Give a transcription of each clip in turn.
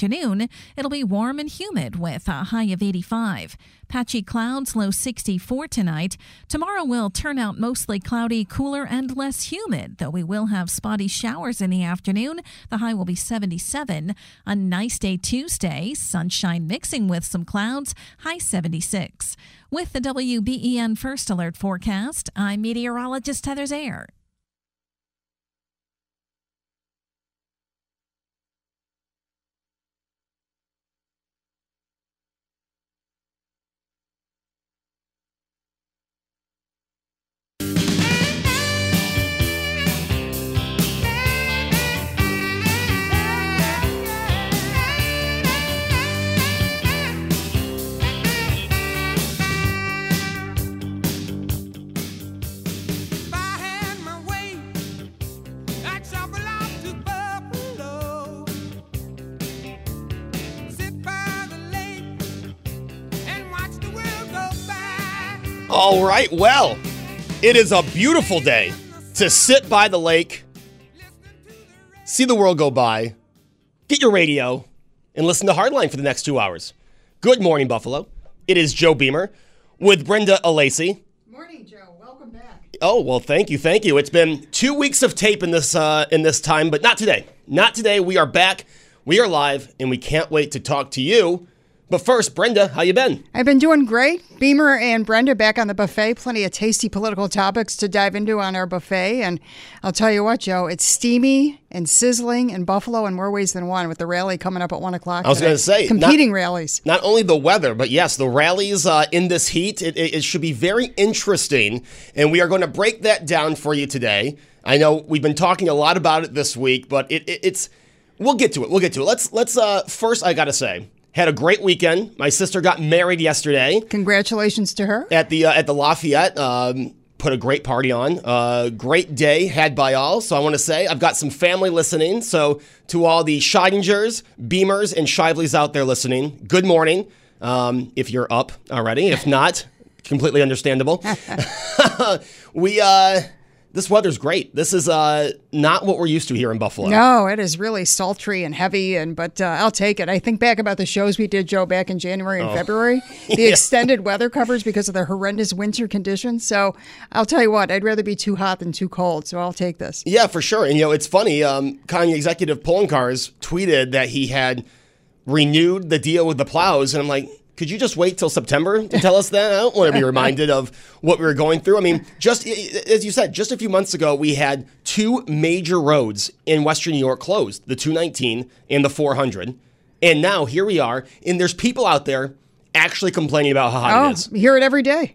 Afternoon, it'll be warm and humid with a high of 85. Patchy clouds, low 64 tonight. Tomorrow will turn out mostly cloudy, cooler, and less humid, though we will have spotty showers in the afternoon. The high will be 77. A nice day Tuesday, sunshine mixing with some clouds, high 76. With the WBEN First Alert forecast, I'm meteorologist Heather Zayer. All right, well, it is a beautiful day to sit by the lake, see the world go by, get your radio, and listen to Hardline for the next two hours. Good morning, Buffalo. It is Joe Beamer with Brenda Alacy. Morning, Joe. Welcome back. Oh well, thank you, thank you. It's been two weeks of tape in this uh, in this time, but not today. Not today. We are back. We are live, and we can't wait to talk to you. But first, Brenda, how you been? I've been doing great. Beamer and Brenda back on the buffet. Plenty of tasty political topics to dive into on our buffet. And I'll tell you what, Joe, it's steamy and sizzling in Buffalo in more ways than one with the rally coming up at 1 o'clock. I was gonna say, not- Competing rallies. not only the weather, but yes, the rallies uh, in this heat. It, it, it should be very interesting, and we are going to break that down for you today. I know we've been talking a lot about it this week, but it, it, it's we'll get to it. We'll get to it. Let's let's uh, first. I got to say, had a great weekend. My sister got married yesterday Congratulations to her. at the uh, at the Lafayette. Um, put a great party on. Uh, great day had by all. So I want to say I've got some family listening. So to all the Scheidingers, Beamers, and Shiveleys out there listening, good morning. Um, if you're up already, if not, completely understandable. we uh, this weather's great. This is uh, not what we're used to here in Buffalo. No, it is really sultry and heavy, and but uh, I'll take it. I think back about the shows we did, Joe, back in January Oh. and February, the extended weather covers because of the horrendous winter conditions. So I'll tell you what, I'd rather be too hot than too cold. So I'll take this. Yeah, for sure. And you know, it's funny. Um, Kanye executive Poloncarz tweeted that he had renewed the deal with the plows, and I'm like, could you just wait till September to tell us that? I don't want to be reminded of what we were going through. I mean, just as you said, just a few months ago, we had two major roads in Western New York closed: the 219 and the 400. And now here we are, and there's people out there actually complaining about how hot Oh, it is. hear it every day.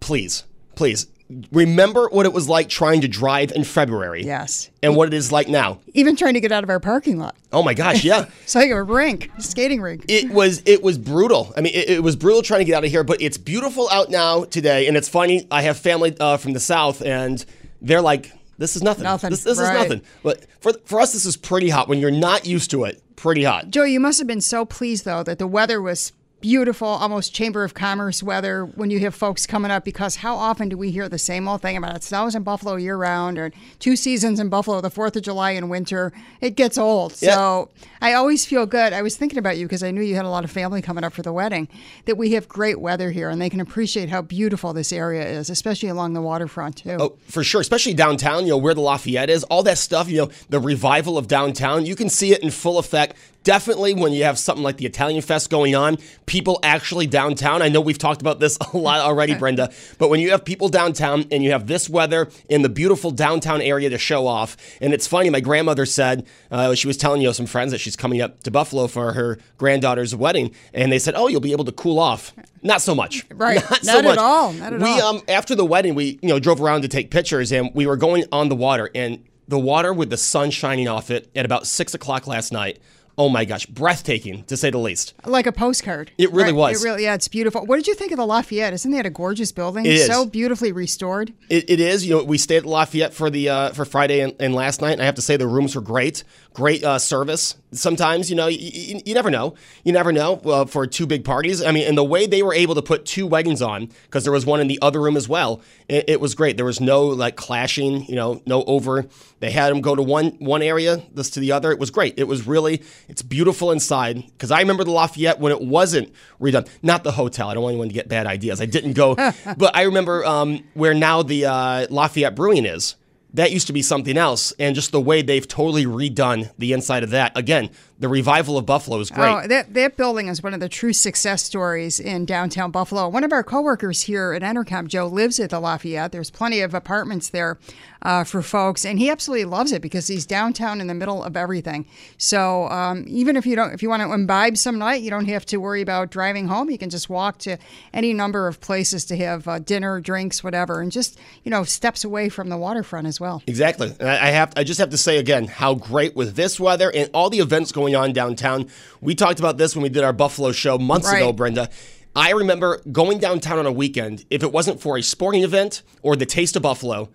Please, please remember what it was like trying to drive in February. Yes. And what it is like now. Even trying to get out of our parking lot. Oh my gosh, yeah. so It's like a rink, a skating rink. it was it was brutal. I mean, it, it was brutal trying to get out of here, but it's beautiful out now today. And it's funny. I have family uh, from the south, and they're like, "This is nothing. Nothing, This, this right. is nothing." But for for us, this is pretty hot. When you're not used to it, pretty hot. Joe, you must have been so pleased though that the weather was beautiful, almost Chamber of Commerce weather when you have folks coming up because how often do we hear the same old thing about it snows in Buffalo year round or two seasons in Buffalo, the 4th of July in winter? It gets old. So I always feel good. I was thinking about you because I knew you had a lot of family coming up for the wedding, that we have great weather here and they can appreciate how beautiful this area is, especially along the waterfront too. Oh, for sure, especially downtown, you know, where the Lafayette is, all that stuff, you know, the revival of downtown, you can see it in full effect. Definitely when you have something like the Italian Fest going on, people actually downtown. I know we've talked about this a lot already, Brenda, but when you have people downtown and you have this weather in the beautiful downtown area to show off, and it's funny, my grandmother said, uh, she was telling you know, some friends that she's coming up to Buffalo for her granddaughter's wedding, and they said, oh, you'll be able to cool off. Not so much. Right. Not, so Not at much. all. Not at we, all. Um, after the wedding, we you know drove around to take pictures, and we were going on the water, and the water with the sun shining off it at about six o'clock last night. Oh my gosh, breathtaking to say the least. Like a postcard. It really was. It really, yeah, it's beautiful. What did you think of the Lafayette? Isn't that a gorgeous building? It is. So beautifully restored. It, it is. You know, we stayed at Lafayette for the uh, for Friday and, and last night, and I have to say the rooms were great. Great uh, service. Sometimes, you know, you, you, you never know. You never know uh, for two big parties. I mean, and the way they were able to put two weddings on, because there was one in the other room as well. It, it was great. There was no like clashing. You know, no over. They had them go to one one area, this to the other. It was great. It was really. It's beautiful inside. Because I remember the Lafayette when it wasn't redone. Not the hotel. I don't want anyone to get bad ideas. I didn't go, but I remember um, where now the uh, Lafayette Brewing is. That used to be something else, and just the way they've totally redone the inside of that. Again, the revival of Buffalo is great. Oh, that, that building is one of the true success stories in downtown Buffalo. One of our coworkers here at Entercom, Joe, lives at the Lafayette. There's plenty of apartments there uh, for folks, and he absolutely loves it because he's downtown in the middle of everything. So um, even if you don't, if you want to imbibe some night, you don't have to worry about driving home. You can just walk to any number of places to have uh, dinner, drinks, whatever, and just you know steps away from the waterfront as well. Exactly. And I I have I just have to say again how great with this weather and all the events going on downtown. We talked about this when we did our Buffalo show months ago, Brenda. I remember going downtown on a weekend. If it wasn't for a sporting event or the Taste of Buffalo,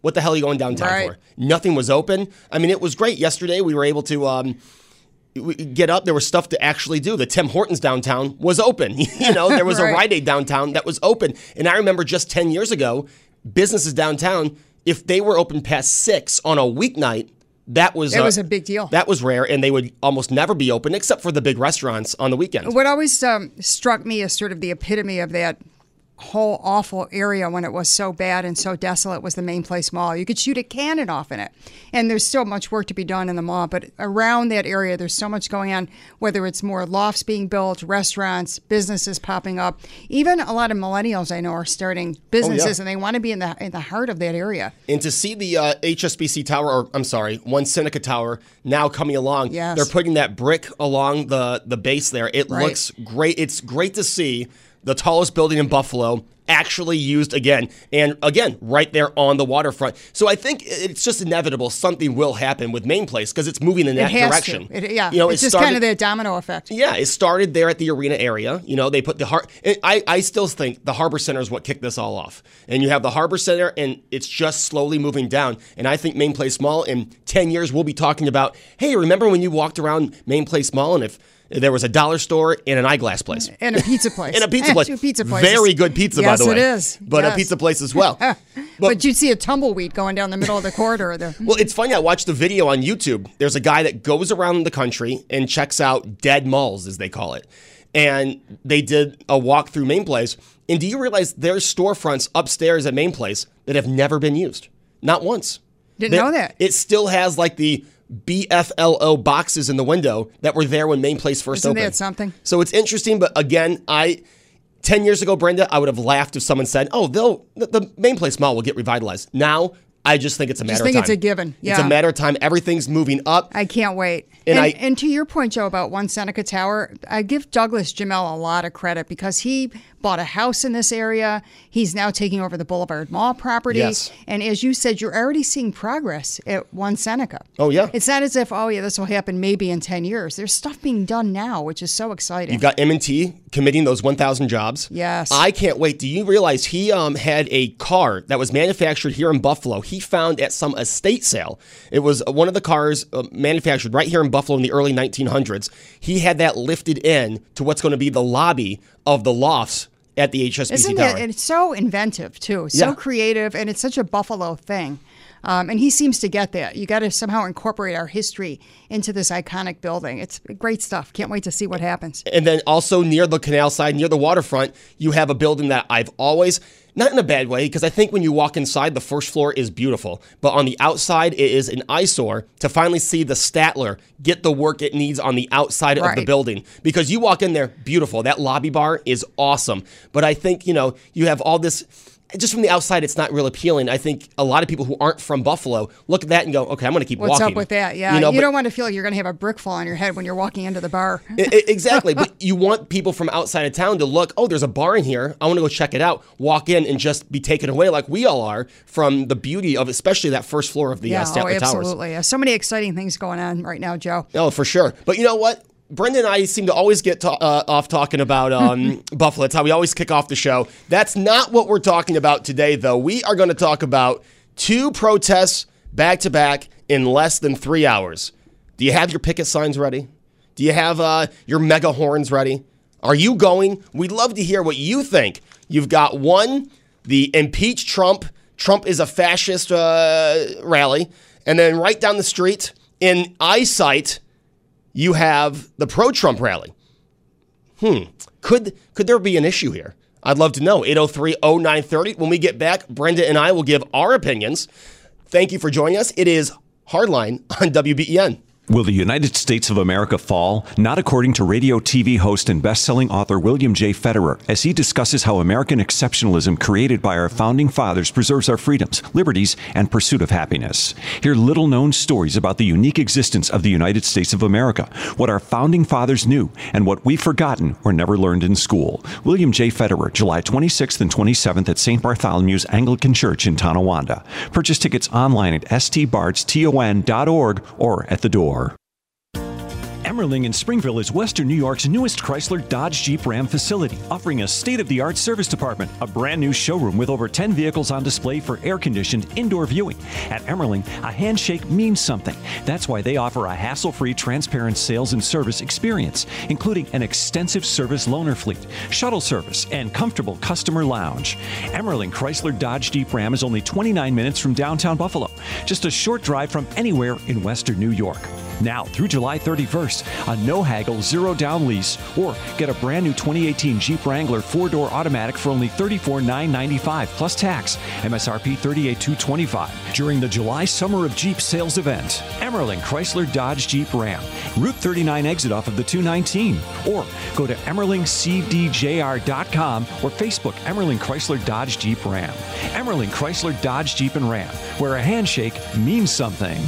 what the hell are you going downtown Right. for? Nothing was open. I mean, it was great yesterday. We were able to. Um, we- get up. There was stuff to actually do. The Tim Hortons downtown was open. you know, there was a Right. Rite Aid downtown that was open. And I remember just 10 years ago, businesses downtown, if they were open past six on a weeknight, that was It was a big deal. That was rare, and they would almost never be open except for the big restaurants on the weekends. What always um, struck me as sort of the epitome of that whole awful area when it was so bad and so desolate was the main place mall. You could shoot a cannon off in it. And there's still much work to be done in the mall, but around that area there's so much going on, whether it's more lofts being built, restaurants, businesses popping up. Even a lot of millennials I know are starting businesses and they want to be in the in the heart of that area. And to see the uh, HSBC Tower, or I'm sorry, One Seneca Tower now coming along, Yes. they're putting that brick along the the base there. It Right. looks great. It's great to see the tallest building in Buffalo actually used again, and again right there on the waterfront. So I think it's just inevitable something will happen with Main Place because it's moving in It that has direction. to. It, yeah, you know, it's it just started- kind of the domino effect. yeah, it started there at the arena area. You know, they put the har- and I, I still think the Harbor Center is what kicked this all off. And you have the Harbor Center, and it's just slowly moving down. And I think Main Place Mall in 10 years, we'll be talking about hey, remember when you walked around Main Place Mall and if there was a dollar store and an eyeglass place? And a pizza place. And a pizza place. Two pizza places. Very good pizza, by the way. Yes, it is. But a pizza place as well. But, you'd see a tumbleweed going down the middle of the corridor there. Well, it's funny. I watched a video on YouTube. There's a guy that goes around the country and checks out dead malls, as they call it. And they did a walk through Main Place. And do you realize there's storefronts upstairs at Main Place that have never been used? Not once. Didn't That- know that. It still has like the BFLO boxes in the window that were there when Main Place 1st Isn't opened. that something? So it's interesting, but again, I. 10 years ago, Brenda, I would have laughed if someone said, oh, they'll, the, the main place mall will get revitalized. Now, I just think it's a matter I think of it's time. a given, It's a matter of time. Everything's moving up. I can't wait. And And, I- and to your point, Joe, about One Seneca Tower, I give Douglas Jemal a lot of credit because he bought a house in this area. He's now taking over the Boulevard Mall property. Yes. And as you said, you're already seeing progress at One Seneca. Oh, yeah. It's not as if, oh, yeah, this will happen maybe in 10 years. There's stuff being done now, which is so exciting. You've got M&T committing those 1,000 jobs. Yes. I can't wait. Do you realize he um, had a car that was manufactured here in Buffalo? He found at some estate sale. It was one of the cars uh, manufactured right here in Buffalo in the early 1900s. He had that lifted in to what's going to be the lobby of the lofts at the HSBC Isn't Tower. it? It's so inventive too, so Yeah. creative, and it's such a Buffalo thing. Um, and he seems to get that. You got to somehow incorporate our history into this iconic building. It's great stuff. Can't wait to see what happens. And then also near the canal side, near the waterfront, you have a building that I've always, not in a bad way, because I think when you walk inside, the first floor is beautiful. But on the outside, it is an eyesore to finally see the Statler get the work it needs on the outside of the building. Because you walk in there, beautiful. That lobby bar is awesome. But I think, you know, you have all this just from the outside, it's not real appealing. I think a lot of people who aren't from Buffalo look at that and go, "Okay, I'm going to keep What's walking." up with that? Yeah, you, know, but- don't want to feel like you're going to have a brick fall on your head when you're walking into the bar. Exactly. but you want people from outside of town to look, oh, there's a bar in here. I want to go check it out. Walk in and just be taken away like we all are from the beauty of especially that first floor of the yeah, uh, oh, Statler Towers. absolutely. So many exciting things going on right now, Joe. Oh, for sure. But you know what? Brendan and I seem to always get to, uh, off talking about um, Buffalo. It's how we always kick off the show. That's not what we're talking about today, though. We are going to talk about two protests back to back in less than three hours. Do you have your picket signs ready? Do you have uh, your mega horns ready? Are you going? We'd love to hear what you think. You've got one, the impeach Trump, Trump is a fascist uh, rally. And then right down the street in eyesight, you have the pro Trump rally. Hmm. Could could there be an issue here? I'd love to know. 803-0930. When we get back, Brenda and I will give our opinions. Thank you for joining us. It is Hardline on WBEN. Will the United States of America fall? Not according to radio TV host and best-selling author William J. Federer, as he discusses how American exceptionalism created by our founding fathers preserves our freedoms, liberties, and pursuit of happiness. Hear little-known stories about the unique existence of the United States of America, what our founding fathers knew, and what we've forgotten or never learned in school. William J. Federer, July 26th and 27th at St. Bartholomew's Anglican Church in Tonawanda. Purchase tickets online at stbartston.org or at the door. Emerling in Springville is Western New York's newest Chrysler Dodge Jeep Ram facility, offering a state of the art service department, a brand new showroom with over 10 vehicles on display for air conditioned indoor viewing. At Emerling, a handshake means something. That's why they offer a hassle free, transparent sales and service experience, including an extensive service loaner fleet, shuttle service, and comfortable customer lounge. Emerling Chrysler Dodge Jeep Ram is only 29 minutes from downtown Buffalo, just a short drive from anywhere in Western New York. Now through July 31st, a no haggle, zero down lease, or get a brand new 2018 Jeep Wrangler four door automatic for only $34,995 plus tax, MSRP $38,225 during the July Summer of Jeep sales event. Emerling Chrysler Dodge Jeep Ram, Route 39 exit off of the 219, or go to EmerlingCDJR.com or Facebook Emerling Chrysler Dodge Jeep Ram. Emerling Chrysler Dodge Jeep and Ram, where a handshake means something.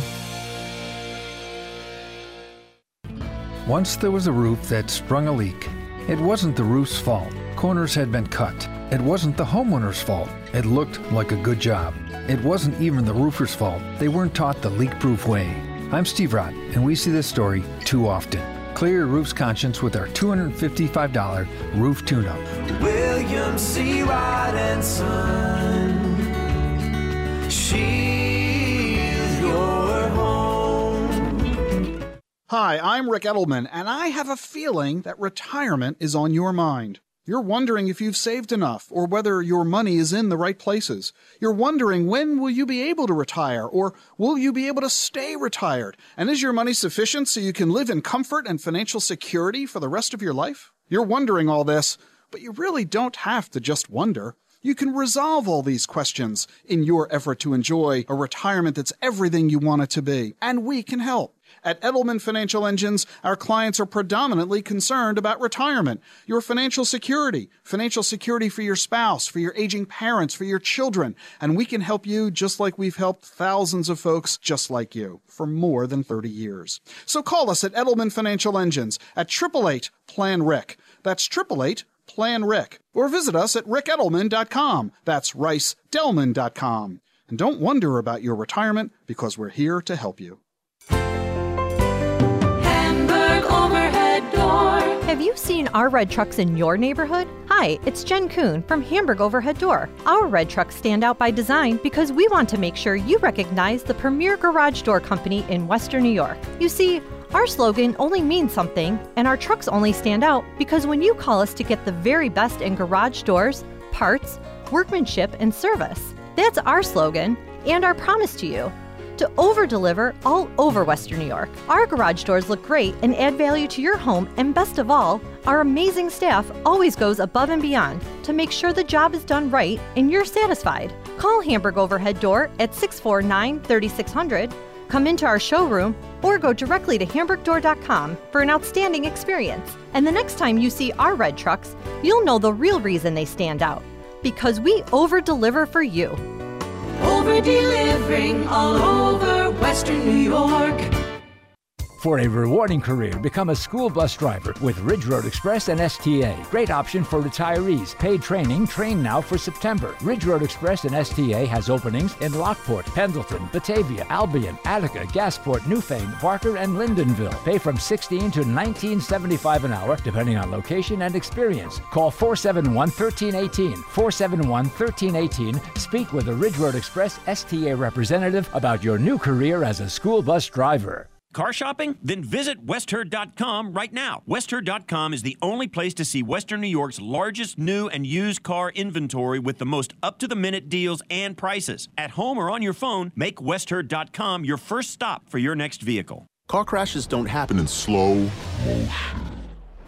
Once there was a roof that sprung a leak. It wasn't the roof's fault. Corners had been cut. It wasn't the homeowner's fault. It looked like a good job. It wasn't even the roofer's fault. They weren't taught the leak proof way. I'm Steve Rott, and we see this story too often. Clear your roof's conscience with our $255 roof tune up. William C. And Son. She's Hi, I'm Ric Edelman, and I have a feeling that retirement is on your mind. You're wondering if you've saved enough or whether your money is in the right places. You're wondering when will you be able to retire or will you be able to stay retired? And is your money sufficient so you can live in comfort and financial security for the rest of your life? You're wondering all this, but you really don't have to just wonder. You can resolve all these questions in your effort to enjoy a retirement that's everything you want it to be. And we can help. At Edelman Financial Engines, our clients are predominantly concerned about retirement, your financial security, financial security for your spouse, for your aging parents, for your children, and we can help you just like we've helped thousands of folks just like you for more than 30 years. So call us at Edelman Financial Engines at 888 Plan Rick. That's 888 Plan Rick. Or visit us at ricedelman.com. That's ricedelman.com. And don't wonder about your retirement because we're here to help you. Have you seen our red trucks in your neighborhood? Hi, it's Jen Kuhn from Hamburg Overhead Door. Our red trucks stand out by design because we want to make sure you recognize the premier garage door company in Western New York. You see, our slogan only means something, and our trucks only stand out because when you call us to get the very best in garage doors, parts, workmanship, and service. That's our slogan and our promise to you to over deliver all over Western New York. Our garage doors look great and add value to your home, and best of all, our amazing staff always goes above and beyond to make sure the job is done right and you're satisfied. Call Hamburg Overhead Door at 649 3600, come into our showroom, or go directly to hamburgdoor.com for an outstanding experience. And the next time you see our red trucks, you'll know the real reason they stand out. because we over deliver for you. Over delivering all over Western New York. For a rewarding career, become a school bus driver with Ridge Road Express and STA. Great option for retirees. Paid training, train now for September. Ridge Road Express and STA has openings in Lockport, Pendleton, Batavia, Albion, Attica, Gasport, Newfane, Barker, and Lyndonville. Pay from 16 to 19.75 an hour, depending on location and experience. Call 471 1318. 471 1318. Speak with a Ridge Road Express STA representative about your new career as a school bus driver. Car shopping? Then visit westherr.com right now. Westherr.com is the only place to see Western New York's largest new and used car inventory with the most up to the minute deals and prices. At home or on your phone, make westherr.com your first stop for your next vehicle. Car crashes don't happen in slow motion.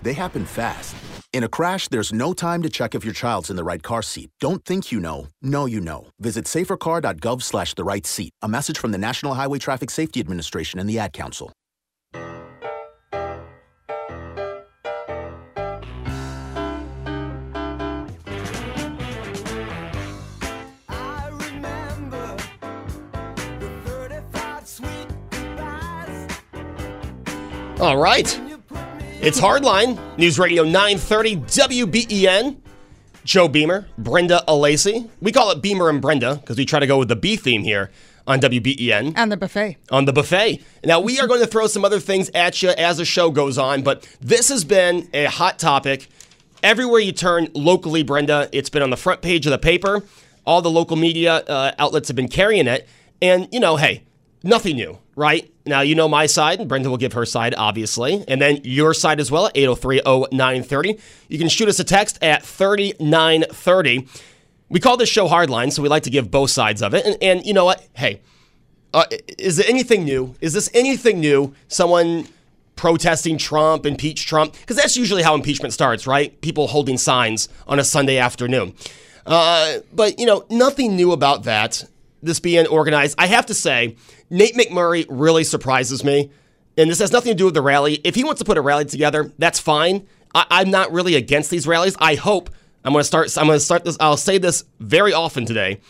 They happen fast. In a crash, there's no time to check if your child's in the right car seat. Don't think you know. Know you know. Visit safercar.gov slash the right seat. A message from the National Highway Traffic Safety Administration and the Ad Council. All right. It's Hardline, News Radio 930 WBEN. Joe Beamer, Brenda Alacy. We call it Beamer and Brenda because we try to go with the B theme here on WBEN. And the buffet. On the buffet. Now, we are going to throw some other things at you as the show goes on, but this has been a hot topic. Everywhere you turn locally, Brenda, it's been on the front page of the paper. All the local media uh, outlets have been carrying it. And, you know, hey, nothing new, right? Now, you know my side, and Brenda will give her side, obviously. And then your side as well at 803 0930. You can shoot us a text at 3930. We call this show Hardline, so we like to give both sides of it. And, and you know what? Hey, uh, is it anything new? Is this anything new? Someone protesting Trump, impeach Trump? Because that's usually how impeachment starts, right? People holding signs on a Sunday afternoon. Uh, but, you know, nothing new about that. This being organized. I have to say, Nate McMurray really surprises me. And this has nothing to do with the rally. If he wants to put a rally together, that's fine. I, am not really against these rallies. I hope I'm going to start. I'm going to start this. I'll say this very often today.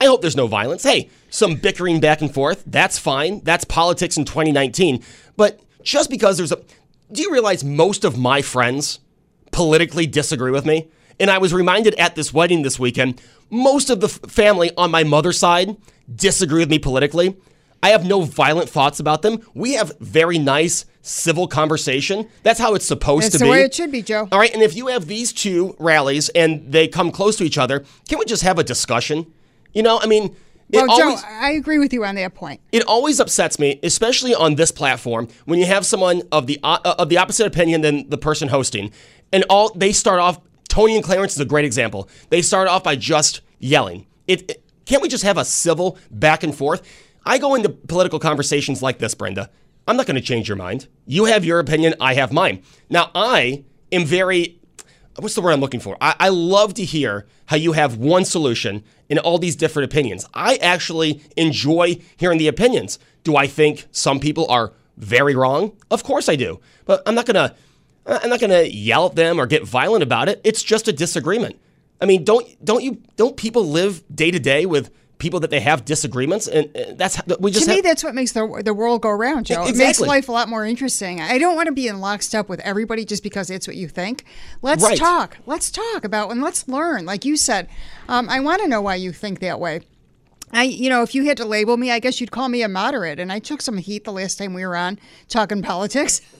I hope there's no violence. Hey, some bickering back and forth. That's fine. That's politics in 2019. But just because there's a, do you realize most of my friends politically disagree with me? And I was reminded at this wedding this weekend, most of the family on my mother's side disagree with me politically. I have no violent thoughts about them. We have very nice civil conversation. That's how it's supposed That's to the be. way it should be, Joe. All right, and if you have these two rallies and they come close to each other, can we just have a discussion? You know, I mean, it Well, Joe, I agree with you on that point. it always upsets me, especially on this platform, when you have someone of the uh, of the opposite opinion than the person hosting, and all they start off. Tony and Clarence is a great example. They start off by just yelling. It, it- can't we just have a civil back and forth? I go into political conversations like this, Brenda. I'm not going to change your mind. You have your opinion. I have mine. Now I am very what's the word I'm looking for? I, I love to hear how you have one solution in all these different opinions. I actually enjoy hearing the opinions. Do I think some people are very wrong? Of course I do. But I'm not gonna I'm not gonna yell at them or get violent about it. It's just a disagreement. I mean, don't don't you don't people live day to day with people that they have disagreements and uh, that's we just to me, that's what makes the the world go round, Joe. It makes life a lot more interesting. I don't want to be in lockstep with everybody just because it's what you think. Let's Right. talk. Let's talk about and let's learn. Like you said, um, I want to know why you think that way. I, you know, if you had to label me, I guess you'd call me a moderate. And I took some heat the last time we were on talking politics.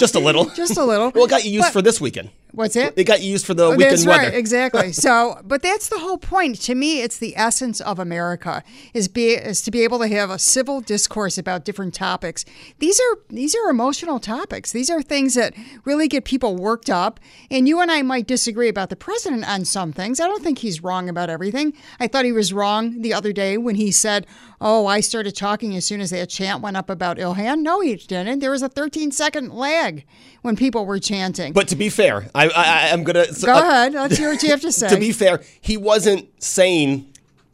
just a little. Just a little. well, it got you used But- for this weekend. What's it? It got used for the Oh, weekend that's weather. right, exactly. So, but that's the whole point. To me, it's the essence of America is be is to be able to have a civil discourse about different topics. These are these are emotional topics. These are things that really get people worked up. And you and I might disagree about the president on some things. I don't think he's wrong about everything. I thought he was wrong the other day when he said, "Oh, I started talking as soon as that chant went up about Ilhan." No, he didn't. There was a 13 second lag when people were chanting. But to be fair, I, I I'm gonna Go uh, ahead. Let's hear what you have to say. to be fair, he wasn't saying,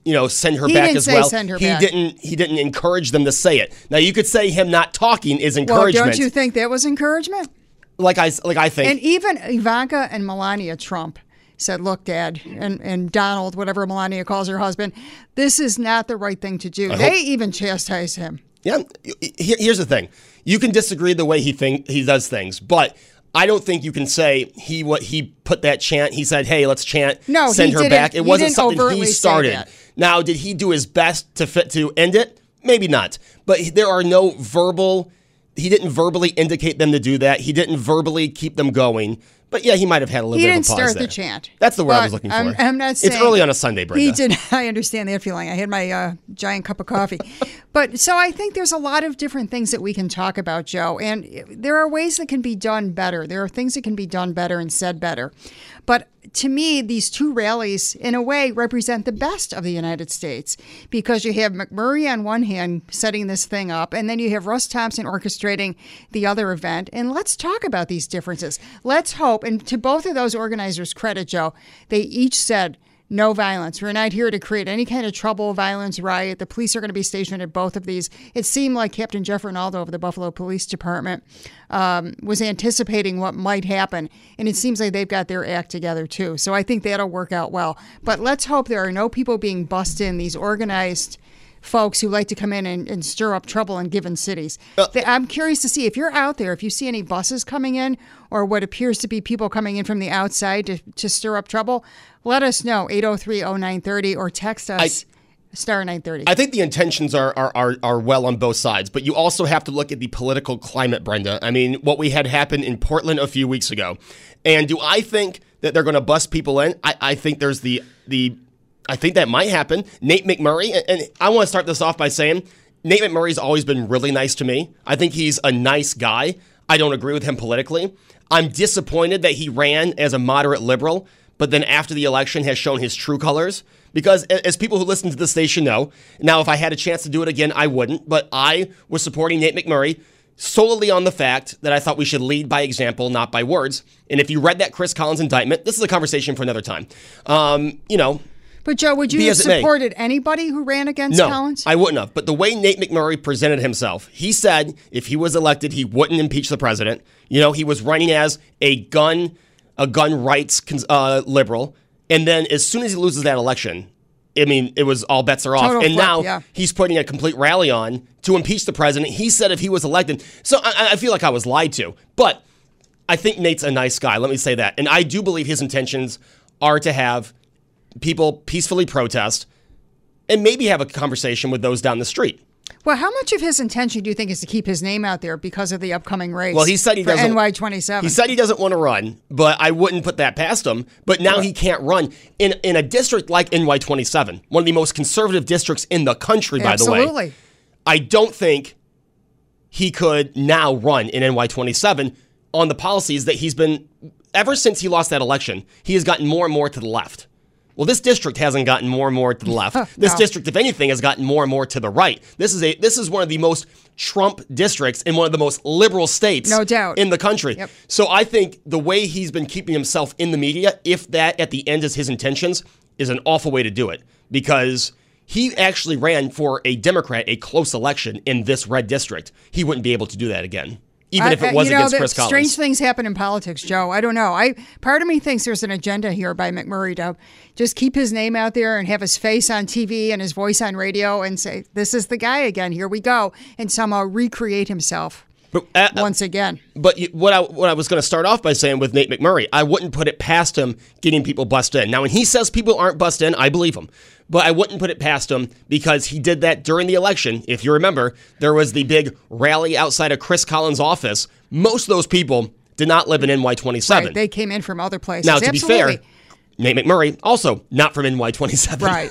you know, send her He back didn't as say well. send her he back. didn't. He didn't encourage them to say it. Now you could say him not talking is Well, encouragement. don't you think that was encouragement? like I like I think And even Ivanka and Melania Trump, said, "Look, Dad," and and Donald, whatever Melania calls her husband, this is not the right thing to do. I they hope- even chastise him. Yeah. Here's the thing. You can disagree the way he think he does things, but I don't think you can say he what he put that chant. He said, "Hey, let's chant. No, send he her back." It wasn't didn't something he started. Now, did he do his best to fit to end it? Maybe not. But there are no verbal. He didn't verbally indicate them to do that. He didn't verbally keep them going. But yeah, he might have had a little He bit of a pause He didn't start the chant. That's the word I was looking for. I'm, I'm not saying it's early on a Sunday, Brenda. He did. I understand that feeling. I had my uh, giant cup of coffee, but so I think there's a lot of different things that we can talk about, Joe. And there are ways that can be done better. There are things that can be done better and said better. But to me, these two rallies, in a way, represent the best of the United States because you have McMurray on one hand setting this thing up, and then you have Russ Thompson orchestrating the other event. And let's talk about these differences. Let's hope, and to both of those organizers' credit, Joe, they each said, no violence. We're not here to create any kind of trouble, violence, riot. The police are going to be stationed at both of these. It seemed like Captain Jeff Rinaldo of the Buffalo Police Department um, was anticipating what might happen, and it seems like they've got their act together too. So I think that'll work out well. But let's hope there are no people being bussed in, these organized folks who like to come in and, and stir up trouble in given cities. They- I'm curious to see if you're out there, if you see any buses coming in or what appears to be people coming in from the outside to, to stir up trouble, let us know 803 0930 or text us star 930. I think the intentions are, are are are well on both sides, but you also have to look at the political climate, Brenda. I mean, what we had happen in Portland a few weeks ago, and do I think that they're going to bust people in? I, I think there's the the I think that might happen. Nate McMurray, and, I want to start this off by saying Nate McMurray's always been really nice to me. I think he's a nice guy. I don't agree with him politically. I'm disappointed that he ran as a moderate liberal, but then after the election has shown his true colors. Because as people who listen to the station know, now if I had a chance to do it again, I wouldn't. But I was supporting Nate McMurray solely on the fact that I thought we should lead by example, not by words. And if you read that Chris Collins indictment, this is a conversation for another time. Um, you know, but Joe, would you have as it may. supported anybody who ran against no, Collins? I wouldn't have. But the way Nate McMurray presented himself, he said if he was elected, he wouldn't impeach the president. You know, he was running as a gun, a gun rights uh, liberal, and then as soon as he loses that election, I mean, it was all bets are off. Total and flip, now yeah. he's putting a complete rally on to impeach the president. He said if he was elected, so I, I feel like I was lied to. But I think Nate's a nice guy. Let me say that, and I do believe his intentions are to have people peacefully protest and maybe have a conversation with those down the street. Well, how much of his intention do you think is to keep his name out there because of the upcoming race? Well, he said he doesn't. NY27. He said he doesn't want to run, but I wouldn't put that past him. But now he can't run in in a district like NY27, one of the most conservative districts in the country, by the way. I don't think he could now run in NY27 on the policies that he's been ever since he lost that election. He has gotten more and more to the left. Well, this district hasn't gotten more and more to the left. This district, if anything, has gotten more and more to the right. This is a this is one of the most Trump districts in one of the most liberal states, No doubt. in the country. Yep. So I think the way he's been keeping himself in the media, if that at the end is his intentions, is an awful way to do it because he actually ran for a Democrat a close election in this red district. He wouldn't be able to do that again, even if it was you know, against Chris Collins. Strange things happen in politics, Joe. I don't know. I part of me thinks there's an agenda here by McMurray to just keep his name out there and have his face on TV and his voice on radio and say, "This is the guy again. Here we go," and somehow recreate himself But, uh, once again. But what I what I was going to start off by saying with Nate McMurray, I wouldn't put it past him getting people bust in. Now, when he says people aren't bust in, I believe him. But I wouldn't put it past him because he did that during the election. If you remember, there was the big rally outside of Chris Collins' office. Most of those people did not live in NY27. Right, they came in from other places. now, to Absolutely. be fair, Nate McMurray also not from NY27. Right,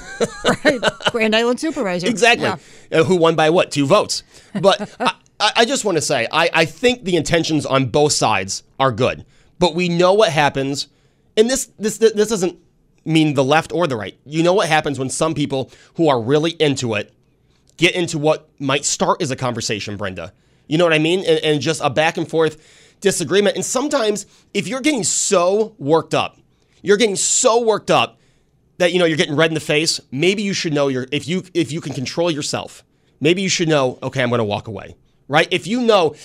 right. Grand Island supervisor. Exactly. Yeah. Uh, who won by what? Two votes. But I, I just want to say, I, I think the intentions on both sides are good. But we know what happens, and this this this doesn't mean the left or the right. You know what happens when some people who are really into it get into what might start as a conversation, Brenda. You know what I mean? And, and just a back and forth disagreement. And sometimes, if you're getting so worked up, you're getting so worked up that you know you're getting red in the face. Maybe you should know your if you if you can control yourself. Maybe you should know. Okay, I'm going to walk away. Right? If you know.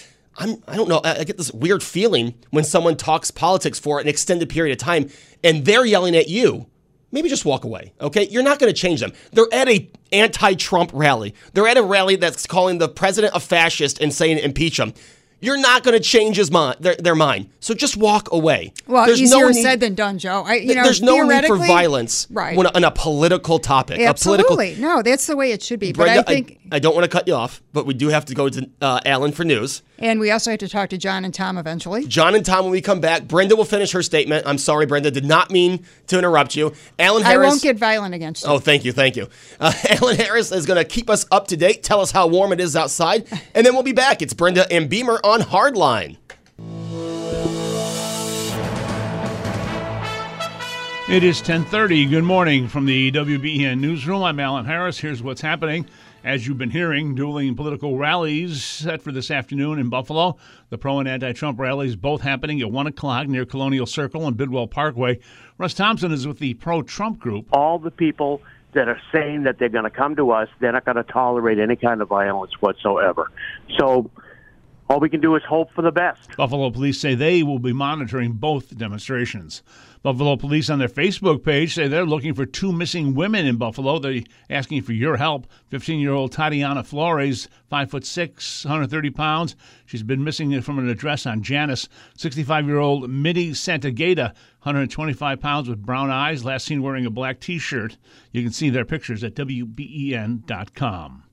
I'm, I don't know. I, I get this weird feeling when someone talks politics for an extended period of time and they're yelling at you. Maybe just walk away, okay? You're not going to change them. They're at a anti-Trump rally. They're at a rally that's calling the president a fascist and saying impeach him. You're not going to change his mind, their, their mind. So just walk away. Well, There's easier no need- said than done, Joe. I, you know, There's no need for violence right? when on a political topic. A political Absolutely, no, that's the way it should be. But Brenda, I think, I, don't want to cut you off, but we do have to go to uh, Alan for news. and we also have to talk to John and Tom eventually. John and Tom, when we come back, Brenda will finish her statement. I'm sorry, Brenda, did not mean to interrupt you. Alan I won't get violent against you. Oh, thank you, thank you. Uh, Alan Harris is going to keep us up to date, tell us how warm it is outside, and then we'll be back. It's Brenda and Beamer on Hardline. It is 10:30. Good morning from the WBEN newsroom. I'm Alan Harris. Here's what's happening. As you've been hearing, dueling political rallies set for this afternoon in Buffalo. The pro and anti-Trump rallies both happening at one o'clock near Colonial Circle and Bidwell Parkway. Russ Thompson is with the pro-Trump group. all the people that are saying that they're going to come to us, they're not going to tolerate any kind of violence whatsoever. So all we can do is hope for the best. Buffalo police say they will be monitoring both demonstrations. Buffalo police on their Facebook page say they're looking for two missing women in Buffalo. They're asking for your help. 15-year-old Tatiana Flores, 5 foot 6, 130 pounds. She's been missing from an address on Janus. 65-year-old Mitty Santagata, 125 pounds with brown eyes, last seen wearing a black T-shirt. You can see their pictures at WBEN.com.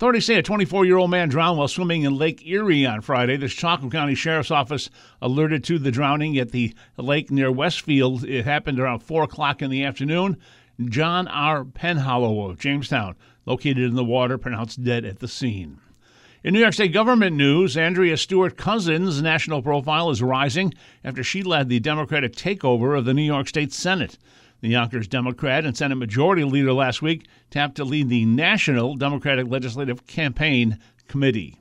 Authorities say a 24 year old man drowned while swimming in Lake Erie on Friday. The Chautauqua County Sheriff's Office alerted to the drowning at the lake near Westfield. It happened around 4 o'clock in the afternoon. John R. Penhollow of Jamestown, located in the water, pronounced dead at the scene. In New York State government news, Andrea Stewart Cousins' national profile is rising after she led the Democratic takeover of the New York State Senate. The Yonkers Democrat and Senate Majority Leader last week tapped to lead the National Democratic Legislative Campaign Committee.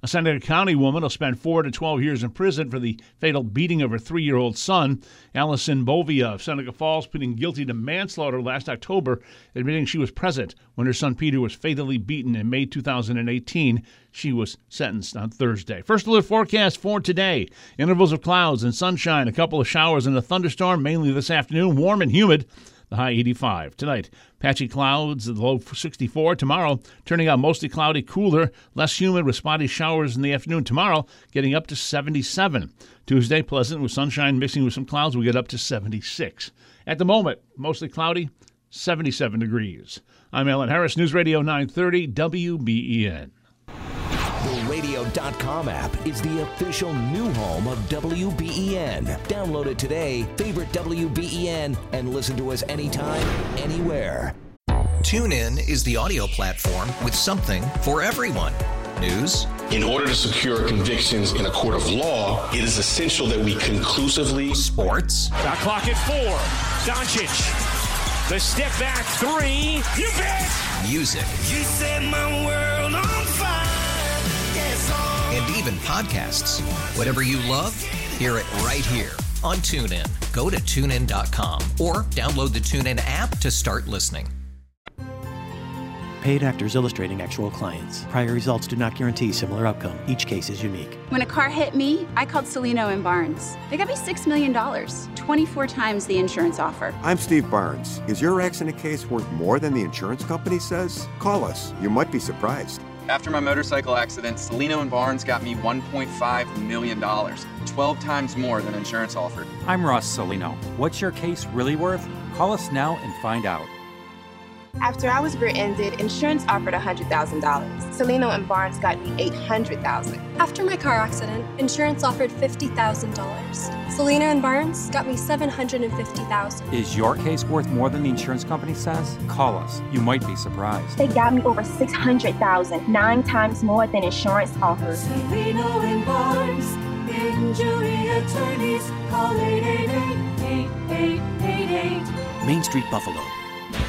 A Seneca County woman will spend four to 12 years in prison for the fatal beating of her three year old son. Allison Bovia of Seneca Falls pleading guilty to manslaughter last October, admitting she was present when her son Peter was fatally beaten in May 2018. She was sentenced on Thursday. First alert forecast for today intervals of clouds and sunshine, a couple of showers and a thunderstorm, mainly this afternoon, warm and humid. The high 85. Tonight, patchy clouds, the low 64. Tomorrow, turning out mostly cloudy, cooler, less humid with spotty showers in the afternoon. Tomorrow, getting up to 77. Tuesday, pleasant with sunshine mixing with some clouds. We get up to 76. At the moment, mostly cloudy, 77 degrees. I'm Alan Harris, News Radio 930 WBEN. The radio.com app is the official new home of WBEN. Download it today, favorite WBEN, and listen to us anytime, anywhere. TuneIn is the audio platform with something for everyone. News, In order to secure convictions in a court of law, it is essential that we conclusively. Sports. Shot clock at four. Doncic. The step back three. You bet. music, You set my world and even podcasts. Whatever you love, hear it right here on TuneIn. Go to tunein.com or download the TuneIn app to start listening. Paid actors illustrating actual clients. Prior results do not guarantee similar outcome. Each case is unique. When a car hit me, I called Cellino and Barnes. They got me $6 million, 24 times the insurance offer. I'm Steve Barnes. Is your accident case worth more than the insurance company says? Call us. You might be surprised. After my motorcycle accident, Cellino and Barnes got me $1.5 million, 12 times more than insurance offered. I'm Ross Cellino. What's your case really worth? Call us now and find out. After I was rear-ended, insurance offered $100,000. Cellino and Barnes got me 800,000. After my car accident, insurance offered $50,000. Cellino and Barnes got me 750,000. Is your case worth more than the insurance company says? Call us. You might be surprised. They got me over $600,000, nine times more than insurance offered. Cellino and Barnes, injury attorneys, call 888-8888. Main Street Buffalo.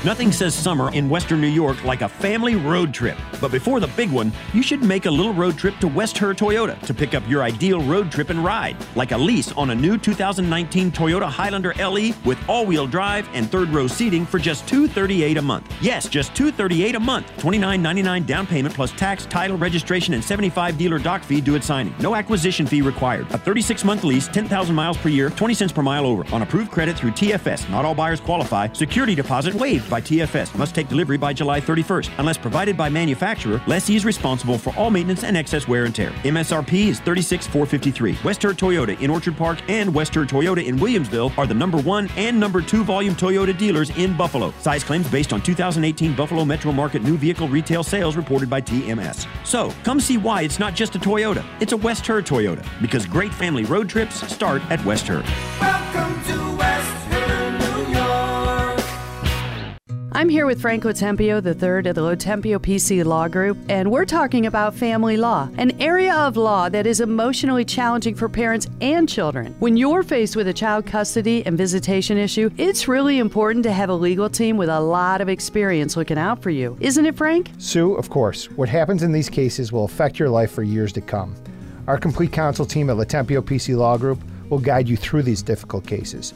Nothing says summer in Western New York like a family road trip. But before the big one, you should make a little road trip to West Herr Toyota to pick up your ideal road trip and ride, like a lease on a new 2019 Toyota Highlander LE with all-wheel drive and third row seating for just 238 a month. Yes, just 238 a month. $29.99 down payment plus tax, title, registration, and 75 dealer doc fee due at signing. No acquisition fee required. A 36-month lease, 10,000 miles per year, 20 cents per mile over. On approved credit through TFS. Not all buyers qualify. Security deposit waived by TFS. Must take delivery by July 31st. Unless provided by manufacturer, lessee is responsible for all maintenance and excess wear and tear. MSRP is 36453. West Herr Toyota in Orchard Park and West Western Toyota in Williamsville are the number one and number two volume Toyota dealers in Buffalo. Size claims based on 2018 Buffalo Metro Market new vehicle retail sales reported by TMS. So, come see why it's not just a Toyota, it's a West Herr Toyota. Because great family road trips start at West Herr. Welcome to I'm here with Frank Lotempio III of the Lotempio PC Law Group, and we're talking about family law, an area of law that is emotionally challenging for parents and children. When you're faced with a child custody and visitation issue, it's really important to have a legal team with a lot of experience looking out for you. Isn't it, Frank? Sue, of course. What happens in these cases will affect your life for years to come. Our complete counsel team at Lotempio PC Law Group will guide you through these difficult cases.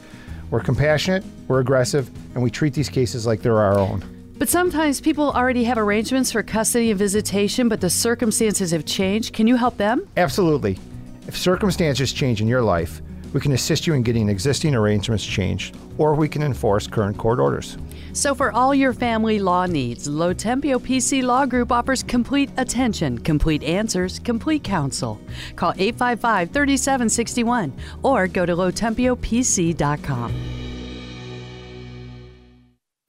We're compassionate, we're aggressive, and we treat these cases like they're our own. But sometimes people already have arrangements for custody and visitation, but the circumstances have changed. Can you help them? Absolutely. If circumstances change in your life, we can assist you in getting existing arrangements changed, or we can enforce current court orders. So, for all your family law needs, Lotempio PC Law Group offers complete attention, complete answers, complete counsel. Call 855 3761 or go to lotempiopc.com.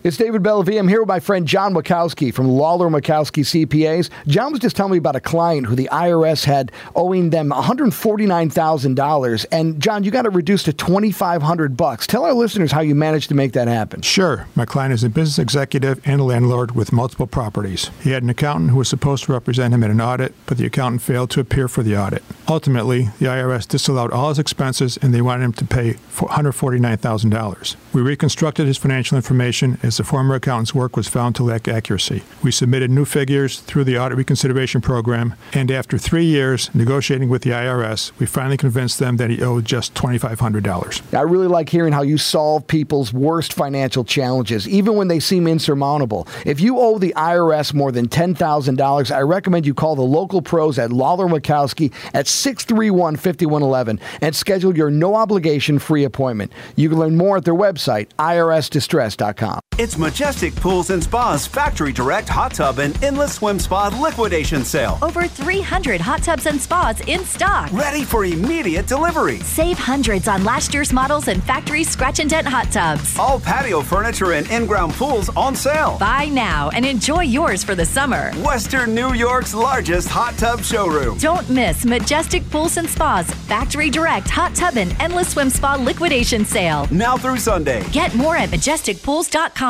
It's David Bellavia. I'm here with my friend John Wachowski from Lawler Wachowski CPAs. John was just telling me about a client who the IRS had owing them $149,000. And John, you got it reduced to 2,500 bucks. Tell our listeners how you managed to make that happen. Sure. My client is a business executive and a landlord with multiple properties. He had an accountant who was supposed to represent him in an audit, but the accountant failed to appear for the audit. Ultimately, the IRS disallowed all his expenses and they wanted him to pay $149,000. We reconstructed his financial information as the former accountant's work was found to lack accuracy. We submitted new figures through the audit reconsideration program, and after three years negotiating with the IRS, we finally convinced them that he owed just $2,500. I really like hearing how you solve people's worst financial challenges, even when they seem insurmountable. If you owe the IRS more than $10,000, I recommend you call the local pros at Lawler Wachowski at 631 5111 and schedule your no obligation free appointment. You can learn more at their website, irsdistress.com. It's Majestic Pools and Spas Factory Direct Hot Tub and Endless Swim Spa Liquidation Sale. Over 300 hot tubs and spas in stock. Ready for immediate delivery. Save hundreds on last year's models and factory scratch and dent hot tubs. All patio furniture and in ground pools on sale. Buy now and enjoy yours for the summer. Western New York's largest hot tub showroom. Don't miss Majestic Pools and Spas Factory Direct Hot Tub and Endless Swim Spa Liquidation Sale. Now through Sunday. Get more at majesticpools.com.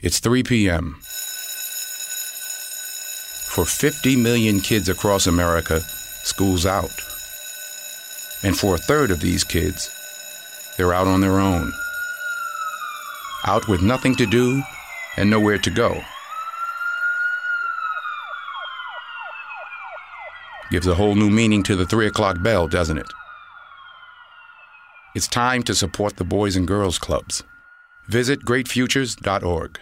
It's 3 p.m. For 50 million kids across America, school's out. And for a third of these kids, they're out on their own. Out with nothing to do and nowhere to go. Gives a whole new meaning to the 3 o'clock bell, doesn't it? It's time to support the Boys and Girls Clubs. Visit greatfutures.org.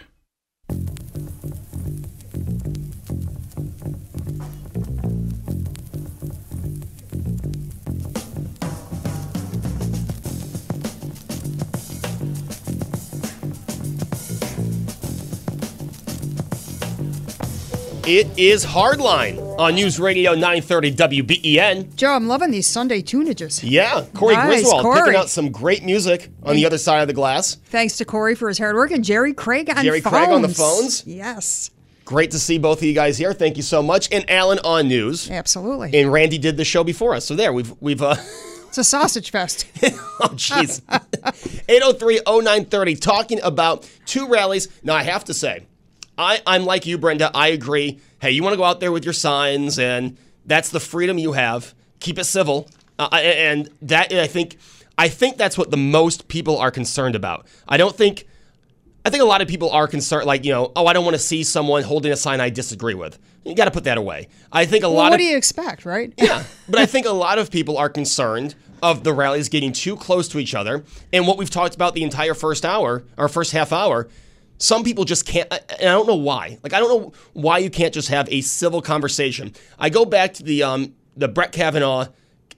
It is Hardline on News Radio 930 WBEN. Joe, I'm loving these Sunday tunages. Yeah, Corey Nice, Griswold Corey. picking out some great music on the other side of the glass. Thanks to Corey for his hard work and Jerry Craig on Jerry phones. Craig on the phones. Yes, Great to see both of you guys here. Thank you so much. And Alan on news. absolutely. And Randy did the show before us. So there, we've we've uh It's a sausage fest. oh jeez. 803-0930 talking about two rallies. Now I have to say, I, I'm like you, Brenda. I agree. Hey, you want to go out there with your signs, and that's the freedom you have. Keep it civil, uh, and that I think I think that's what the most people are concerned about. I don't think I think a lot of people are concerned, like, you know, oh, I don't want to see someone holding a sign I disagree with. You got to put that away. I think a Well, lot what of do you expect, right? yeah, but I think a lot of people are concerned of the rallies getting too close to each other. And what we've talked about the entire first hour or first half hour, some people just can't. And I don't know why. Like I don't know why you can't just have a civil conversation. I go back to the um the Brett Kavanaugh,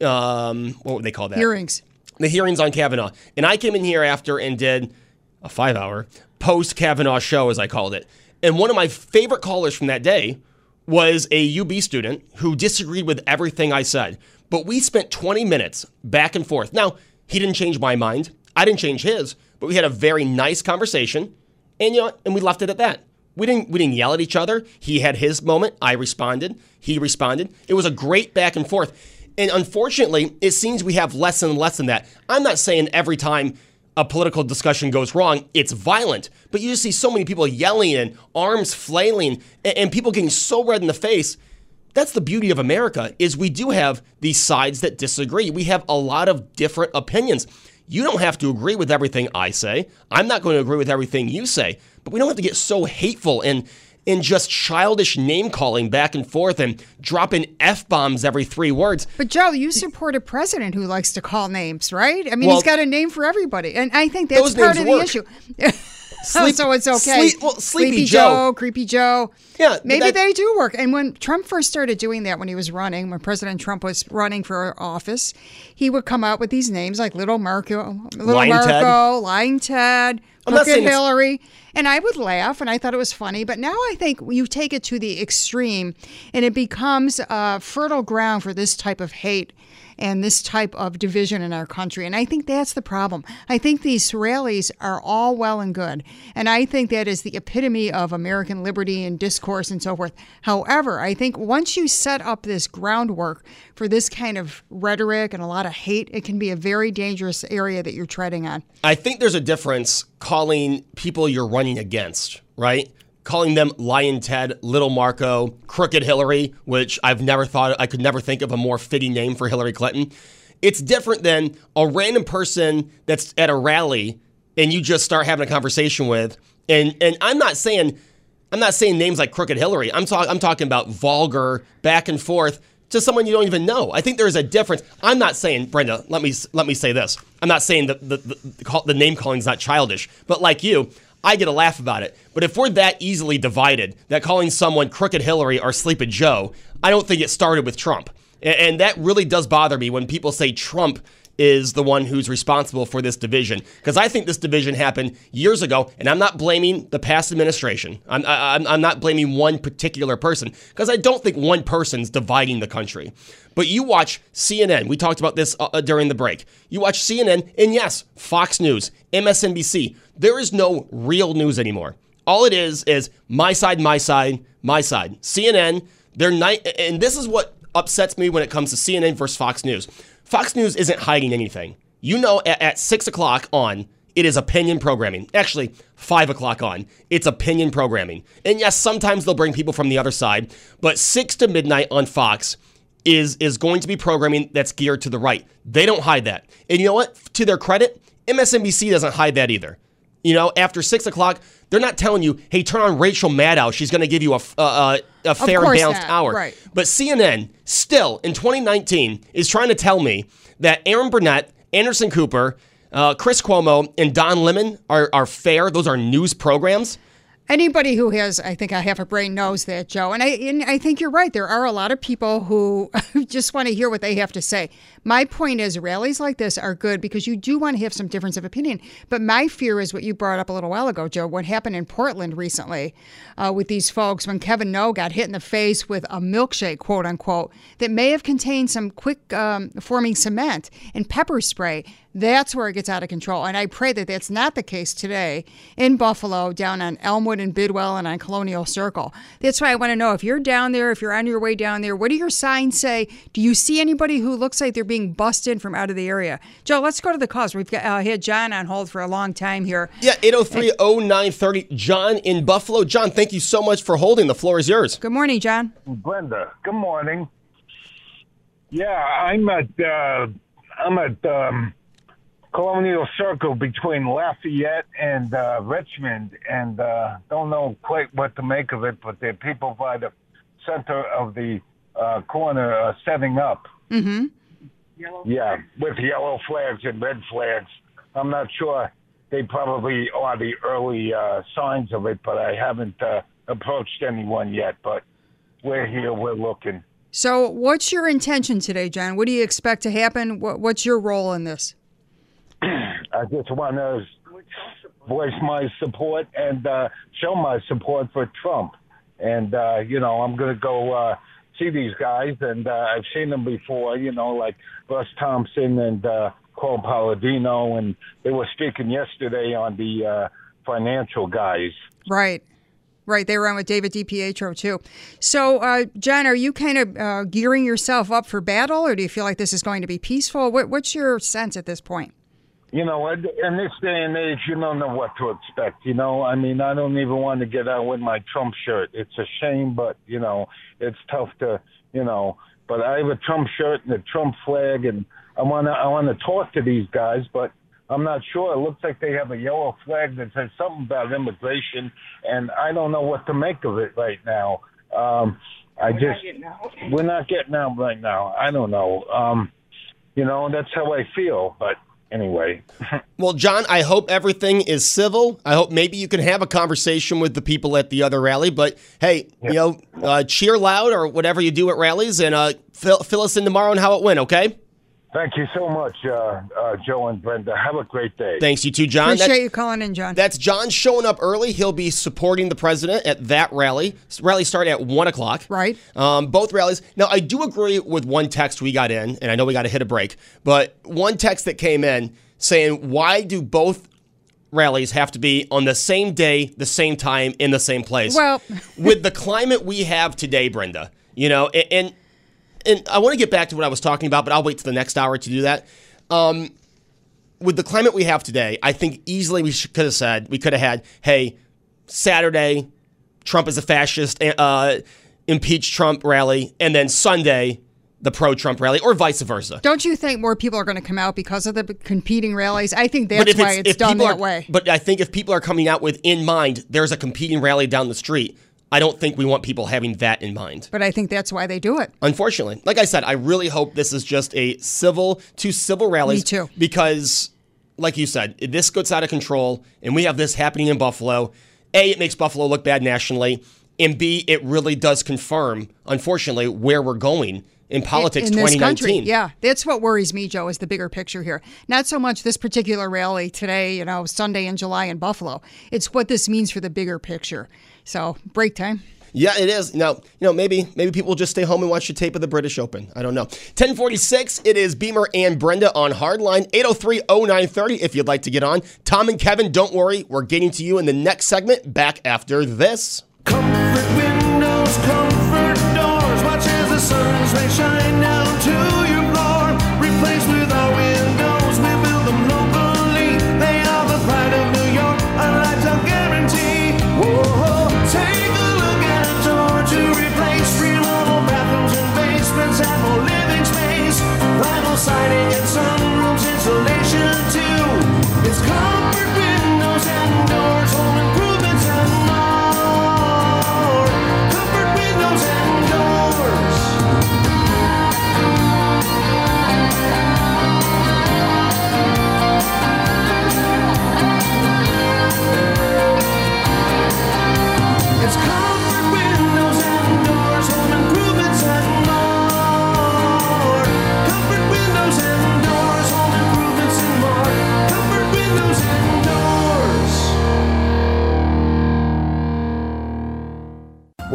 um what would they call that? Hearings. The hearings on Kavanaugh, and I came in here after and did a five hour post Kavanaugh show, as I called it. And one of my favorite callers from that day was a UB student who disagreed with everything I said. But we spent 20 minutes back and forth. Now, he didn't change my mind. I didn't change his, but we had a very nice conversation. And you know, and we left it at that. We didn't we didn't yell at each other. He had his moment, I responded, he responded. It was a great back and forth. And unfortunately, it seems we have less and less than that. I'm not saying every time a political discussion goes wrong, it's violent. But you just see so many people yelling and arms flailing and, and people getting so red in the face. That's the beauty of America is we do have these sides that disagree. We have a lot of different opinions. You don't have to agree with everything I say. I'm not going to agree with everything you say. But we don't have to get so hateful and and just childish name calling back and forth and dropping f bombs every three words. But Joe, you support a president who likes to call names, right? I mean, Well- he's got a name for everybody, and I think that's part of the work. issue. Sleep- so it's okay. Sleep- well, Sleepy Joe. Creepy Joe. Yeah, maybe that- they do work. And when Trump first started doing that, when he was running, when President Trump was running for office, he would come out with these names like Little Marco, Little Lying Ted. Marco, Lying Ted, I'm Crooked Hillary. And I would laugh, and I thought it was funny. But now I think you take it to the extreme, and it becomes uh, fertile ground for this type of hate and this type of division in our country. And I think that's the problem. I think these rallies are all well and good. And I think that is the epitome of American liberty and discourse and so forth. However, I think once you set up this groundwork for this kind of rhetoric and a lot of hate, it can be a very dangerous area that you're treading on. I think there's a difference calling people you're running against, right? Calling them Lying Ted, Little Marco, Crooked Hillary, which I've never thought I could never think of a more fitting name for Hillary Clinton. It's different than a random person that's at a rally and you just start having a conversation with. And and I'm not saying I'm not saying names like Crooked Hillary. I'm talking I'm talking about vulgar back and forth to someone you don't even know. I think there is a difference. I'm not saying Brenda. Let me let me say this. I'm not saying that the the, the, the name calling is not childish, but like you. I get a laugh about it. But if we're that easily divided that calling someone Crooked Hillary or Sleepy Joe, I don't think it started with Trump. And that really does bother me when people say Trump is the one who's responsible for this division. Because I think this division happened years ago, and I'm not blaming the past administration. I'm, I, I'm, I'm not blaming one particular person, because I don't think one person's dividing the country. But you watch CNN. We talked about this uh, uh, during the break. You watch CNN, and yes, Fox News, MSNBC. There is no real news anymore. All it is is my side, my side, my side. CNN, they're night, and this is what upsets me when it comes to CNN versus Fox News. Fox News isn't hiding anything. You know, at, at six o'clock on, it is opinion programming. Actually, five o'clock on, it's opinion programming. And yes, sometimes they'll bring people from the other side, but six to midnight on Fox is is going to be programming that's geared to the right. They don't hide that. And you know what? To their credit, MSNBC doesn't hide that either. You know, after six o'clock, they're not telling you, "Hey, turn on Rachel Maddow. She's going to give you a uh, uh, a fair and balanced not. hour." Right. But CNN still in 2019 is trying to tell me that Erin Burnett, Anderson Cooper, uh, Chris Cuomo, and Don Lemon are are fair. Those are news programs. Anybody who has, I think, a half a brain knows that, Joe. And I, and I think you're right. There are a lot of people who just want to hear what they have to say. My point is, rallies like this are good because you do want to have some difference of opinion. But my fear is what you brought up a little while ago, Joe. What happened in Portland recently uh, with these folks when Kevin No got hit in the face with a milkshake, quote unquote, that may have contained some quick um, forming cement and pepper spray. That's where it gets out of control. And I pray that that's not the case today in Buffalo, down on Elmwood and Bidwell and on Colonial Circle. That's why I want to know if you're down there, if you're on your way down there, what do your signs say? Do you see anybody who looks like they're being busted from out of the area? Joe, let's go to the calls. We've got uh, had John on hold for a long time here. Yeah, 803-0930. John in Buffalo. John, thank you so much for holding. The floor is yours. Good morning, John. Brenda, good morning. Yeah, I'm at uh, I'm at um, Colonial Circle between Lafayette and uh, Richmond, and uh, don't know quite what to make of it. But there are people by the center of the uh, corner uh, setting up. Mm-hmm. Yeah, with yellow flags and red flags. I'm not sure. They probably are the early uh, signs of it, but I haven't uh, approached anyone yet. But we're here. We're looking. So, what's your intention today, John? What do you expect to happen? What, what's your role in this? I just want to voice my support and uh, show my support for Trump. And, uh, you know, I'm going to go uh, see these guys, and uh, I've seen them before, you know, like Russ Thompson and uh, Paul Palladino, and they were speaking yesterday on the uh, financial guys. Right. Right. They were on with David DiPietro, too. So, uh, are you kind of uh, gearing yourself up for battle, or do you feel like this is going to be peaceful? What, what's your sense at this point? You know, in in this day and age, you don't know what to expect. You know, I mean, I don't even want to get out with my Trump shirt. It's a shame, but you know, it's tough to, you know. But I have a Trump shirt and a Trump flag, and I want to, I want to talk to these guys, but I'm not sure. It looks like they have a yellow flag that says something about immigration, and I don't know what to make of it right now. Um, I just, we're not getting out right now. I don't know. Um, you know, that's how I feel, but anyway. Well, John, I hope everything is civil. I hope maybe you can have a conversation with the people at the other rally. But hey, you know, uh, cheer loud or whatever you do at rallies, and uh, fill, fill us in tomorrow on how it went. Okay? Thank you so much, uh, uh, Joe and Brenda. Have a great day. Thanks, you too, John. Appreciate That- you calling in, John. That's John showing up early. He'll be supporting the president at that rally. Rally started at one o'clock. Right. Um, both rallies. Now, I do agree with one text we got in, and I know we got to hit a break, but one text that came in saying, "Why do both rallies have to be on the same day, the same time, in the same place?" Well- with the climate we have today, Brenda, you know, and. and and I want to get back to what I was talking about, but I'll wait to the next hour to do that. Um, with the climate we have today, I think easily we should, could have said we could have had, hey, Saturday, Trump is a fascist, uh, impeach Trump rally, and then Sunday, the pro-Trump rally, or vice versa. Don't you think more people are going to come out because of the competing rallies? I think that's why it's, if done that are- way. But I think if people are coming out with in mind, there's a competing rally down the street. I don't think we want people having that in mind. But I think that's why they do it. Unfortunately, like I said, I really hope this is just a civil, to civil rallies. Me too. Because, like you said, this gets out of control and we have this happening in Buffalo. A, it makes Buffalo look bad nationally, and B, it really does confirm, unfortunately, where we're going in politics in, in this 2019. country. Yeah, that's what worries me, Joe, is the bigger picture here. Not so much this particular rally today, you know, Sunday in July in Buffalo. It's what this means for the bigger picture. So, break time. Yeah, it is. Now, you know, maybe maybe people will just stay home and watch the tape of the British Open. I don't know. 1046, it is Beamer and Brenda on Hardline. 803-0930 if you'd like to get on. Tom and Kevin, don't worry. We're getting to you in the next segment back after this.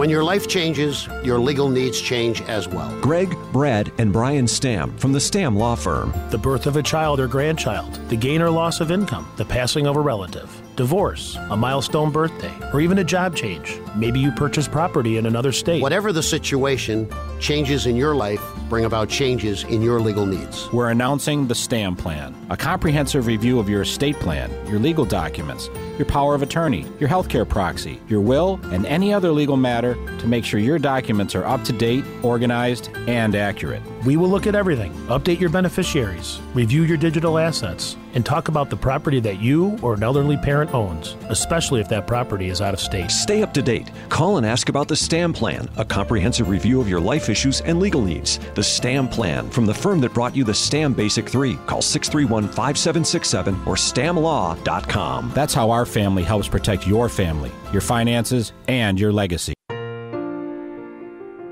When your life changes, your legal needs change as well. Greg, Brad, and Brian Stamm from the Stamm Law Firm. The birth of a child or grandchild, the gain or loss of income, the passing of a relative, divorce, a milestone birthday, or even a job change. Maybe you purchase property in another state. Whatever the situation, changes in your life bring about changes in your legal needs. We're announcing the Stamm Plan, a comprehensive review of your estate plan, your legal documents, your power of attorney, your healthcare proxy, your will, and any other legal matter to make sure your documents are up to date, organized, and accurate. We will look at everything, update your beneficiaries, review your digital assets, and talk about the property that you or an elderly parent owns, especially if that property is out of state. Stay up to date. Call and ask about the Stamm Plan, a comprehensive review of your life issues and legal needs. The Stamm Plan from the firm that brought you the Stamm Basic 3. Call 631 5767 or stammlaw.com. That's how our family helps protect your family, your finances, and your legacy.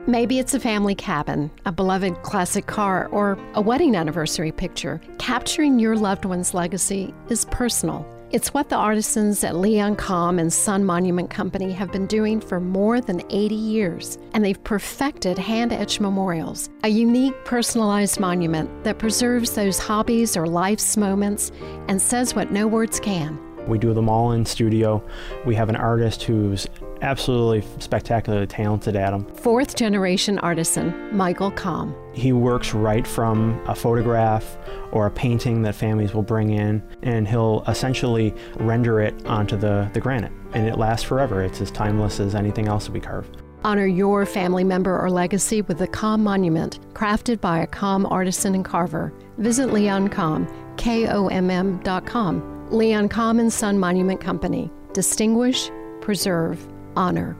Maybe it's a family cabin, a beloved classic car, or a wedding anniversary picture. Capturing your loved one's legacy is personal. It's what the artisans at Leon Komm and Son Monument Company have been doing for more than 80 years, and they've perfected hand etched memorials, a unique personalized monument that preserves those hobbies or life's moments and says what no words can. We do them all in studio. We have an artist who's absolutely spectacularly talented at them. Fourth generation artisan Michael Komm. He works right from a photograph or a painting that families will bring in, and he'll essentially render it onto the, the granite. And it lasts forever. It's as timeless as anything else that we carve. Honor your family member or legacy with the Komm Monument, crafted by a Komm artisan and carver. Visit Leon Komm, K-O-M-M dot com. Leon Komm and Son Monument Company. Distinguish, preserve, honor.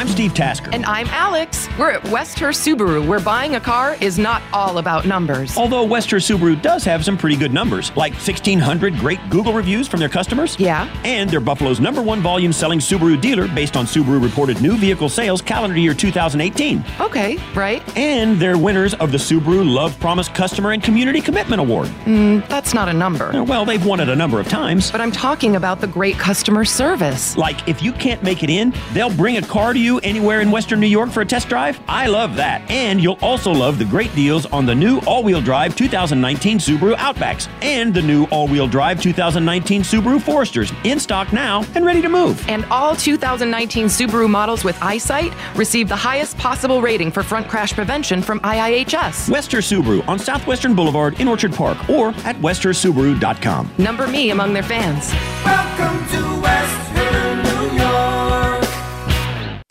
I'm Steve Tasker. And I'm Alex. We're at West Herr Subaru, where buying a car is not all about numbers. Although West Herr Subaru does have some pretty good numbers, like 1,600 great Google reviews from their customers. Yeah. And they're Buffalo's number one volume selling Subaru dealer based on Subaru reported new vehicle sales calendar year 2018. Okay, right. And they're winners of the Subaru Love Promise Customer and Community Commitment Award. Mm, that's not a number. Well, they've won it a number of times. But I'm talking about the great customer service. Like, if you can't make it in, they'll bring a car to you anywhere in Western New York for a test drive. I love that. And you'll also love the great deals on the new all wheel drive 2019 Subaru Outbacks and the new all wheel drive 2019 Subaru Foresters in stock now and ready to move. And all 2019 Subaru models with eyesight receive the highest possible rating for front crash prevention from IIHS. West Herr Subaru on Southwestern Boulevard in Orchard Park or at westherrsubaru.com. Number me among their fans. Welcome to Western New York.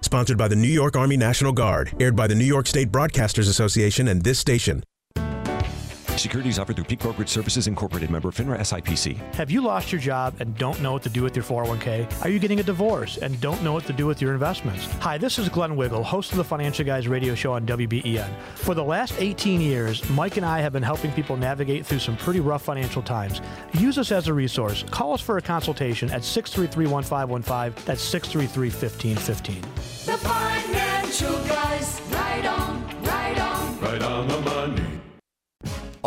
Sponsored by the New York Army National Guard, aired by the New York State Broadcasters Association and this station. Securities offered through Peak Brokerage Services Incorporated, member FINRA SIPC. Have you lost your job and don't know what to do with your 401k? Are you getting a divorce and don't know what to do with your investments? Hi, this is Glenn Wiegel, host of the Financial Guys radio show on WBEN. For the last 18 years, Mike and I have been helping people navigate through some pretty rough financial times. Use us as a resource. Call us for a consultation at 633 1515. That's 633 1515. The financial guys, right on, right on. Right on the money.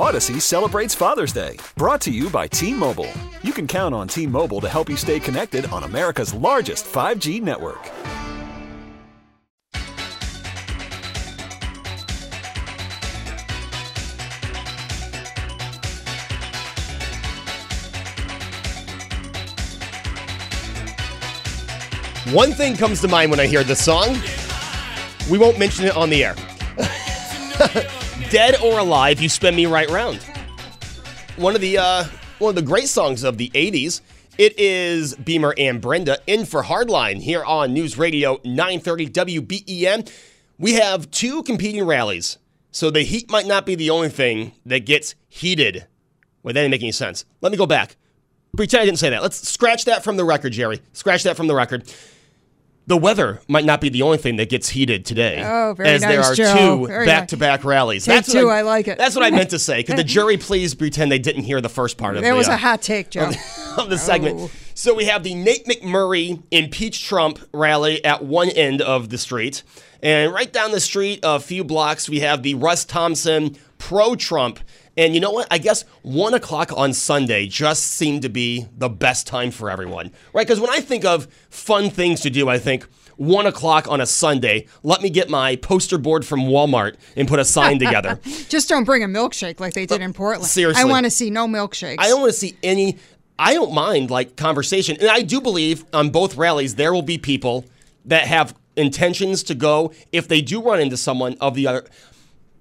Odyssey celebrates Father's Day, brought to you by T Mobile. You can count on T Mobile to help you stay connected on America's largest 5G network. One thing comes to mind when I hear this song. We won't mention it on the air. Dead or alive, you spin me right round. One of the uh, one of the great songs of the '80s. It is Beamer and Brenda in for Hardline here on News Radio 930 WBEN. We have two competing rallies, so the heat might not be the only thing that gets heated. Well, that didn't make any sense. Let me go back. Pretend I didn't say that. Let's scratch that from the record, Jerry. Scratch that from the record. The weather might not be the only thing that gets heated today. Oh, very as there are Joe. two Very back-to-back rallies. Take what two, I like it. That's what I meant to say. Could the jury please pretend they didn't hear the first part of There the, was uh, a hot take, Joe. of the, of the segment. Oh. So we have the Nate McMurray impeach Trump rally at one end of the street, and right down the street, a few blocks, we have the Russ Thompson pro-Trump. And you know what? I guess one o'clock on Sunday just seemed to be the best time for everyone, right? Because when I think of fun things to do, I think, one o'clock on a Sunday. Let me get my poster board from Walmart and put a sign together. Just don't bring a milkshake like they did in Portland. seriously. I want to see no milkshakes. I don't want to see any. I don't mind like conversation, and I do believe on both rallies there will be people that have intentions to go if they do run into someone of the other.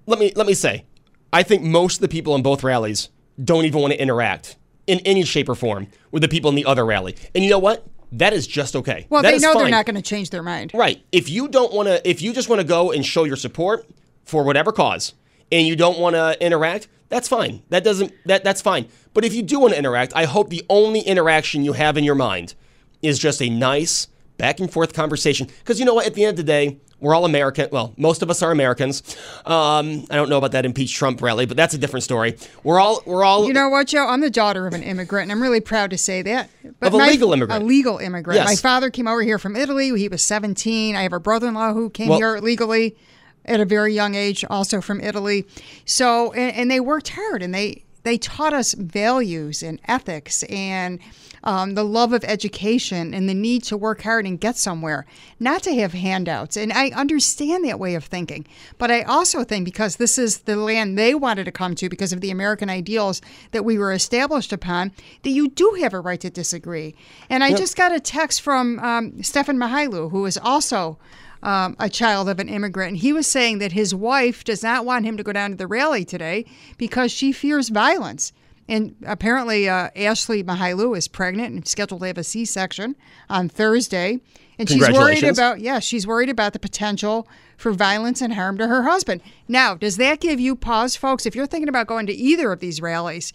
Let me let me say, I think most of the people in both rallies don't even want to interact in any shape or form with the people in the other rally. And you know what? That is just okay. Well, That they know they're not going to change their mind. Right. If you don't want to, if you just want to go and show your support for whatever cause, and you don't want to interact, that's fine. That doesn't that that's fine. But if you do want to interact, I hope the only interaction you have in your mind is just a nice back and forth conversation. Because you know what? At the end of the day, we're all American. Well, most of us are Americans. Um, I don't know about that impeach Trump rally, but that's a different story. We're all we're all You know what, Joe? I'm the daughter of an immigrant, and I'm really proud to say that. Of a my- legal immigrant. A legal immigrant. Yes. My father came over here from Italy. He was 17. I have a brother-in-law who came Well- here legally at a very young age, also from Italy. So, and, and they worked hard, and they they taught us values and ethics and um, the love of education and the need to work hard and get somewhere, not to have handouts. And I understand that way of thinking. But I also think because this is the land they wanted to come to because of the American ideals that we were established upon, that you do have a right to disagree. And I Yep. just got a text from um, Stefan Mychajliw, who is also um, a child of an immigrant. And he was saying that his wife does not want him to go down to the rally today because she fears violence. And apparently, uh, Ashley Mychajliw is pregnant and scheduled to have a C section on Thursday. And she's worried about, yeah, she's worried about the potential for violence and harm to her husband. Now, does that give you pause, folks? If you're thinking about going to either of these rallies,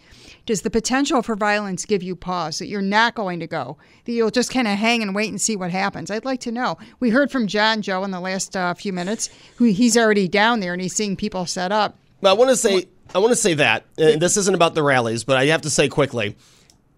does the potential for violence give you pause that you're not going to go? That you'll just kind of hang and wait and see what happens? I'd like to know. We heard from John Joe in the last uh, few minutes, who he's already down there and he's seeing people set up. But I want to say, I want to say that and this isn't about the rallies, but I have to say quickly.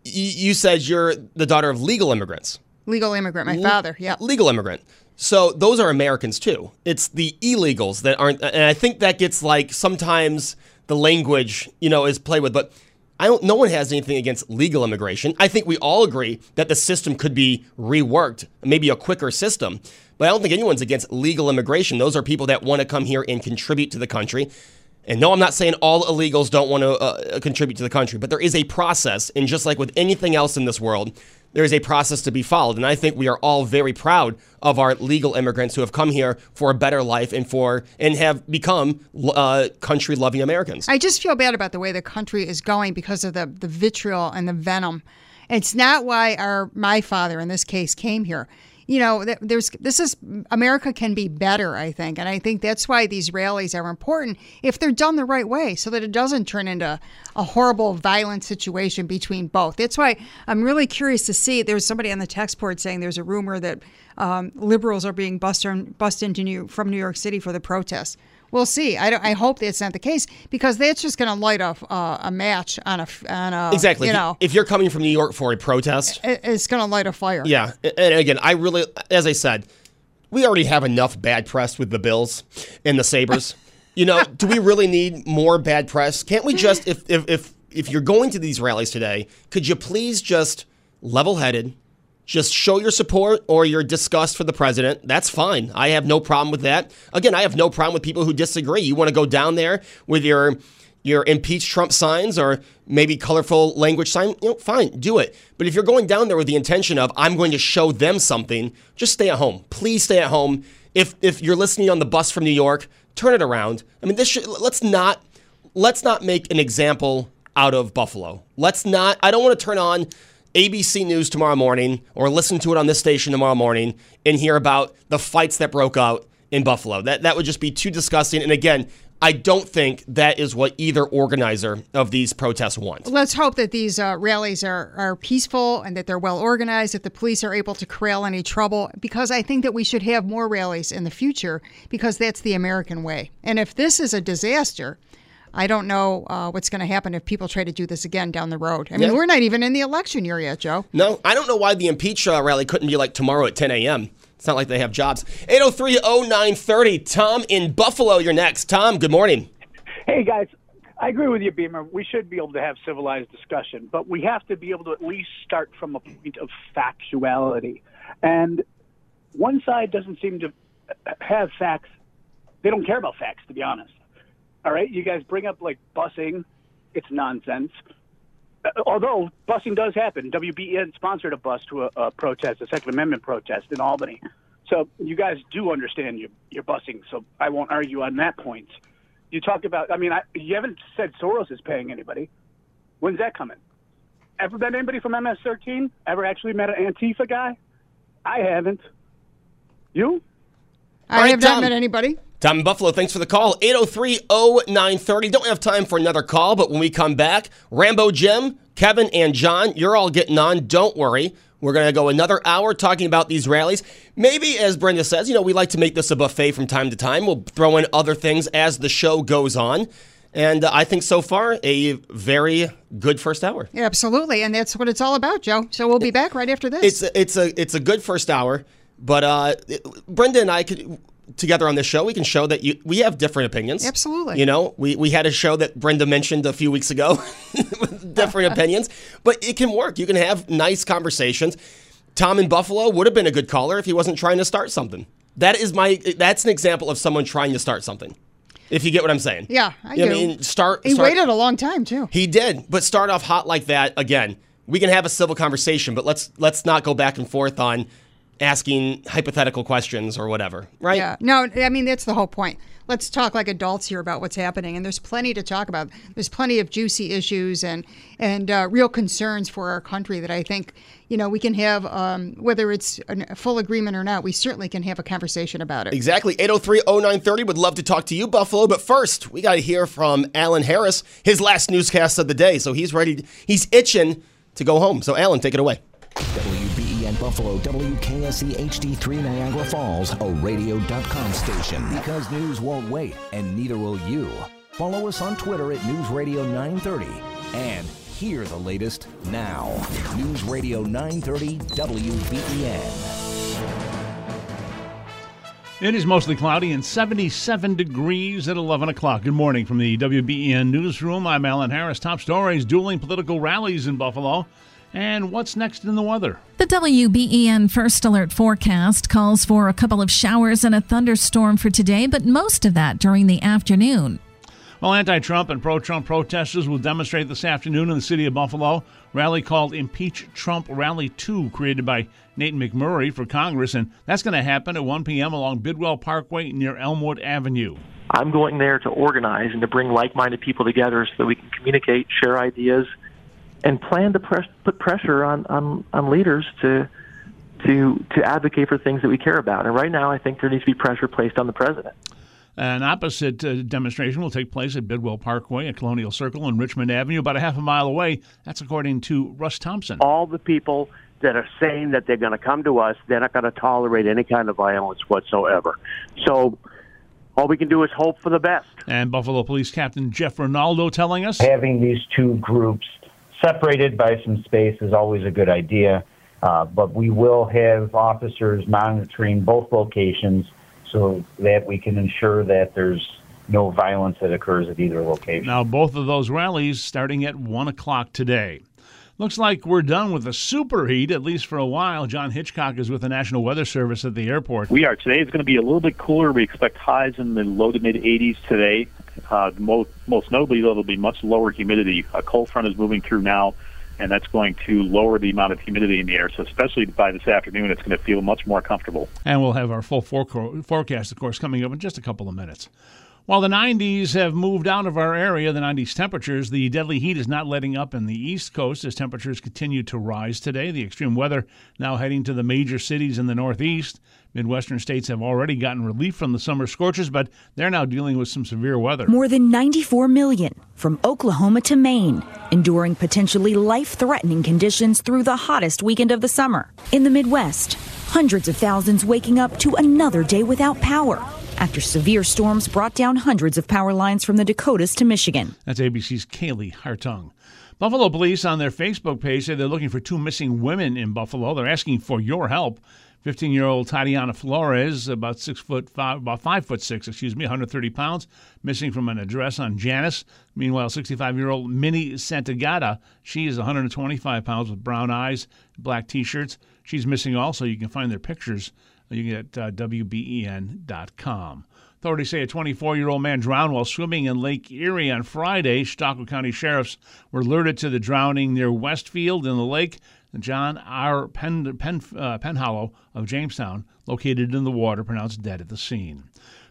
y- You said you're the daughter of legal immigrants. Legal immigrant, my Le- father, yeah. Legal immigrant. So those are Americans too. It's the illegals that aren't, and I think that gets like sometimes the language, you know, is played with. But I don't. No one has anything against legal immigration. I think we all agree that the system could be reworked, maybe a quicker system. But I don't think anyone's against legal immigration. Those are people that want to come here and contribute to the country. And no, I'm not saying all illegals don't want to uh, contribute to the country, but there is a process. And just like with anything else in this world, there is a process to be followed. And I think we are all very proud of our legal immigrants who have come here for a better life and for and have become uh, country loving Americans. I just feel bad about the way the country is going because of the, the vitriol and the venom. It's not why our my father in this case came here. You know, there's this is America can be better, I think, and I think that's why these rallies are important if they're done the right way, so that it doesn't turn into a horrible, violent situation between both. That's why I'm really curious to see. There's somebody on the text board saying there's a rumor that um, liberals are being bussed, bussed into New, from New York City for the protests. We'll see. I, I hope that's not the case because that's just going to light a, uh, a match on a on a exactly. You If know, if you're coming from New York for a protest, it, it's going to light a fire. Yeah, and again, I really, as I said, we already have enough bad press with the Bills and the Sabres. you know, do we really need more bad press? Can't we just, if if if if you're going to these rallies today, could you please just level-headed, just show your support or your disgust for the president? That's fine. I have no problem with that. Again, I have no problem with people who disagree. You want to go down there with your your impeach Trump signs or maybe colorful language sign, you know, fine, do it. But if you're going down there with the intention of I'm going to show them something, just stay at home. Please stay at home. If if you're listening on the bus from New York, turn it around. I mean, this should, let's not let's not make an example out of Buffalo. Let's not. I don't want to turn on ABC News tomorrow morning or listen to it on this station tomorrow morning and hear about the fights that broke out in Buffalo. That that would just be too disgusting. And again, I don't think that is what either organizer of these protests wants. Let's hope that these uh, rallies are, are peaceful and that they're well organized, that the police are able to corral any trouble, because I think that we should have more rallies in the future because that's the American way. And if this is a disaster, I don't know uh, what's going to happen if people try to do this again down the road. I mean, Yeah. we're not even in the election year yet, Joe. No, I don't know why the impeach uh, rally couldn't be like tomorrow at 10 a.m. It's not like they have jobs. 803-0930. Tom in Buffalo, you're next. Tom, good morning. Hey guys, I agree with you, Beamer. We should be able to have civilized discussion, but we have to be able to at least start from a point of factuality. And one side doesn't seem to have facts. They don't care about facts, to be honest. All right, you guys bring up like busing. It's nonsense. Uh, Although busing does happen, WBEN sponsored a bus to a, a protest, a Second Amendment protest in Albany. So you guys do understand your your busing. So I won't argue on that point. You talk about. I mean, I, you haven't said Soros is paying anybody. When's that coming? Ever met anybody from MS-13? Ever actually met an Antifa guy? I haven't. You? I All right, have not met anybody. Tom in Buffalo, thanks for the call. 803 0930. Don't have time for another call, but when we come back, Rambo Jim, Kevin, and John, you're all getting on. Don't worry. We're going to go another hour talking about these rallies. Maybe, as Brenda says, you know, we like to make this a buffet from time to time. We'll throw in other things as the show goes on. And uh, I think so far, a very good first hour. Yeah, absolutely, and that's what it's all about, Joe. So we'll be back right after this. It's a, it's a it's a good first hour, but uh, Brenda and I could together on this show we can show that you we have different opinions. Absolutely. You know, we we had a show that Brenda mentioned a few weeks ago with different opinions, but it can work. You can have nice conversations. Tom in Buffalo would have been a good caller if he wasn't trying to start something. That is my that's an example of someone trying to start something. If you get what I'm saying. yeah, I You know do. I mean, start he start- waited a long time too. he did, but start off hot like that again. We can have a civil conversation, but let's let's not go back and forth on asking hypothetical questions or whatever, right? Yeah. No, I mean that's the whole point. Let's talk like adults here about what's happening, and there's plenty to talk about. There's plenty of juicy issues and and uh, real concerns for our country that I think you know we can have, um, whether it's a full agreement or not. We certainly can have a conversation about it. Exactly. 803-0930 would love to talk to you, Buffalo. But first, we got to hear from Alan Harris, his last newscast of the day. So he's ready. He's itching to go home. So Alan, take it away. Buffalo, WKSE HD3 Niagara Falls, a radio.com station. Because news won't wait, and neither will you. Follow us on Twitter at News Radio 930 and hear the latest now. News Radio 930 WBEN. It is mostly cloudy and 77 degrees at 11 o'clock. Good morning from the WBEN Newsroom. I'm Alan Harris. Top stories dueling political rallies in Buffalo. And what's next in the weather? The WBEN First Alert forecast calls for a couple of showers and a thunderstorm for today, but most of that during the afternoon. Well, anti Trump and pro Trump protesters will demonstrate this afternoon in the city of Buffalo. Rally called Impeach Trump Rally 2, created by Nathan McMurray for Congress. And that's going to happen at 1 p.m. along Bidwell Parkway near Elmwood Avenue. I'm going there to organize and to bring like-minded people together so that we can communicate, share ideas, and plan to press, put pressure on, on, on leaders to to to advocate for things that we care about. And right now, I think there needs to be pressure placed on the president. An opposite uh, demonstration will take place at Bidwell Parkway at Colonial Circle and Richmond Avenue, about a half a mile away. That's according to Russ Thompson. all the people that are saying that they're going to come to us, they're not going to tolerate any kind of violence whatsoever. So all we can do is hope for the best. And Buffalo Police Captain Jeff Rinaldo telling us Having these two groups separated by some space is always a good idea, uh, but we will have officers monitoring both locations so that we can ensure that there's no violence that occurs at either location. Now, both of those rallies starting at 1 o'clock today. Looks like we're done with the superheat, at least for a while. John Hitchcock is with the National Weather Service at the airport. We are. Today is going to be a little bit cooler. We expect highs in the low to mid 80s today. Uh, most, most notably, though, there'll be much lower humidity. A cold front is moving through now, and that's going to lower the amount of humidity in the air. So, especially by this afternoon, it's going to feel much more comfortable. And we'll have our full forecast, of course, coming up in just a couple of minutes. While the 90s have moved out of our area, the 90s temperatures, the deadly heat is not letting up in the East Coast as temperatures continue to rise today. The extreme weather now heading to the major cities in the Northeast. Midwestern states have already gotten relief from the summer scorches, but they're now dealing with some severe weather. More than 94 million from Oklahoma to Maine, enduring potentially life threatening conditions through the hottest weekend of the summer. In the Midwest, hundreds of thousands waking up to another day without power after severe storms brought down hundreds of power lines from the Dakotas to Michigan. That's ABC's Kaylee Hartung. Buffalo police on their Facebook page say they're looking for two missing women in Buffalo. They're asking for your help. 15-year-old Tatiana Flores, about six foot five, about five foot six, excuse me, 130 pounds, missing from an address on Janus. Meanwhile, 65-year-old Minnie Santagata, she is 125 pounds with brown eyes, black T-shirts. She's missing also. You can find their pictures You can get uh, WBEN.com. Authorities say a 24 year old man drowned while swimming in Lake Erie on Friday. Chautauqua County sheriffs were alerted to the drowning near Westfield in the lake. John R. Pen, Pen, uh, Penhollow of Jamestown, located in the water, pronounced dead at the scene.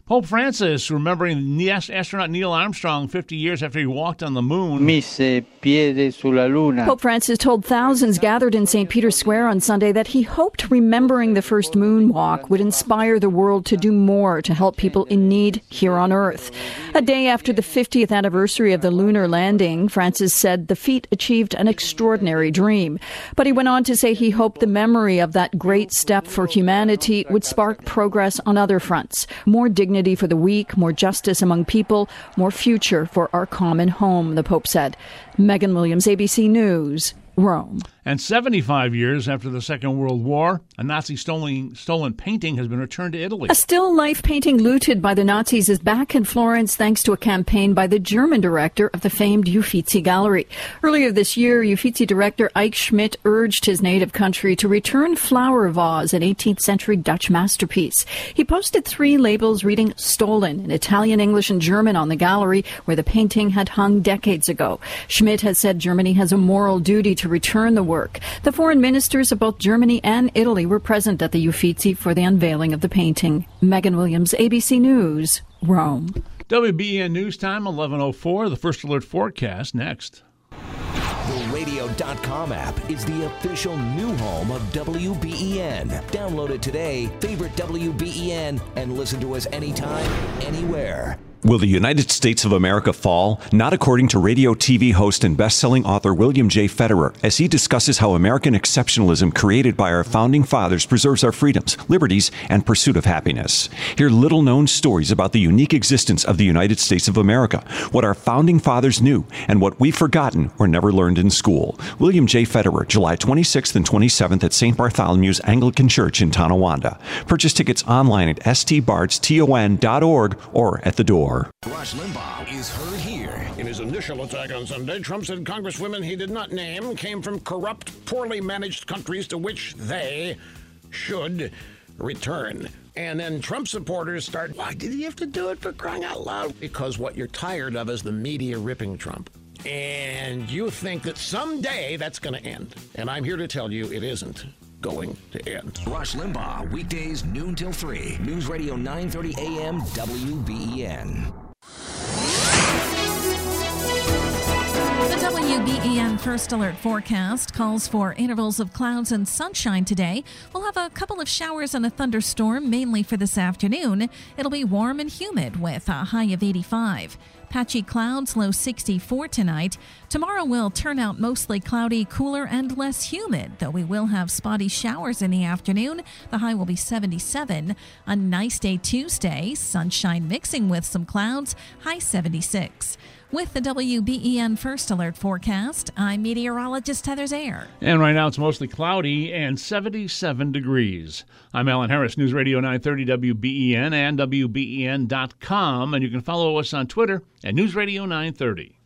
Pope Francis remembering the astronaut Neil Armstrong 50 years after he walked on the moon. Mise piede sulla luna. Pope Francis told thousands gathered in St. Peter's Square on Sunday that he hoped remembering the first moonwalk would inspire the world to do more to help people in need here on Earth. A day after the 50th anniversary of the lunar landing, Francis said the feat achieved an extraordinary dream. But he went on to say he hoped the memory of that great step for humanity would spark progress on other fronts. More dignity for the weak, more justice among people, more future for our common home, the Pope said. Megan Williams, ABC News, Rome. And 75 years after the Second World War, a Nazi stolen, stolen painting has been returned to Italy. A still life painting looted by the Nazis is back in Florence thanks to a campaign by the German director of the famed Uffizi Gallery. Earlier this year, Uffizi director Eike Schmidt urged his native country to return flower vase, an 18th century Dutch masterpiece. He posted three labels reading stolen in Italian, English, and German on the gallery where the painting had hung decades ago. Schmidt has said Germany has a moral duty to return the work work. The foreign ministers of both Germany and Italy were present at the Uffizi for the unveiling of the painting. Megan Williams, ABC News, Rome. WBEN News Time, 1104. The first alert forecast next. The radio.com app is the official new home of WBEN. Download it today, favorite WBEN, and listen to us anytime, anywhere. Will the United States of America fall? Not according to radio TV host and best-selling author William J. Federer, as he discusses how American exceptionalism created by our founding fathers preserves our freedoms, liberties, and pursuit of happiness. Hear little-known stories about the unique existence of the United States of America, what our founding fathers knew, and what we've forgotten or never learned in school. William J. Federer, July 26th and 27th at St. Bartholomew's Anglican Church in Tonawanda. Purchase tickets online at stbartston.org or at the door. Rush Limbaugh is heard here. In his initial attack on Sunday, Trump said congresswomen he did not name came from corrupt, poorly managed countries to which they should return. And then Trump supporters start, why did he have to do it for crying out loud? Because what you're tired of is the media ripping Trump. And you think that someday that's going to end. And I'm here to tell you it isn't going to end. Rush Limbaugh, weekdays noon till 3. News Radio 930 AM WBEN. The WBEN First Alert forecast calls for intervals of clouds and sunshine today. We'll have a couple of showers and a thunderstorm, mainly for this afternoon. It'll be warm and humid with a high of 85. Patchy clouds, low 64 tonight. Tomorrow will turn out mostly cloudy, cooler, and less humid, though we will have spotty showers in the afternoon. The high will be 77. A nice day Tuesday, sunshine mixing with some clouds, high 76. With the WBEN First Alert forecast, I'm meteorologist Heather Zayer. And right now it's mostly cloudy and 77 degrees. I'm Alan Harris, News Radio 930 WBEN and WBEN.com. And you can follow us on Twitter at News Radio 930.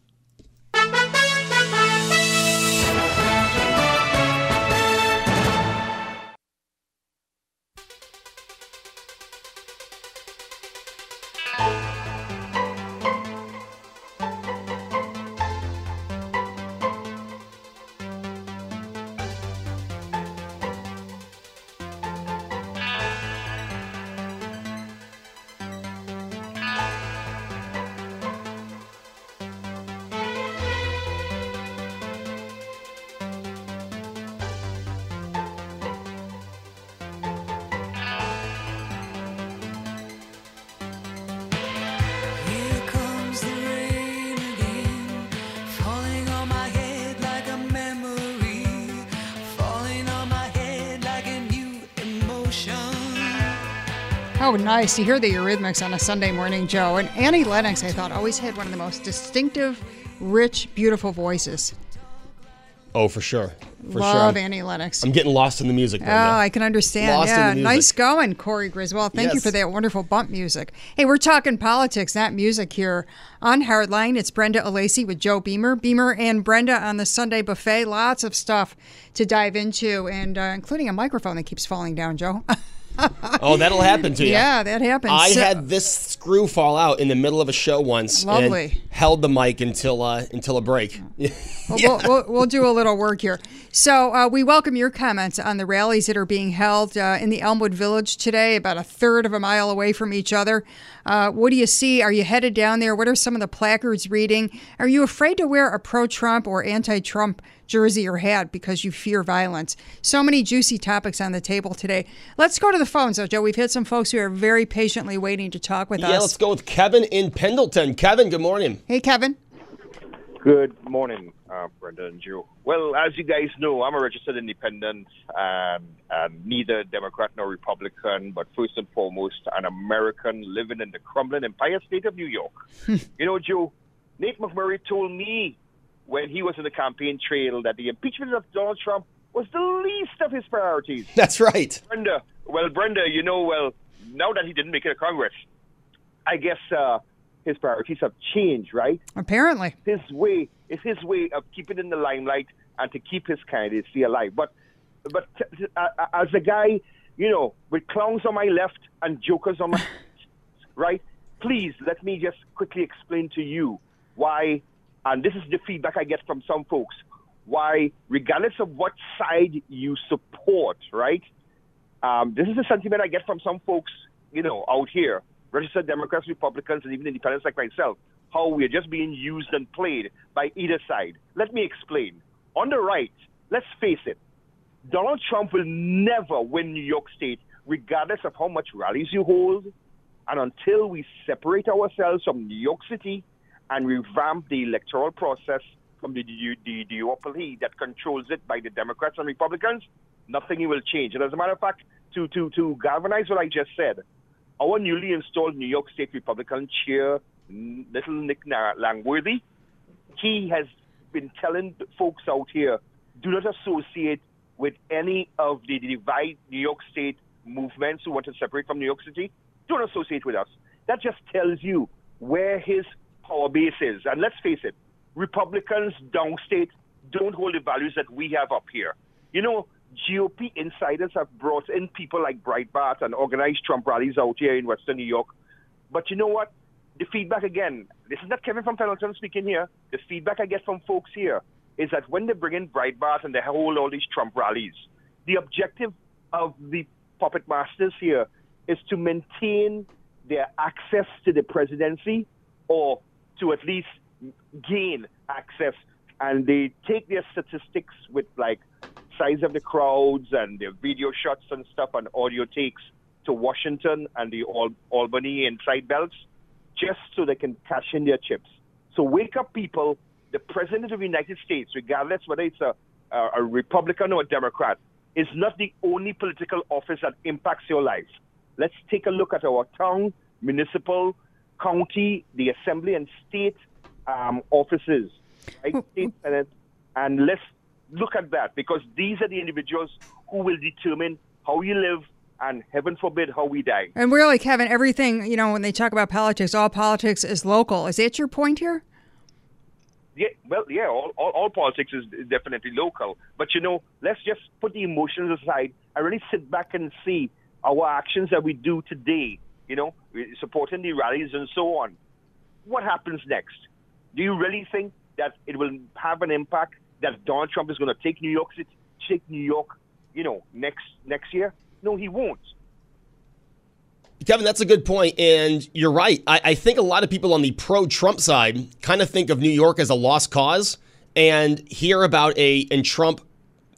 Nice to hear the Eurythmics on a Sunday morning, Joe. And Annie Lennox, I thought, always had one of the most distinctive, rich, beautiful voices. Oh, for sure. For Love sure. Annie Lennox. I'm getting lost in the music. Oh. I can understand. Lost in yeah, the music. nice going, Corey Griswold. Thank you for that wonderful bump music. Hey, we're talking politics, not music here on Hardline. It's Brenda Alessi with Joe Beamer. Beamer and Brenda on the Sunday buffet. Lots of stuff to dive into, and uh, including a microphone that keeps falling down, Joe. Oh, that'll happen to you. Yeah, that happens. I So- had this screw fall out in the middle of a show once. Lovely. And held the mic until uh, until a break. Well, we'll, we'll, we'll do a little work here. So uh, we welcome your comments on the rallies that are being held uh, in the Elmwood Village today, about a third of a mile away from each other. Uh, what do you see? Are you headed down there? What are some of the placards reading? Are you afraid to wear a pro-Trump or anti-Trump jersey or hat because you fear violence? So many juicy topics on the table today. Let's go to the phones, though, Joe. We've had some folks who are very patiently waiting to talk with yeah, us. Yeah, let's go with Kevin in Pendleton. Kevin, good morning. Hey, Kevin. Good morning, uh, Brenda and Joe. Well, as you guys know, I'm a registered independent and, and neither Democrat nor Republican, but first and foremost, an American living in the crumbling empire state of New York. you know, Joe, Nate McMurray told me when he was in the campaign trail that the impeachment of Donald Trump was the least of his priorities. That's right. Brenda, well, Brenda, you know, well, now that he didn't make it to Congress, I guess uh, his priorities have changed, right? Apparently. His way is his way of keeping in the limelight and to keep his candidacy alive. But, but t- uh, uh, as a guy, you know, with clowns on my left and jokers on my right, please let me just quickly explain to you why, and this is the feedback I get from some folks, why, regardless of what side you support, right? Um, this is the sentiment I get from some folks, you know, out here, registered Democrats, Republicans, and even independents like myself, how we're just being used and played by either side. Let me explain. On the right, let's face it, Donald Trump will never win New York State, regardless of how much rallies you hold. And until we separate ourselves from New York City and revamp the electoral process from the, du- the duopoly that controls it by the Democrats and Republicans, nothing will change. And as a matter of fact, to, to, to galvanize what I just said, our newly installed New York State Republican chair, little Nick Langworthy, he has been telling folks out here, do not associate with any of the divide New York State movements who want to separate from New York City. Don't associate with us. That just tells you where his power base is. And let's face it, Republicans downstate don't hold the values that we have up here. You know, GOP insiders have brought in people like Breitbart and organized Trump rallies out here in Western New York. But you know what? The feedback again, this is not Kevin from Pendleton speaking here. The feedback I get from folks here is that when they bring in Breitbart and they hold all these Trump rallies, the objective of the puppet masters here is to maintain their access to the presidency or to at least gain access. And they take their statistics with like size of the crowds and their video shots and stuff and audio takes to Washington and the Al- Albany inside belts just so they can cash in their chips. So wake up, people. The President of the United States, regardless whether it's a, a, a Republican or a Democrat, is not the only political office that impacts your life. Let's take a look at our town, municipal, county, the assembly, and state um, offices, right? State Senate, and let's look at that because these are the individuals who will determine how you live and, heaven forbid, how we die. And really, Kevin, everything, you know, when they talk about politics, all politics is local. Is that your point here? Yeah, well, yeah, all, all, all politics is definitely local. But, you know, let's just put the emotions aside and really sit back and see our actions that we do today, you know, supporting the rallies and so on. What happens next? Do you really think that it will have an impact that Donald Trump is going to take New York City, take New York, you know, next next year? No, he won't. Kevin, that's a good point, and you're right. I, I think a lot of people on the pro-Trump side kind of think of New York as a lost cause, and hear about a and Trump,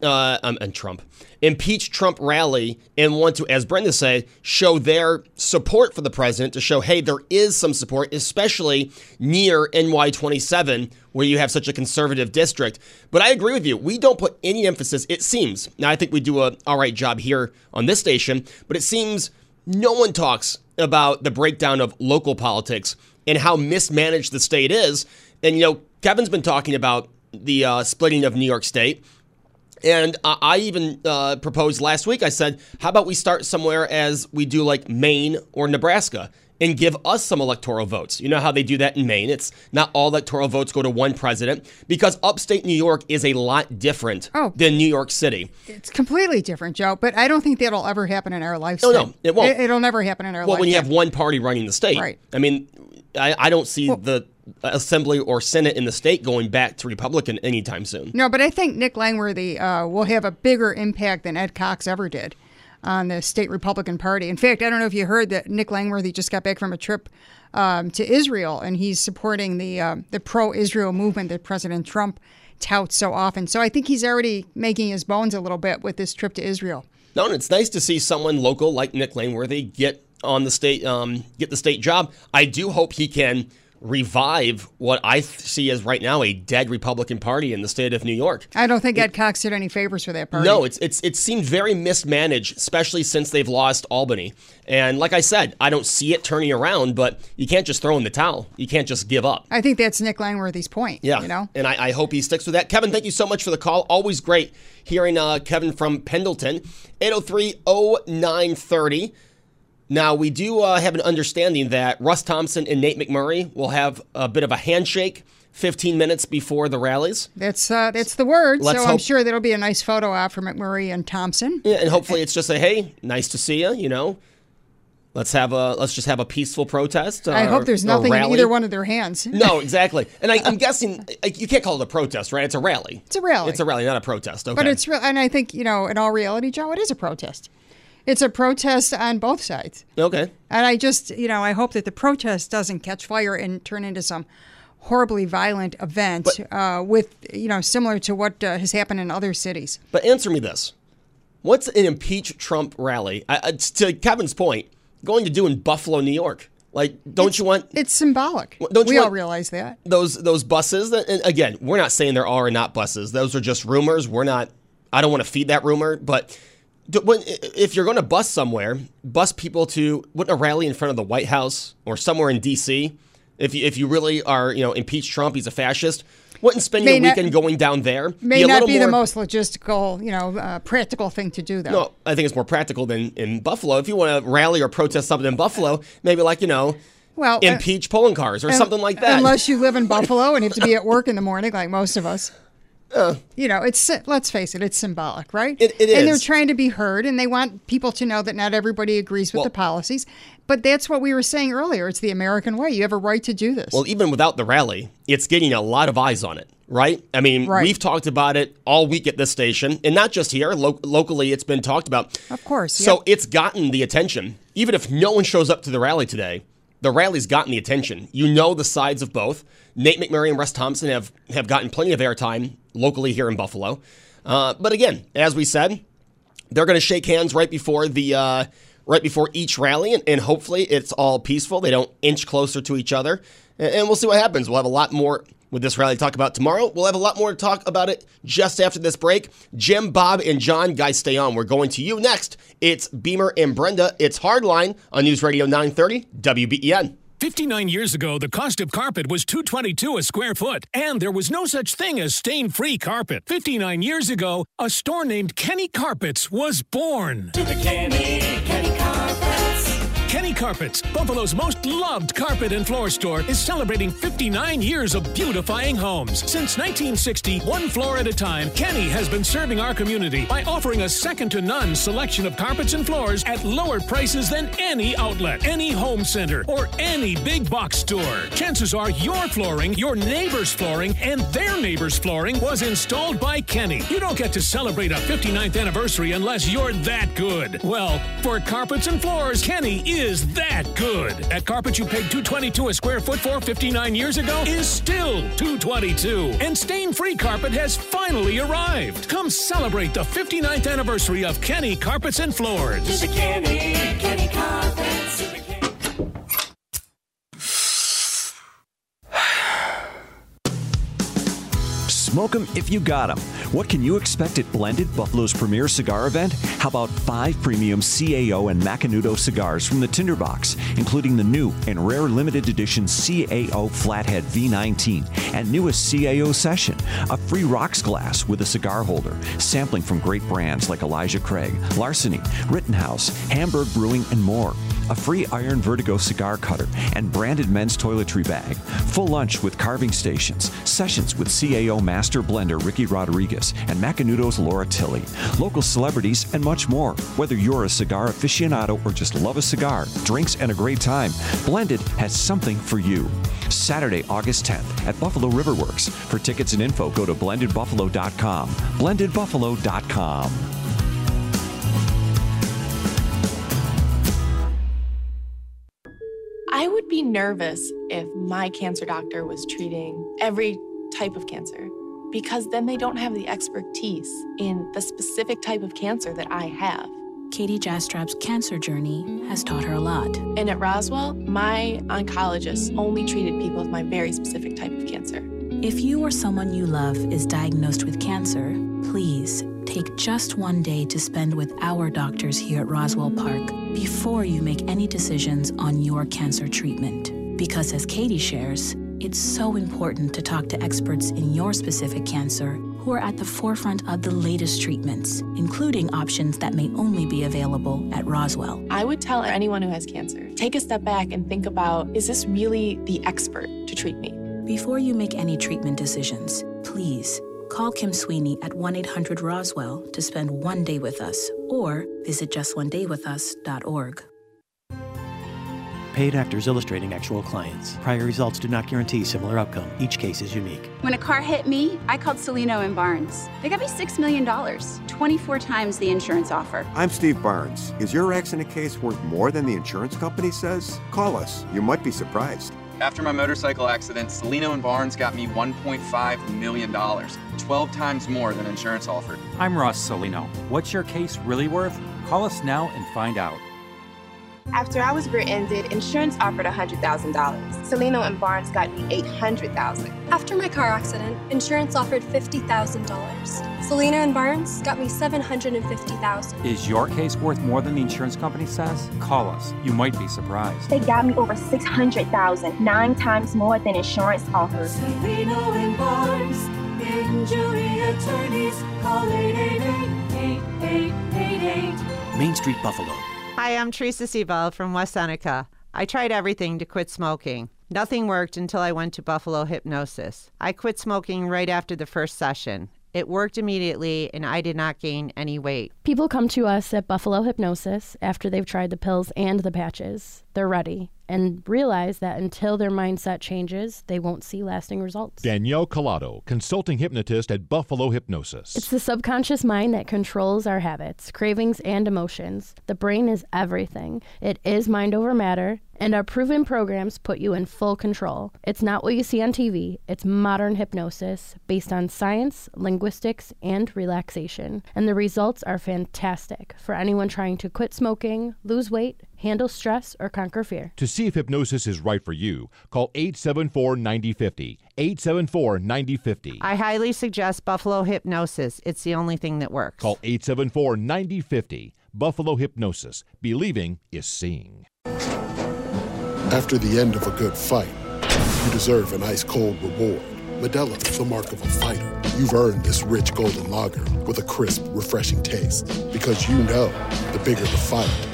uh, um, and Trump impeach Trump rally and want to, as Brenda said, show their support for the president to show, hey, there is some support, especially near NY27, where you have such a conservative district. But I agree with you. We don't put any emphasis, it seems. Now, I think we do a all right job here on this station, but it seems no one talks about the breakdown of local politics and how mismanaged the state is. And, you know, Kevin's been talking about the uh, splitting of New York State. And I I even uh, proposed last week, I said, how about we start somewhere as we do like Maine or Nebraska? and give us some electoral votes. You know how they do that in Maine? It's not all electoral votes go to one president because upstate New York is a lot different Oh. than New York City. It's completely different, Joe. But I don't think that'll ever happen in our lifetime. no, no, it won't. It, will never happen in our Well, lifetime. when you have one party running the state, Right. I mean, I, I don't see the assembly or senate in the state going back to Republican anytime soon. No, but I think Nick Langworthy uh, will have a bigger impact than Ed Cox ever did on the state Republican Party. In fact, I don't know if you heard that Nick Langworthy just got back from a trip um, to Israel, and he's supporting the uh, the pro-Israel movement that President Trump touts so often. So I think he's already making his bones a little bit with this trip to Israel. No, and it's nice to see someone local like Nick Langworthy get on the state, um, get the state job. I do hope he can revive what I see as right now a dead Republican Party in the state of New York. I don't think Ed Cox did any favors for that party. No, it's it's it seemed very mismanaged, especially since they've lost Albany. And like I said, I don't see it turning around, but you can't just throw in the towel. You can't just give up. I think that's Nick Langworthy's point. Yeah, you know. and I, I hope he sticks with that. Kevin, thank you so much for the call. Always great hearing uh, Kevin from Pendleton. 803-0930. Now, we do uh, have an understanding that Russ Thompson and Nate McMurray will have a bit of a handshake 15 minutes before the rallies. That's uh, that's the word. Let's so I'm sure there'll be a nice photo op for McMurray and Thompson. Yeah, and hopefully it's just a hey, nice to see you. You know, let's have a let's just have a peaceful protest. I or- hope there's nothing in either one of their hands. No, exactly. And I, I'm guessing like, you can't call it a protest, right? It's a rally. It's a rally. It's a rally, not a protest. Okay. But it's real, and I think you know, in all reality, Joe, it is a protest. It's a protest on both sides, okay. and I just, you know, I hope that the protest doesn't catch fire and turn into some horribly violent event uh, with, you know, similar to what uh, has happened in other cities. But answer me this: What's an impeach Trump rally? I, I, to Kevin's point, going to do in Buffalo, New York? Like, don't you want? It's symbolic. Don't we all realize that. those those buses that, and again we're not saying there are or not buses those are just rumors we're not i don't want to feed that rumor but if you're going to bus somewhere bus people to wouldn't a rally in front of the white house or somewhere in dc if you, if you really are you know impeach trump he's a fascist wouldn't spend May your not- weekend going down there May a not be the most logistical, you know, uh, practical thing to do, though. no, I think it's more practical than in Buffalo. If you want to rally or protest something in Buffalo, maybe like you know, Well, uh, impeach Poloncarz or Un- something like that. Unless you live in Buffalo and you have to be at work in the morning, like most of us. Uh. you know, it's let's face it, it's symbolic, right? It- it And they're trying to be heard, and they want people to know that not everybody agrees with Well- the policies. But that's what we were saying earlier. It's the American way. You have a right to do this. Well, even without the rally, it's getting a lot of eyes on it, right? I mean, Right. we've talked about it all week at this station, and not just here. Lo- locally, it's been talked about. of course. So yep. it's gotten the attention. Even if no one shows up to the rally today, the rally's gotten the attention. You know the sides of both. Nate McMurray and Russ Thompson have, have gotten plenty of airtime locally here in Buffalo. Uh, but again, as we said, they're going to shake hands right before the uh, right before each rally, and, and hopefully it's all peaceful. They don't inch closer to each other, and, and we'll see what happens. We'll have a lot more with this rally to talk about tomorrow. We'll have a lot more to talk about it just after this break. Jim, Bob, and John, guys, stay on. We're going to you next. It's Beamer and Brenda. It's Hardline on News Radio 930 WBEN. 59 years ago, the cost of carpet was 222 a square foot, and there was no such thing as stain-free carpet. 59 years ago, a store named Kenny Carpets was born. To the Kenny, Kenny Carpets. Kenny Carpets, Buffalo's most loved carpet and floor store, is celebrating 59 years of beautifying homes. Since 1960, one floor at a time, Kenny has been serving our community by offering a second to none selection of carpets and floors at lower prices than any outlet, any home center, or any big box store. Chances are your flooring, your neighbor's flooring, and their neighbor's flooring was installed by Kenny. You don't get to celebrate a 59th anniversary unless you're that good. Well, for carpets and floors, Kenny is that good. At carpet you paid 222 a square foot for 59 years ago is still 222. And stain-free carpet has finally arrived. Come celebrate the 59th anniversary of Kenny Carpets and Floors. The Kenny, Kenny Carpets. Smoke 'em if you got 'em. What can you expect at Blended, Buffalo's premier cigar event? How about five premium CAO and Macanudo cigars from the Tinderbox, including the new and rare limited edition CAO Flathead V19 and newest CAO Session, a free rocks glass with a cigar holder, sampling from great brands like Elijah Craig, Larceny, Rittenhouse, Hamburg Brewing, and more. A free Iron Vertigo cigar cutter, and branded men's toiletry bag. Full lunch with carving stations, sessions with CAO master blender Ricky Rodriguez and Macanudo's Laura Tilley, local celebrities, and much more. Whether you're a cigar aficionado or just love a cigar, drinks, and a great time, Blended has something for you. Saturday, August 10th at Buffalo Riverworks. For tickets and info, go to blendedbuffalo.com. Blendedbuffalo.com. be nervous if my cancer doctor was treating every type of cancer because then they don't have the expertise in the specific type of cancer that I have. Katie Jastrap's cancer journey has taught her a lot. And at Roswell, my oncologist only treated people with my very specific type of cancer. If you or someone you love is diagnosed with cancer, please take just one day to spend with our doctors here at Roswell Park before you make any decisions on your cancer treatment. Because as Katie shares, it's so important to talk to experts in your specific cancer who are at the forefront of the latest treatments, including options that may only be available at Roswell. I would tell anyone who has cancer take a step back and think about is this really the expert to treat me? Before you make any treatment decisions, please call Kim Sweeney at 1 800 Roswell to spend one day with us or visit justonedayWithUs.org. Paid actors illustrating actual clients. Prior results do not guarantee similar outcome. Each case is unique. When a car hit me, I called Cellino and Barnes. They got me $6 million, 24 times the insurance offer. I'm Steve Barnes. Is your accident case worth more than the insurance company says? Call us. You might be surprised. After my motorcycle accident, Cellino and Barnes got me $1.5 million, 12 times more than insurance offered. I'm Ross Cellino. What's your case really worth? Call us now and find out. After I was rear-ended, insurance offered $100,000. Cellino and Barnes got me 800,000. After my car accident, insurance offered $50,000. Cellino and Barnes got me 750,000. Is your case worth more than the insurance company says? Call us. You might be surprised. They got me over $600,000, nine times more than insurance offers. Cellino and Barnes, injury attorneys, call 888-8888. Main Street Buffalo. Hi, I'm Teresa Sebald from West Seneca. I tried everything to quit smoking. Nothing worked until I went to Buffalo Hypnosis. I quit smoking right after the first session. It worked immediately, and I did not gain any weight. People come to us at Buffalo Hypnosis after they've tried the pills and the patches. They're ready and realize that until their mindset changes, they won't see lasting results. Danielle Collado, consulting hypnotist at Buffalo Hypnosis. It's the subconscious mind that controls our habits, cravings, and emotions. The brain is everything. It is mind over matter, and our proven programs put you in full control. It's not what you see on TV, it's modern hypnosis based on science, linguistics, and relaxation. And the results are fantastic for anyone trying to quit smoking, lose weight, handle stress, or conquer fear. To see if hypnosis is right for you, call 874 9050. 874 9050. I highly suggest Buffalo Hypnosis. It's the only thing that works. Call 874 9050. Buffalo Hypnosis. Believing is seeing. After the end of a good fight, you deserve an ice cold reward. Modelo is the mark of a fighter. You've earned this rich golden lager with a crisp, refreshing taste. Because you know the bigger the fight, the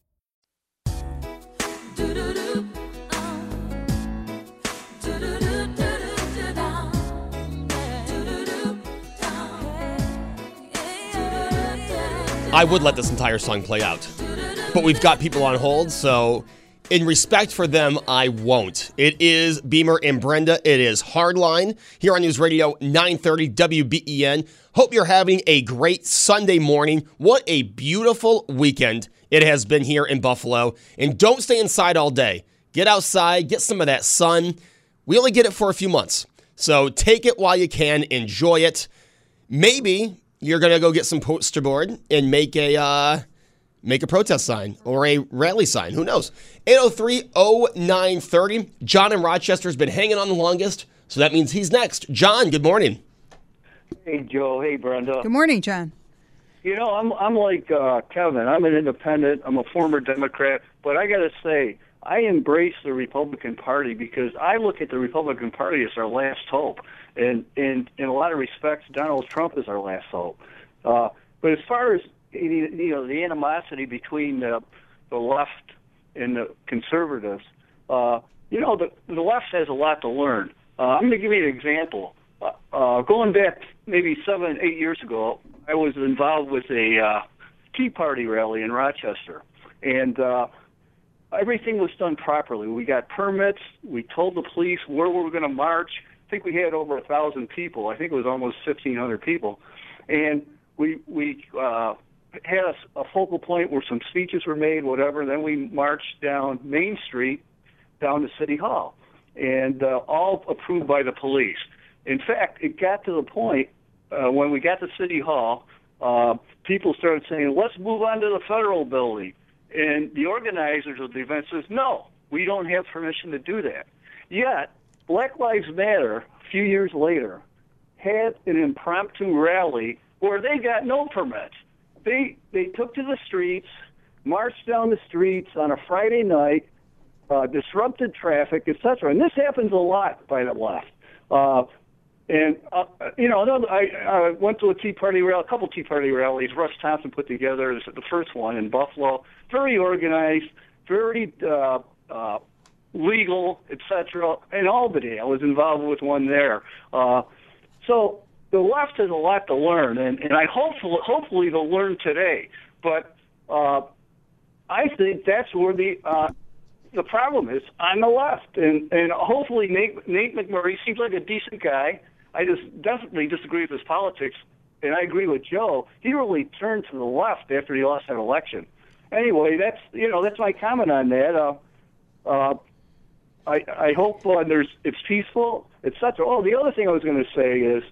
I would let this entire song play out. But we've got people on hold, so in respect for them, I won't. It is Beamer and Brenda. It is Hardline here on News Radio 930 WBEN. Hope you're having a great Sunday morning. What a beautiful weekend it has been here in Buffalo. And don't stay inside all day. Get outside, get some of that sun. We only get it for a few months. So take it while you can, enjoy it. Maybe you're gonna go get some poster board and make a uh, make a protest sign or a rally sign. Who knows? 803-0930. John in Rochester has been hanging on the longest, so that means he's next. John, good morning. Hey, Joe. Hey, Brenda. Good morning, John. You know, I'm I'm like uh, Kevin. I'm an independent. I'm a former Democrat, but I got to say, I embrace the Republican Party because I look at the Republican Party as our last hope, and and in a lot of respects, Donald Trump is our last hope. Uh, but as far as you know, the animosity between the, the left and the conservatives, uh, you know, the the left has a lot to learn. Uh, I'm going to give you an example. Uh, uh, going back maybe seven, eight years ago, I was involved with a uh, Tea Party rally in Rochester, and uh, everything was done properly. We got permits. We told the police where we were going to march. I think we had over a thousand people. I think it was almost fifteen hundred people, and we we uh, had a, a focal point where some speeches were made, whatever. Then we marched down Main Street, down to City Hall, and uh, all approved by the police. In fact, it got to the point uh, when we got to City Hall, uh, people started saying, "Let's move on to the federal building," and the organizers of the event says, "No, we don't have permission to do that." Yet, Black Lives Matter, a few years later, had an impromptu rally where they got no permits. They they took to the streets, marched down the streets on a Friday night, uh, disrupted traffic, etc. And this happens a lot by the left. Uh, and uh, you know, another- I, I went to a Tea Party rally, a couple Tea Party rallies. Russ Thompson put together the first one in Buffalo. Very organized, very uh, uh, legal, etc. In Albany, I was involved with one there. Uh, so the left has a lot to learn, and, and I hopefully hopefully they'll learn today. But uh, I think that's where the uh, the problem is on the left, and and hopefully Nate Nate McMurray seems like a decent guy. I just definitely disagree with his politics, and I agree with Joe. He really turned to the left after he lost that election. Anyway, that's you know that's my comment on that. Uh, uh, I I hope uh, there's it's peaceful, etc. Oh, the other thing I was going to say is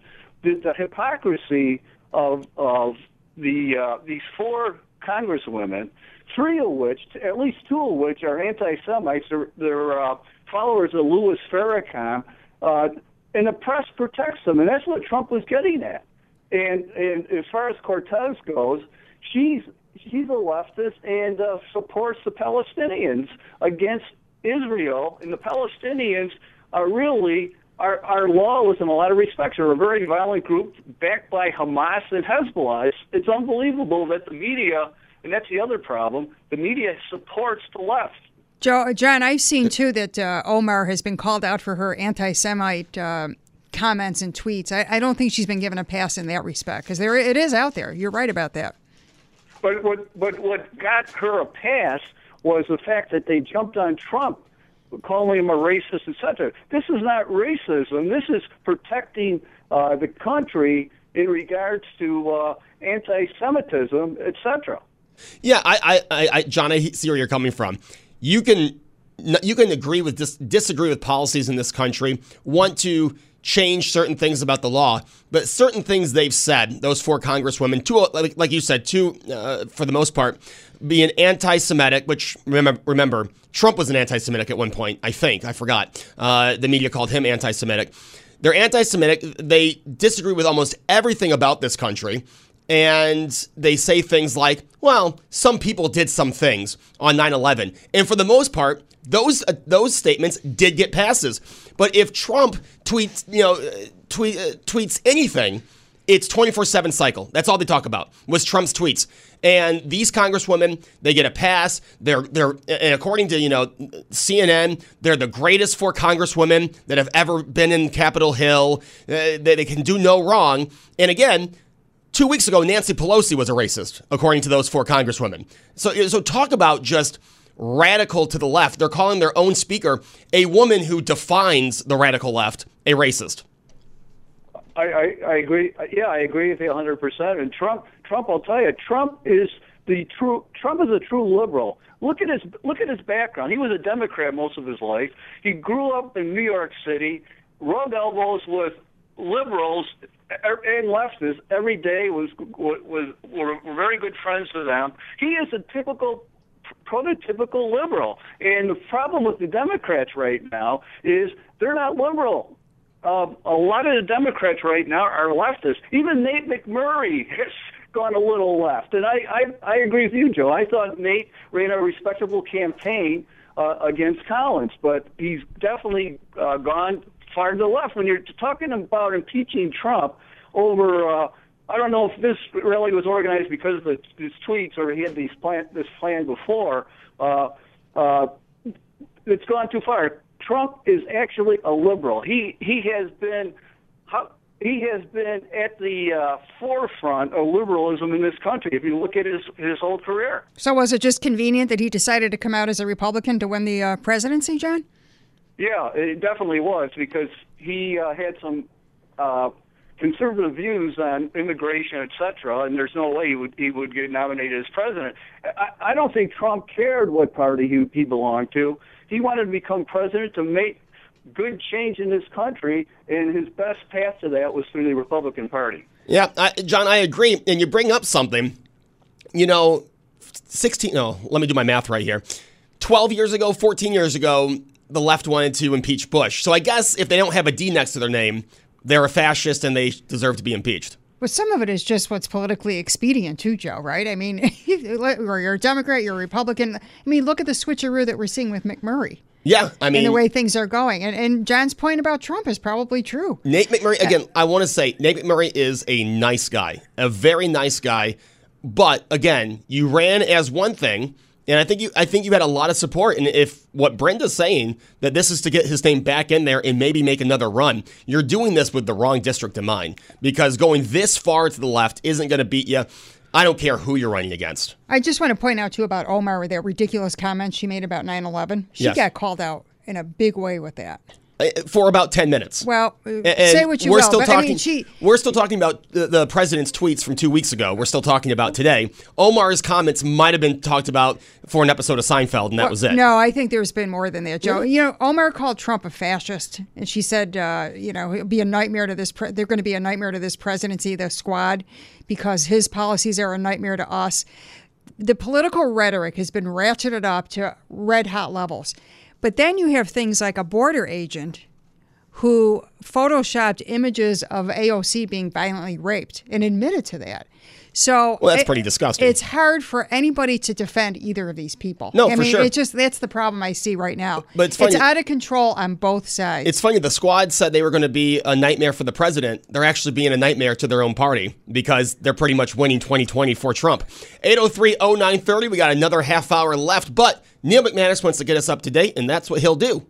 the, the hypocrisy of of the uh, these four congresswomen, three of which, at least two of which, are anti-Semites. They're, they're uh, followers of Louis Farrakhan, uh, and the press protects them, and that's what Trump was getting at. And and as far as Cortez goes, she's she's a leftist and uh, supports the Palestinians against Israel, and the Palestinians are really are, are lawless in a lot of respects. They're a very violent group backed by Hamas and Hezbollah. It's, it's unbelievable that the media, and that's the other problem, the media supports the left. Joe, John, I've seen too that uh, Omar has been called out for her anti-Semite uh, comments and tweets. I, I don't think she's been given a pass in that respect because there it is out there. You're right about that. But what but what got her a pass was the fact that they jumped on Trump, calling him a racist, etc. This is not racism. This is protecting uh, the country in regards to uh, anti-Semitism, etc. Yeah, I, I, I, I, John, I see where you're coming from. You can, you can agree with dis, disagree with policies in this country, want to change certain things about the law, but certain things they've said, those four congresswomen, two, like, like you said, two uh, for the most part, being anti-Semitic. Which remember, remember, Trump was an anti-Semitic at one point. I think I forgot. Uh, the media called him anti-Semitic. They're anti-Semitic. They disagree with almost everything about this country and they say things like, well, some people did some things on 9/11. And for the most part, those uh, those statements did get passes. But if Trump tweets, you know, uh, tweet, uh, tweets anything, it's 24/7 cycle. That's all they talk about. Was Trump's tweets. And these congresswomen, they get a pass. They're they're and according to, you know, CNN, they're the greatest four congresswomen that have ever been in Capitol Hill. Uh, they, they can do no wrong. And again, Two weeks ago, Nancy Pelosi was a racist, according to those four congresswomen. So, so talk about just radical to the left. They're calling their own speaker a woman who defines the radical left a racist. I, I, I agree. Yeah, I agree with you 100. percent And Trump, Trump, I'll tell you, Trump is the true. Trump is a true liberal. Look at his look at his background. He was a Democrat most of his life. He grew up in New York City, rubbed elbows with liberals and leftists every day. Was was were very good friends with them. He is a typical prototypical liberal. And the problem with the Democrats right now is they're not liberal. Uh, a lot of the Democrats right now are leftists. Even Nate McMurray has gone a little left. And I, I, I agree with you, Joe. I thought Nate ran a respectable campaign uh, against Collins, but he's definitely uh, gone far to the left. When you're talking about impeaching Trump over, uh, I don't know if this really was organized because of his tweets or he had these plan, this plan before. Uh, uh, it's gone too far. Trump is actually a liberal. He he has been how, he has been at the uh, forefront of liberalism in this country. If you look at his his whole career. So was it just convenient that he decided to come out as a Republican to win the uh, presidency, John? Yeah, it definitely was because he uh, had some uh, conservative views on immigration, et cetera, and there's no way he would he would get nominated as president. I, I don't think Trump cared what party he, he belonged to. He wanted to become president to make good change in this country, and his best path to that was through the Republican Party. Yeah, I, John, I agree. And you bring up something. You know, 16, no, let me do my math right here. 12 years ago, 14 years ago, the left wanted to impeach Bush. So I guess if they don't have a D next to their name, they're a fascist and they deserve to be impeached. But some of it is just what's politically expedient too, Joe, right? I mean, or you're a Democrat, you're a Republican. I mean, look at the switcheroo that we're seeing with McMurray. Yeah, I mean, and the way things are going. And, and John's point about Trump is probably true. Nate McMurray, again, I want to say Nate McMurray is a nice guy, a very nice guy. But again, you ran as one thing, and I think you I think you had a lot of support. And if what Brenda's saying that this is to get his name back in there and maybe make another run, you're doing this with the wrong district in mind. Because going this far to the left isn't going to beat you. I don't care who you're running against. I just want to point out too about Omar with that ridiculous comment she made about 9/11. She Yes. got called out in a big way with that. Uh, For about 10 minutes. Well, uh, And say what you we're will, still talking, I mean, she we're still talking about the, the president's tweets from two weeks ago. We're still talking about today. Omar's comments might have been talked about for an episode of Seinfeld, and that was it. No, I think there's been more than that, Joe. You know, Omar called Trump a fascist, and she said, uh, you know, it'll be a nightmare to this. Pre- they're going to be a nightmare to this presidency, the squad, because his policies are a nightmare to us. The political rhetoric has been ratcheted up to red hot levels, but then you have things like a border agent who photoshopped images of AOC being violently raped and admitted to that. So Well, that's it- pretty disgusting. It's hard for anybody to defend either of these people. No, I for mean, sure. It's just that's the problem I see right now. But it's funny, it's out of control on both sides. It's funny, the squad said they were going to be a nightmare for the president. They're actually being a nightmare to their own party because they're pretty much winning 2020 for Trump. 803 0930, we got another half hour left, but Neil McManus wants to get us up to date, and that's what he'll do.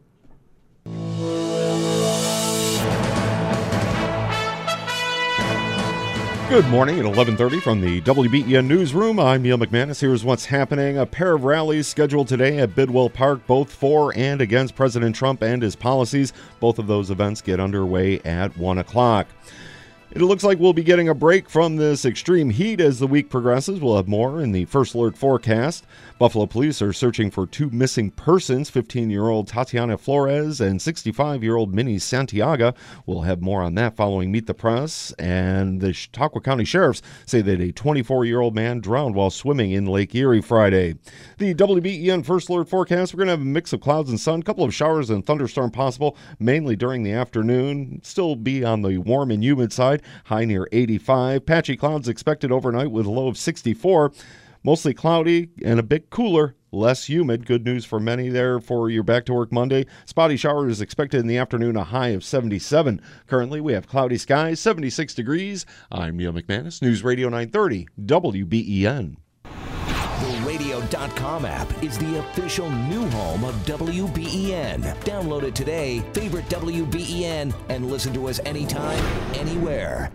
Good morning at 11:30 from the WBEN newsroom. I'm Neil McManus. Here's what's happening. A pair of rallies scheduled today at Bidwell Park, both for and against President Trump and his policies. Both of those events get underway at one o'clock. It looks like we'll be getting a break from this extreme heat as the week progresses. We'll have more in the first alert forecast. Buffalo police are searching for two missing persons 15 year old Tatiana Flores and 65 year old Minnie Santiago. We'll have more on that following Meet the Press. And the Chautauqua County Sheriffs say that a 24 year old man drowned while swimming in Lake Erie Friday. The WBEN first alert forecast we're going to have a mix of clouds and sun, a couple of showers and thunderstorm possible, mainly during the afternoon. Still be on the warm and humid side, high near 85. Patchy clouds expected overnight with a low of 64. Mostly cloudy and a bit cooler, less humid. Good news for many there for your back to work Monday. Spotty showers expected in the afternoon, a high of 77. Currently, we have cloudy skies, 76 degrees. I'm Neil McManus, News Radio 930, WBEN. The radio.com app is the official new home of WBEN. Download it today, favorite WBEN, and listen to us anytime, anywhere.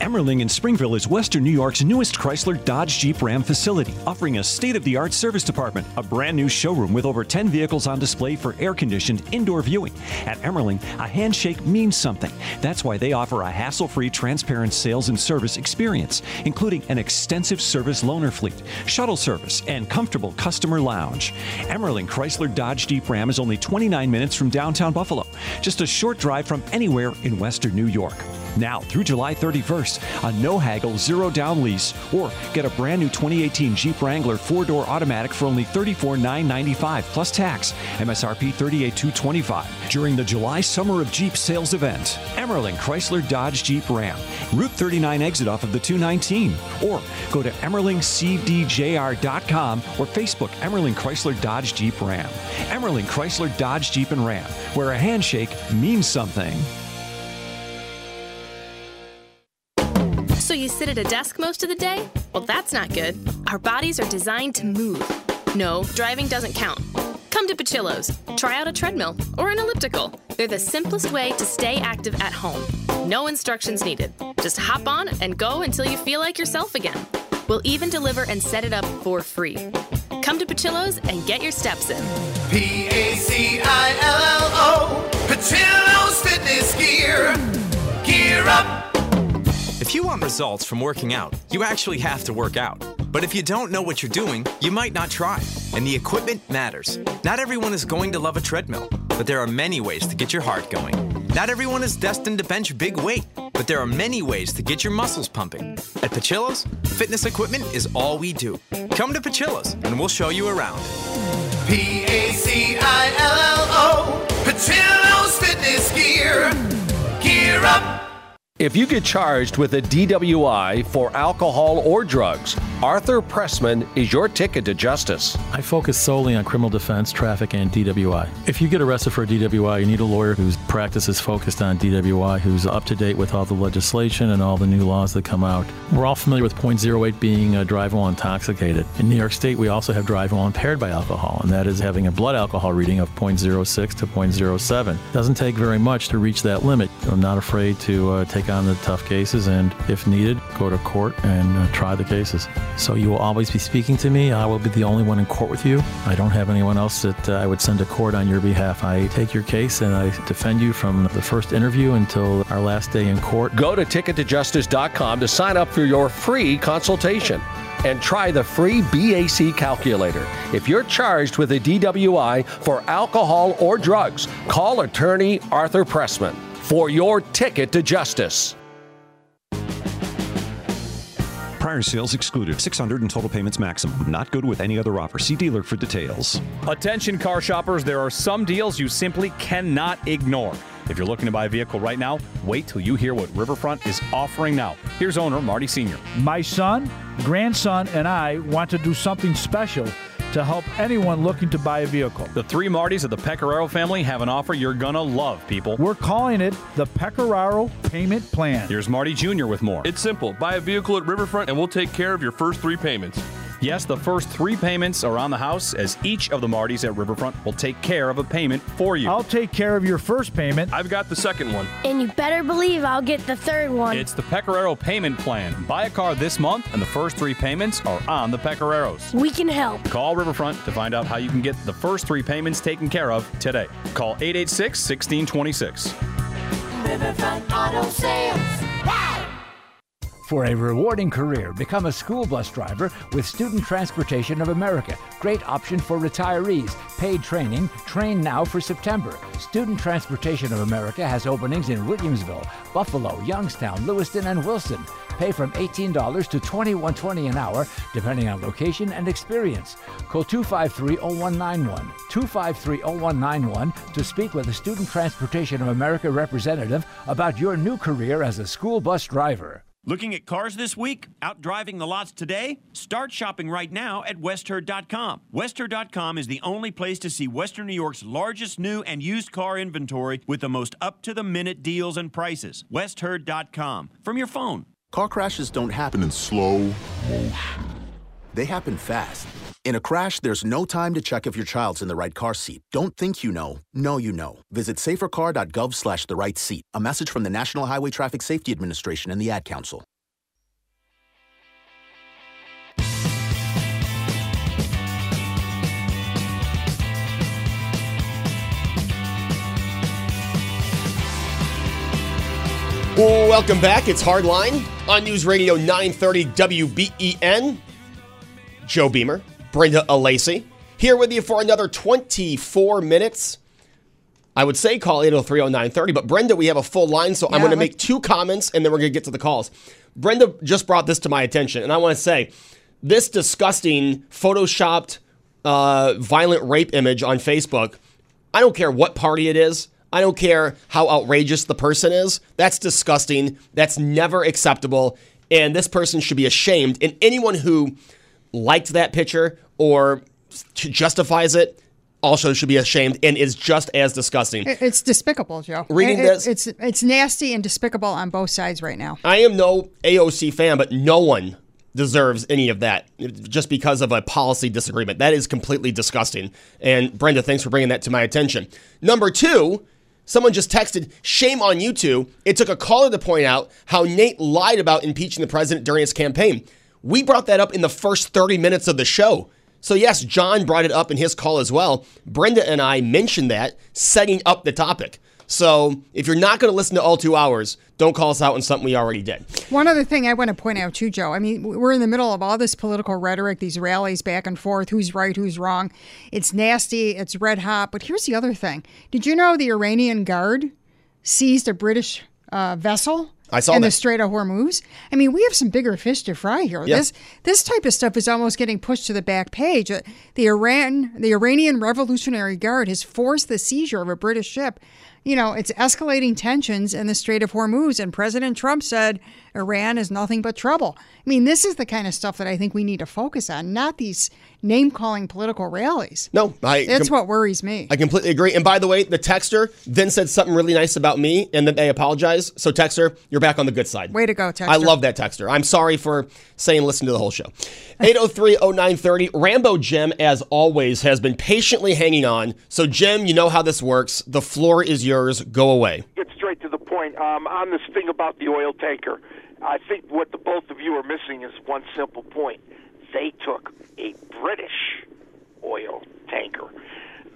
Emerling in Springville is Western New York's newest Chrysler Dodge Jeep Ram facility, offering a state of the art service department, a brand new showroom with over 10 vehicles on display for air conditioned indoor viewing. At Emerling, a handshake means something. That's why they offer a hassle free, transparent sales and service experience, including an extensive service loaner fleet, shuttle service, and comfortable customer lounge. Emerling Chrysler Dodge Jeep Ram is only 29 minutes from downtown Buffalo, just a short drive from anywhere in Western New York. Now through July 31st, a no haggle, zero down lease, or get a brand new 2018 Jeep Wrangler four door automatic for only $34,995 plus tax. MSRP $38,225 during the July Summer of Jeep sales event. Emerling Chrysler Dodge Jeep Ram, Route 39 exit off of the 219, or go to EmerlingCDJR.com or Facebook Emerling Chrysler Dodge Jeep Ram. Emerling Chrysler Dodge Jeep and Ram, where a handshake means something. You sit at a desk most of the day? Well, that's not good. Our bodies are designed to move. No, driving doesn't count. Come to Pacillo's. Try out a treadmill or an elliptical. They're the simplest way to stay active at home. No instructions needed. Just hop on and go until you feel like yourself again. We'll even deliver and set it up for free. Come to Pacillo's and get your steps in. P A C I L L O. Pacillo's Fitness Gear. Gear up. If you want results from working out, you actually have to work out. But if you don't know what you're doing, you might not try. And the equipment matters. Not everyone is going to love a treadmill, but there are many ways to get your heart going. Not everyone is destined to bench big weight, but there are many ways to get your muscles pumping. At Pacillo's, fitness equipment is all we do. Come to Pacillo's and we'll show you around. P A C I L L O. Pacillo's Fitness Gear. Gear up. If you get charged with a DWI for alcohol or drugs, Arthur Pressman is your ticket to justice. I focus solely on criminal defense, traffic, and DWI. If you get arrested for a DWI, you need a lawyer whose practice is focused on DWI, who's up to date with all the legislation and all the new laws that come out. We're all familiar with .08 being a drive while intoxicated. In New York State, we also have drive while impaired by alcohol, and that is having a blood alcohol reading of .06 to .07. Doesn't take very much to reach that limit. I'm not afraid to uh, take on the tough cases, and if needed, go to court and uh, try the cases. So you will always be speaking to me. I will be the only one in court with you. I don't have anyone else that uh, I would send to court on your behalf. I take your case and I defend you from the first interview until our last day in court. Go to tickettojustice.com to sign up for your free consultation and try the free BAC calculator. If you're charged with a DWI for alcohol or drugs, call attorney Arthur Pressman for your ticket to justice. Prior sales excluded. 600 in total payments maximum. Not good with any other offer. See dealer for details. Attention car shoppers, there are some deals you simply cannot ignore. If you're looking to buy a vehicle right now, wait till you hear what Riverfront is offering now. Here's owner Marty Sr. My son, grandson, and I want to do something special to help anyone looking to buy a vehicle. The three Martys of the Pecoraro family have an offer you're gonna love, people. We're calling it the Pecoraro Payment Plan. Here's Marty Jr. with more. It's simple. Buy a vehicle at Riverfront and we'll take care of your first three payments. Yes, the first three payments are on the house as each of the Martys at Riverfront will take care of a payment for you. I'll take care of your first payment. I've got the second one. And you better believe I'll get the third one. It's the Pecoraro payment plan. Buy a car this month, and the first three payments are on the Pecoraros. We can help. Call Riverfront to find out how you can get the first three payments taken care of today. Call 886 1626. Riverfront Auto Sales. Wow! For a rewarding career, become a school bus driver with Student Transportation of America. Great option for retirees. Paid training. Train now for September. Student Transportation of America has openings in Williamsville, Buffalo, Youngstown, Lewiston, and Wilson. Pay from $18 to $21.20 an hour, depending on location and experience. Call 253-0191, 253-0191 to speak with a Student Transportation of America representative about your new career as a school bus driver. Looking at cars this week? Out driving the lots today? Start shopping right now at westherr.com. Westherr.com is the only place to see Western New York's largest new and used car inventory with the most up to the minute deals and prices. Westherr.com. From your phone. Car crashes don't happen in slow motion. They happen fast. In a crash, there's no time to check if your child's in the right car seat. Don't think you know. Know you know. Visit safercar.gov slash the right seat. A message from the National Highway Traffic Safety Administration and the Ad Council. Welcome back. It's Hardline on News Radio 930 WBEN. Joe Beamer, Brenda Alessi, here with you for another 24 minutes. I would say call 8030930, but Brenda, we have a full line, so I'm going to make two comments and then we're going to get to the calls. Brenda just brought this to my attention, and I want to say this disgusting photoshopped uh, violent rape image on Facebook. I don't care what party it is. I don't care how outrageous the person is. That's disgusting. That's never acceptable. And this person should be ashamed. And anyone who liked that picture or justifies it also should be ashamed and is just as disgusting. It's despicable, Joe. Reading It- this- it's it's nasty and despicable on both sides right now. I am no AOC fan, but no one deserves any of that just because of a policy disagreement. That is completely disgusting. And Brenda, thanks for bringing that to my attention. Number two, someone just texted, shame on you two. It took a caller to point out how Nate lied about impeaching the president during his campaign. We brought that up in the first 30 minutes of the show. So, yes, John brought it up in his call as well. Brenda and I mentioned that, setting up the topic. So, if you're not going to listen to all two hours, don't call us out on something we already did. One other thing I want to point out too, Joe. I mean, we're in the middle of all this political rhetoric, these rallies back and forth, who's right, who's wrong. It's nasty, it's red hot. But here's the other thing: Did you know the Iranian Guard seized a British uh, vessel? I saw in that. the Strait of Hormuz. I mean, we have some bigger fish to fry here. Yeah. This this type of stuff is almost getting pushed to the back page. Uh, The Iran, the Iranian Revolutionary Guard has forced the seizure of a British ship. You know, it's escalating tensions in the Strait of Hormuz, and President Trump said Iran is nothing but trouble. I mean, this is the kind of stuff that I think we need to focus on, not these name calling political rallies. No, I. That's what worries me. I completely agree. And by the way, the texter then said something really nice about me, and then they apologized. So, texter, you're back on the good side. Way to go, Texter. I love that texter. I'm sorry for saying listen to the whole show. 8030930. Rambo Jim, as always, has been patiently hanging on. So, Jim, you know how this works. The floor is yours. Go away. get straight to the point. Um, on this thing about the oil tanker, I think what the both of you are missing is one simple point. They took a British oil tanker.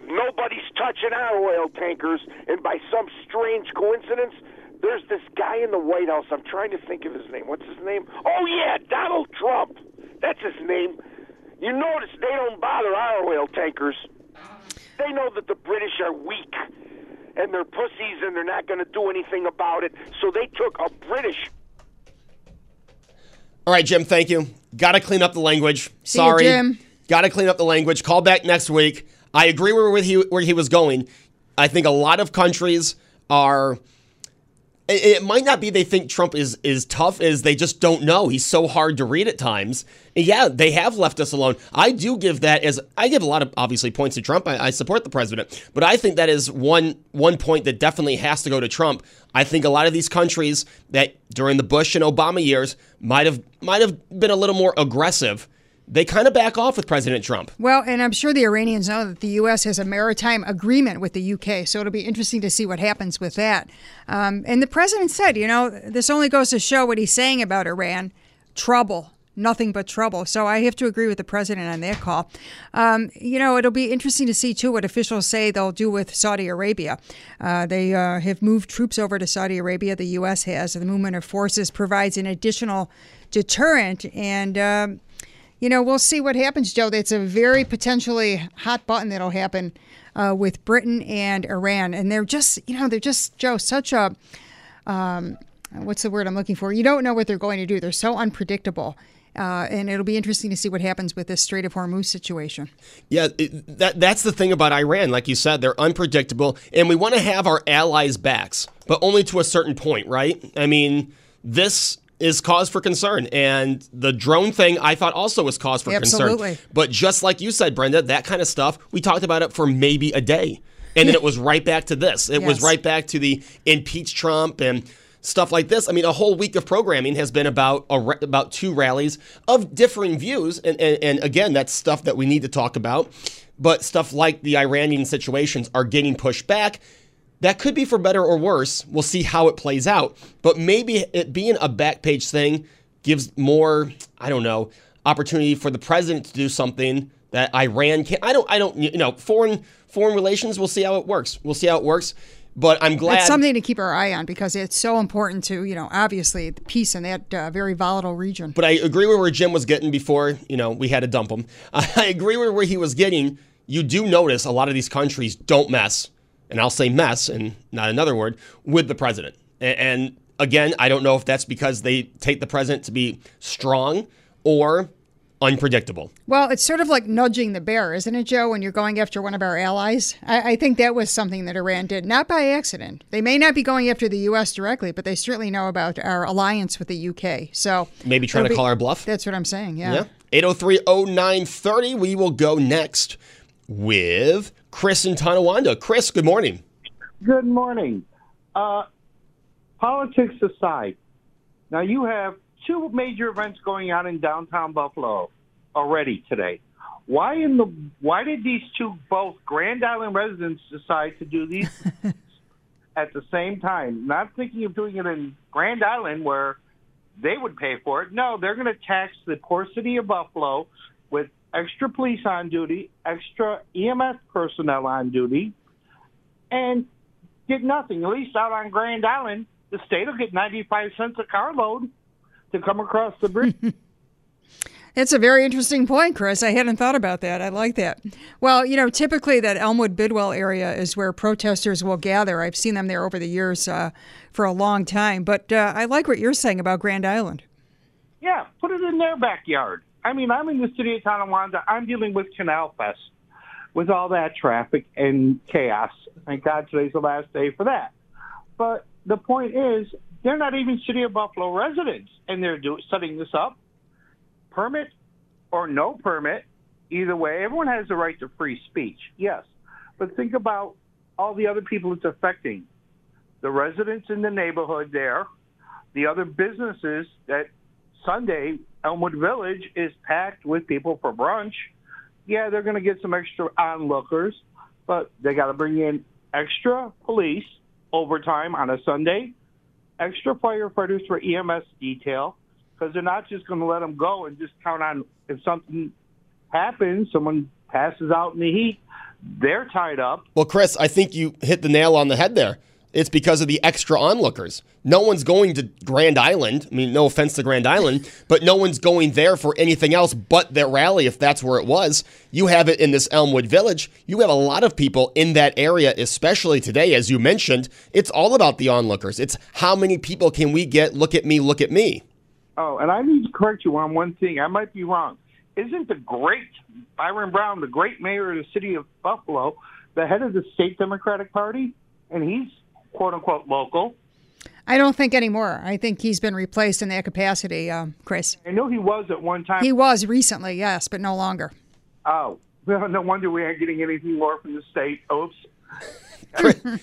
Nobody's touching our oil tankers, and by some strange coincidence, there's this guy in the White House. I'm trying to think of his name. What's his name? Oh yeah, Donald Trump. That's his name. You notice they don't bother our oil tankers. They know that the British are weak and they're pussies and they're not going to do anything about it. So they took a British. All right, Jim, thank you. Got to clean up the language. See you, Sorry. Jim. Got to clean up the language. Call back next week. I agree with he, where he was going. I think a lot of countries are. It, might not be they think Trump is is tough, is they just don't know. He's so hard to read at times. Yeah, they have left us alone. I do give that as I give a lot of obviously points to Trump. I, I support the president, but I think that is one one point that definitely has to go to Trump. I think a lot of these countries that during the Bush and Obama years might have might have been a little more aggressive. They kind of back off with President Trump. Well, and I'm sure the Iranians know that the U.S. has a maritime agreement with the U.K., so it'll be interesting to see what happens with that. Um, and the president said, you know, this only goes to show what he's saying about Iran trouble. Nothing but trouble. So I have to agree with the president on that call. Um, you know, it'll be interesting to see, too, what officials say they'll do with Saudi Arabia. Uh, they uh, have moved troops over to Saudi Arabia, the U.S. has. The movement of forces provides an additional deterrent. And, um, you know, we'll see what happens, Joe. It's a very potentially hot button that'll happen uh, with Britain and Iran, and they're just, you know, they're just Joe, such a, um, what's the word I'm looking for? You don't know what they're going to do. They're so unpredictable. Uh, and it'll be interesting to see what happens with this Strait of Hormuz situation. Yeah, it, that that's the thing about Iran. Like you said, they're unpredictable, and we want to have our allies' backs, but only to a certain point, right? I mean, this is cause for concern, and the drone thing I thought also was cause for Absolutely. concern. But just like you said, Brenda, that kind of stuff we talked about it for maybe a day, and then it was right back to this. It was right back to the impeach Trump and stuff like this. I mean, a whole week of programming has been about a, about two rallies of differing views, and, and and again, that's stuff that we need to talk about. But stuff like the Iranian situations are getting pushed back. That could be for better or worse. We'll see how it plays out. But maybe it being a back page thing gives more, I don't know, opportunity for the president to do something that Iran can't. I don't. I don't. You know, foreign foreign relations. We'll see how it works. We'll see how it works. But I'm glad. It's something to keep our eye on because it's so important to, you know, obviously the peace in that uh, very volatile region. But I agree with where Jim was getting before, you know, we had to dump him. I agree with where he was getting. You do notice a lot of these countries don't mess and I'll say mess and not another word, with the president. And again, I don't know if that's because they take the president to be strong or unpredictable. Well, it's sort of like nudging the bear, isn't it, Joe, when you're going after one of our allies? I, I think that was something that Iran did, not by accident. They may not be going after the U.S. directly, but they certainly know about our alliance with the U.K. So Maybe trying to be- call our bluff. That's what I'm saying, yeah. Yeah. 803 0930. We will go next with Chris in Tonawanda. Chris, good morning. Good morning. Uh, politics aside, now you have two major events going on in downtown Buffalo already today. Why in the why did these two both Grand Island residents decide to do these at the same time? Not thinking of doing it in Grand Island where they would pay for it. No, they're going to tax the poor city of Buffalo with extra police on duty, extra EMS personnel on duty, and get nothing. At least out on Grand Island, the state will get 95 cents a carload to come across the bridge. It's a very interesting point, Chris. I hadn't thought about that. I like that. Well, you know, typically that Elmwood Bidwell area is where protesters will gather. I've seen them there over the years uh, for a long time. But uh, I like what you're saying about Grand Island. yeah, put it in their backyard. I mean, I'm in the city of Tonawanda. I'm dealing with Canal Fest with all that traffic and chaos. Thank God today's the last day for that. But the point is, they're not even city of Buffalo residents, and they're do- setting this up. Permit or no permit, either way, everyone has the right to free speech, yes. But think about all the other people it's affecting. The residents in the neighborhood there, the other businesses that Sunday, Elmwood Village is packed with people for brunch. Yeah, they're going to get some extra onlookers, but they got to bring in extra police overtime on a Sunday, extra firefighters for EMS detail, because they're not just going to let them go and just count on if something happens, someone passes out in the heat, they're tied up. Well, Chris, I think you hit the nail on the head there. It's because of the extra onlookers. No one's going to Grand Island. I mean, no offense to Grand Island, but no one's going there for anything else but their rally if that's where it was. You have it in this Elmwood Village. You have a lot of people in that area, especially today, as you mentioned. It's all about the onlookers. It's how many people can we get? Look at me, look at me. Oh, and I need to correct you on one thing. I might be wrong. Isn't the great Byron Brown, the great mayor of the city of Buffalo, the head of the state Democratic Party? And he's quote unquote local. I don't think anymore. I think he's been replaced in that capacity, um, Chris. I know he was at one time. He was recently, yes, but no longer. Oh, well, no wonder we aren't getting anything more from the state. Oops.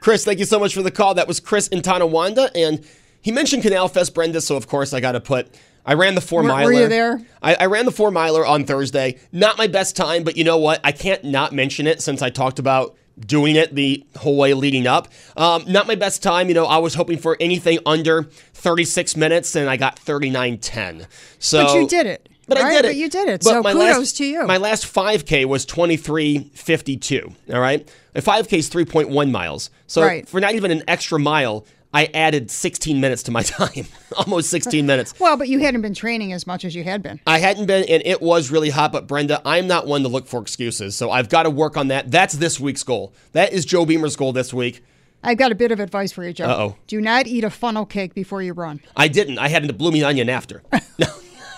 Chris, thank you so much for the call. That was Chris in Tonawanda, and he mentioned Canal Fest, Brenda. So of course I got to put. I ran the four Were- miler. were you there? I, I ran the four miler on Thursday. Not my best time, but you know what? I can't not mention it since I talked about doing it the whole way leading up. Um, not my best time. You know, I was hoping for anything under 36 minutes, and I got 39.10. So, But you did it, But I right? did it. But you did it, But so my kudos last- to you. My last 5K was 23.52. All right, a 5K is 3.1 miles. So Right. for not even an extra mile, I added 16 minutes to my time, almost 16 minutes. Well, but you hadn't been training as much as you had been. I hadn't been, and it was really hot. But Brenda, I'm not one to look for excuses, so I've got to work on that. That's this week's goal. That is Joe Beamer's goal this week. I've got a bit of advice for you, Joe. Uh-oh. Do not eat a funnel cake before you run. I didn't. I had a blooming onion after.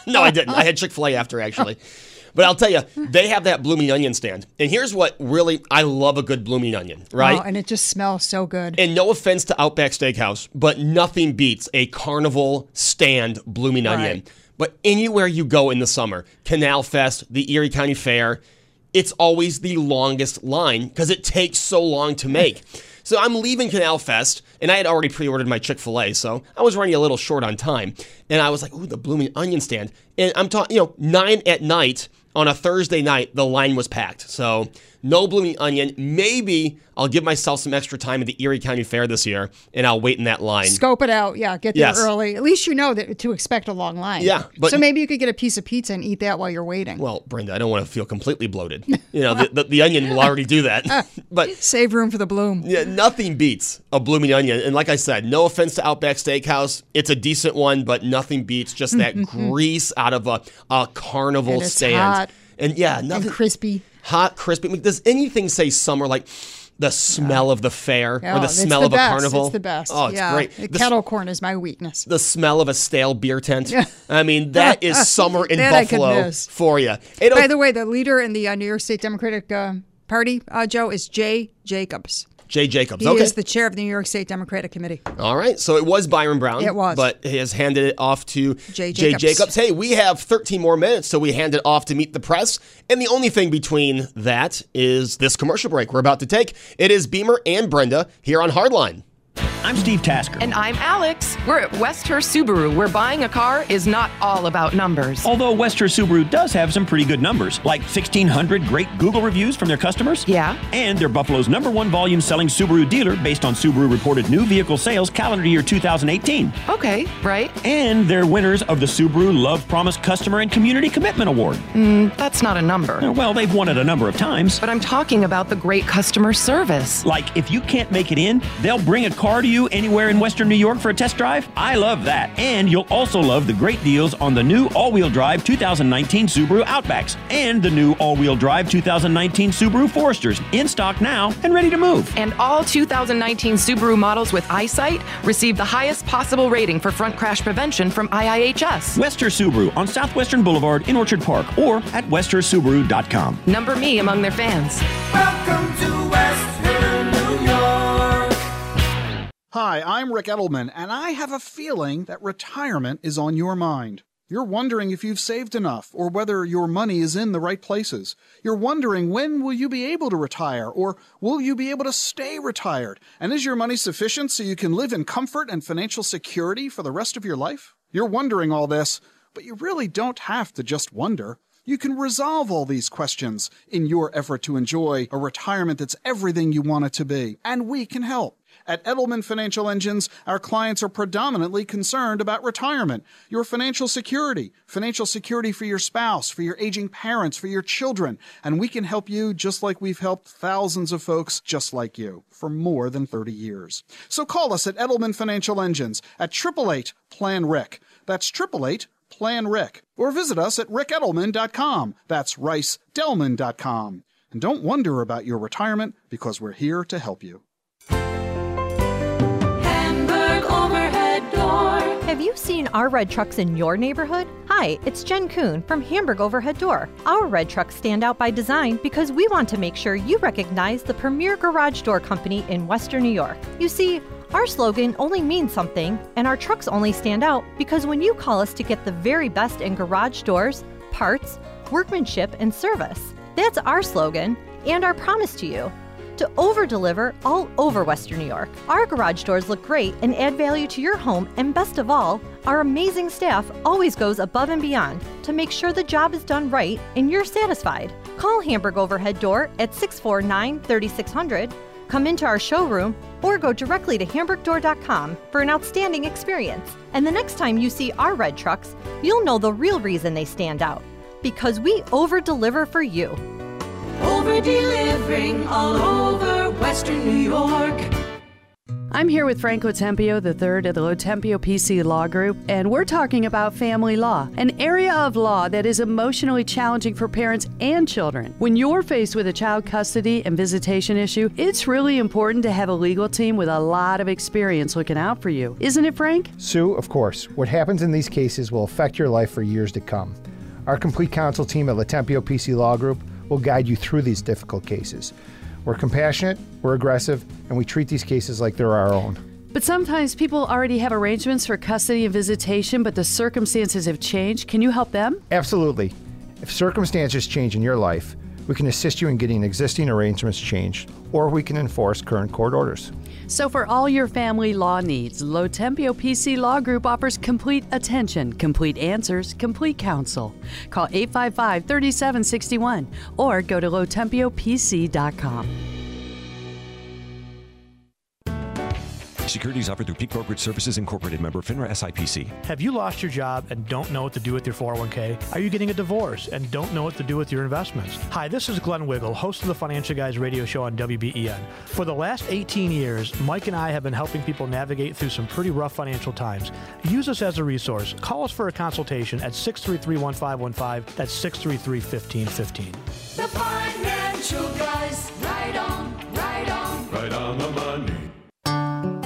No, no, I didn't. I had Chick Fil A after actually. But I'll tell you, they have that blooming onion stand, and here's what really I love a good blooming onion, right? Oh, and it just smells so good. And no offense to Outback Steakhouse, but nothing beats a carnival stand blooming onion. But anywhere you go in the summer, Canal Fest, the Erie County Fair, it's always the longest line because it takes so long to make. so I'm leaving Canal Fest, and I had already pre-ordered my Chick Fil A, so I was running a little short on time. And I was like, "Ooh, the blooming onion stand!" And I'm talking, you know, nine at night on a Thursday night, the line was packed. So no blooming onion. Maybe I'll give myself some extra time at the Erie County Fair this year, and I'll wait in that line. Scope it out. Yeah, get there Yes. early. At least you know that to expect a long line. Yeah, but- so maybe you could get a piece of pizza and eat that while you're waiting. Well, Brenda, I don't want to feel completely bloated. You know, the, the, the onion will already do that. but save room for the bloom. Yeah, nothing beats a blooming onion. And like I said, no offense to Outback Steakhouse, it's a decent one, but nothing beats just that grease out of a, a carnival And it's stand. hot. And yeah, nothing and crispy. Hot, crispy. I mean, does anything say summer like the smell of the fair Oh, or the it's smell the of a carnival. It's the best. Oh, it's yeah. great. The The kettle corn is my weakness. the smell of a stale beer tent. I mean, that is summer in That I could Buffalo for you. It, By the way, the leader in the uh, New York State Democratic uh, Party, uh, Joe, is Jay Jacobs. Jay Jacobs. He okay. is the chair of the New York State Democratic Committee. All right. So it was Byron Brown. It was. But he has handed it off to Jay Jay Jacobs. Jacobs. Hey, we have 13 more minutes, so we hand it off to meet the press. And the only thing between that is this commercial break we're about to take. It is Beamer and Brenda here on Hardline. I'm Steve Tasker. And I'm Alex. We're at West Herr Subaru, where buying a car is not all about numbers. Although West Herr Subaru does have some pretty good numbers, like 1,600 great Google reviews from their customers. Yeah. And they're Buffalo's number one volume selling Subaru dealer based on Subaru reported new vehicle sales calendar year 2018. Okay, right. And they're winners of the Subaru Love Promise Customer and Community Commitment Award. Mm, that's not a number. Well, they've won it a number of times. But I'm talking about the great customer service. Like, if you can't make it in, they'll bring a car to you anywhere in Western New York for a test drive. I love that. And you'll also love the great deals on the new all wheel drive 2019 Subaru Outbacks and the new all wheel drive 2019 Subaru Foresters in stock now and ready to move. And all 2019 Subaru models with eyesight receive the highest possible rating for front crash prevention from IIHS. West Herr Subaru on Southwestern Boulevard in Orchard Park or at westherrsubaru.com. Number me among their fans. Welcome to Hi, I'm Ric Edelman, and I have a feeling that retirement is on your mind. You're wondering if you've saved enough or whether your money is in the right places. You're wondering when will you be able to retire or will you be able to stay retired? And is your money sufficient so you can live in comfort and financial security for the rest of your life? You're wondering all this, but you really don't have to just wonder. You can resolve all these questions in your effort to enjoy a retirement that's everything you want it to be. And we can help. At Edelman Financial Engines, our clients are predominantly concerned about retirement, your financial security, financial security for your spouse, for your aging parents, for your children, and we can help you just like we've helped thousands of folks just like you for more than 30 years. So call us at Edelman Financial Engines at 888 Plan Rick. That's 888 Plan Rick. Or visit us at ricedelman.com. That's ricedelman.com. And don't wonder about your retirement because we're here to help you. Have you seen our red trucks in your neighborhood? Hi, it's Jen Kuhn from Hamburg Overhead Door. Our red trucks stand out by design because we want to make sure you recognize the premier garage door company in Western New York. You see, our slogan only means something, and our trucks only stand out because when you call us to get the very best in garage doors, parts, workmanship, and service, that's our slogan and our promise to you to over deliver all over Western New York. Our garage doors look great and add value to your home, and best of all, our amazing staff always goes above and beyond to make sure the job is done right and you're satisfied. Call Hamburg Overhead Door at 649 3600, come into our showroom, or go directly to hamburgdoor.com for an outstanding experience. And the next time you see our red trucks, you'll know the real reason they stand out because we over deliver for you. Over delivering all over Western New York. I'm here with Frank Lotempio III of the Lotempio PC Law Group, and we're talking about family law, an area of law that is emotionally challenging for parents and children. When you're faced with a child custody and visitation issue, it's really important to have a legal team with a lot of experience looking out for you. Isn't it, Frank? Sue, of course. What happens in these cases will affect your life for years to come. Our complete counsel team at Lotempio PC Law Group will guide you through these difficult cases. We're compassionate, we're aggressive, and we treat these cases like they're our own. But sometimes people already have arrangements for custody and visitation, but the circumstances have changed. Can you help them? Absolutely. If circumstances change in your life, we can assist you in getting existing arrangements changed, or we can enforce current court orders. So, for all your family law needs, Lotempio PC Law Group offers complete attention, complete answers, complete counsel. Call 855 3761 or go to lotempiopc.com. Securities offered through Peak Brokerage Services Incorporated member FINRA SIPC. Have you lost your job and don't know what to do with your 401k? Are you getting a divorce and don't know what to do with your investments? Hi, this is Glenn Wiegel, host of the Financial Guys radio show on WBEN. For the last 18 years, Mike and I have been helping people navigate through some pretty rough financial times. Use us as a resource. Call us for a consultation at 633 1515. That's 633 1515. The financial guys, right on, right on.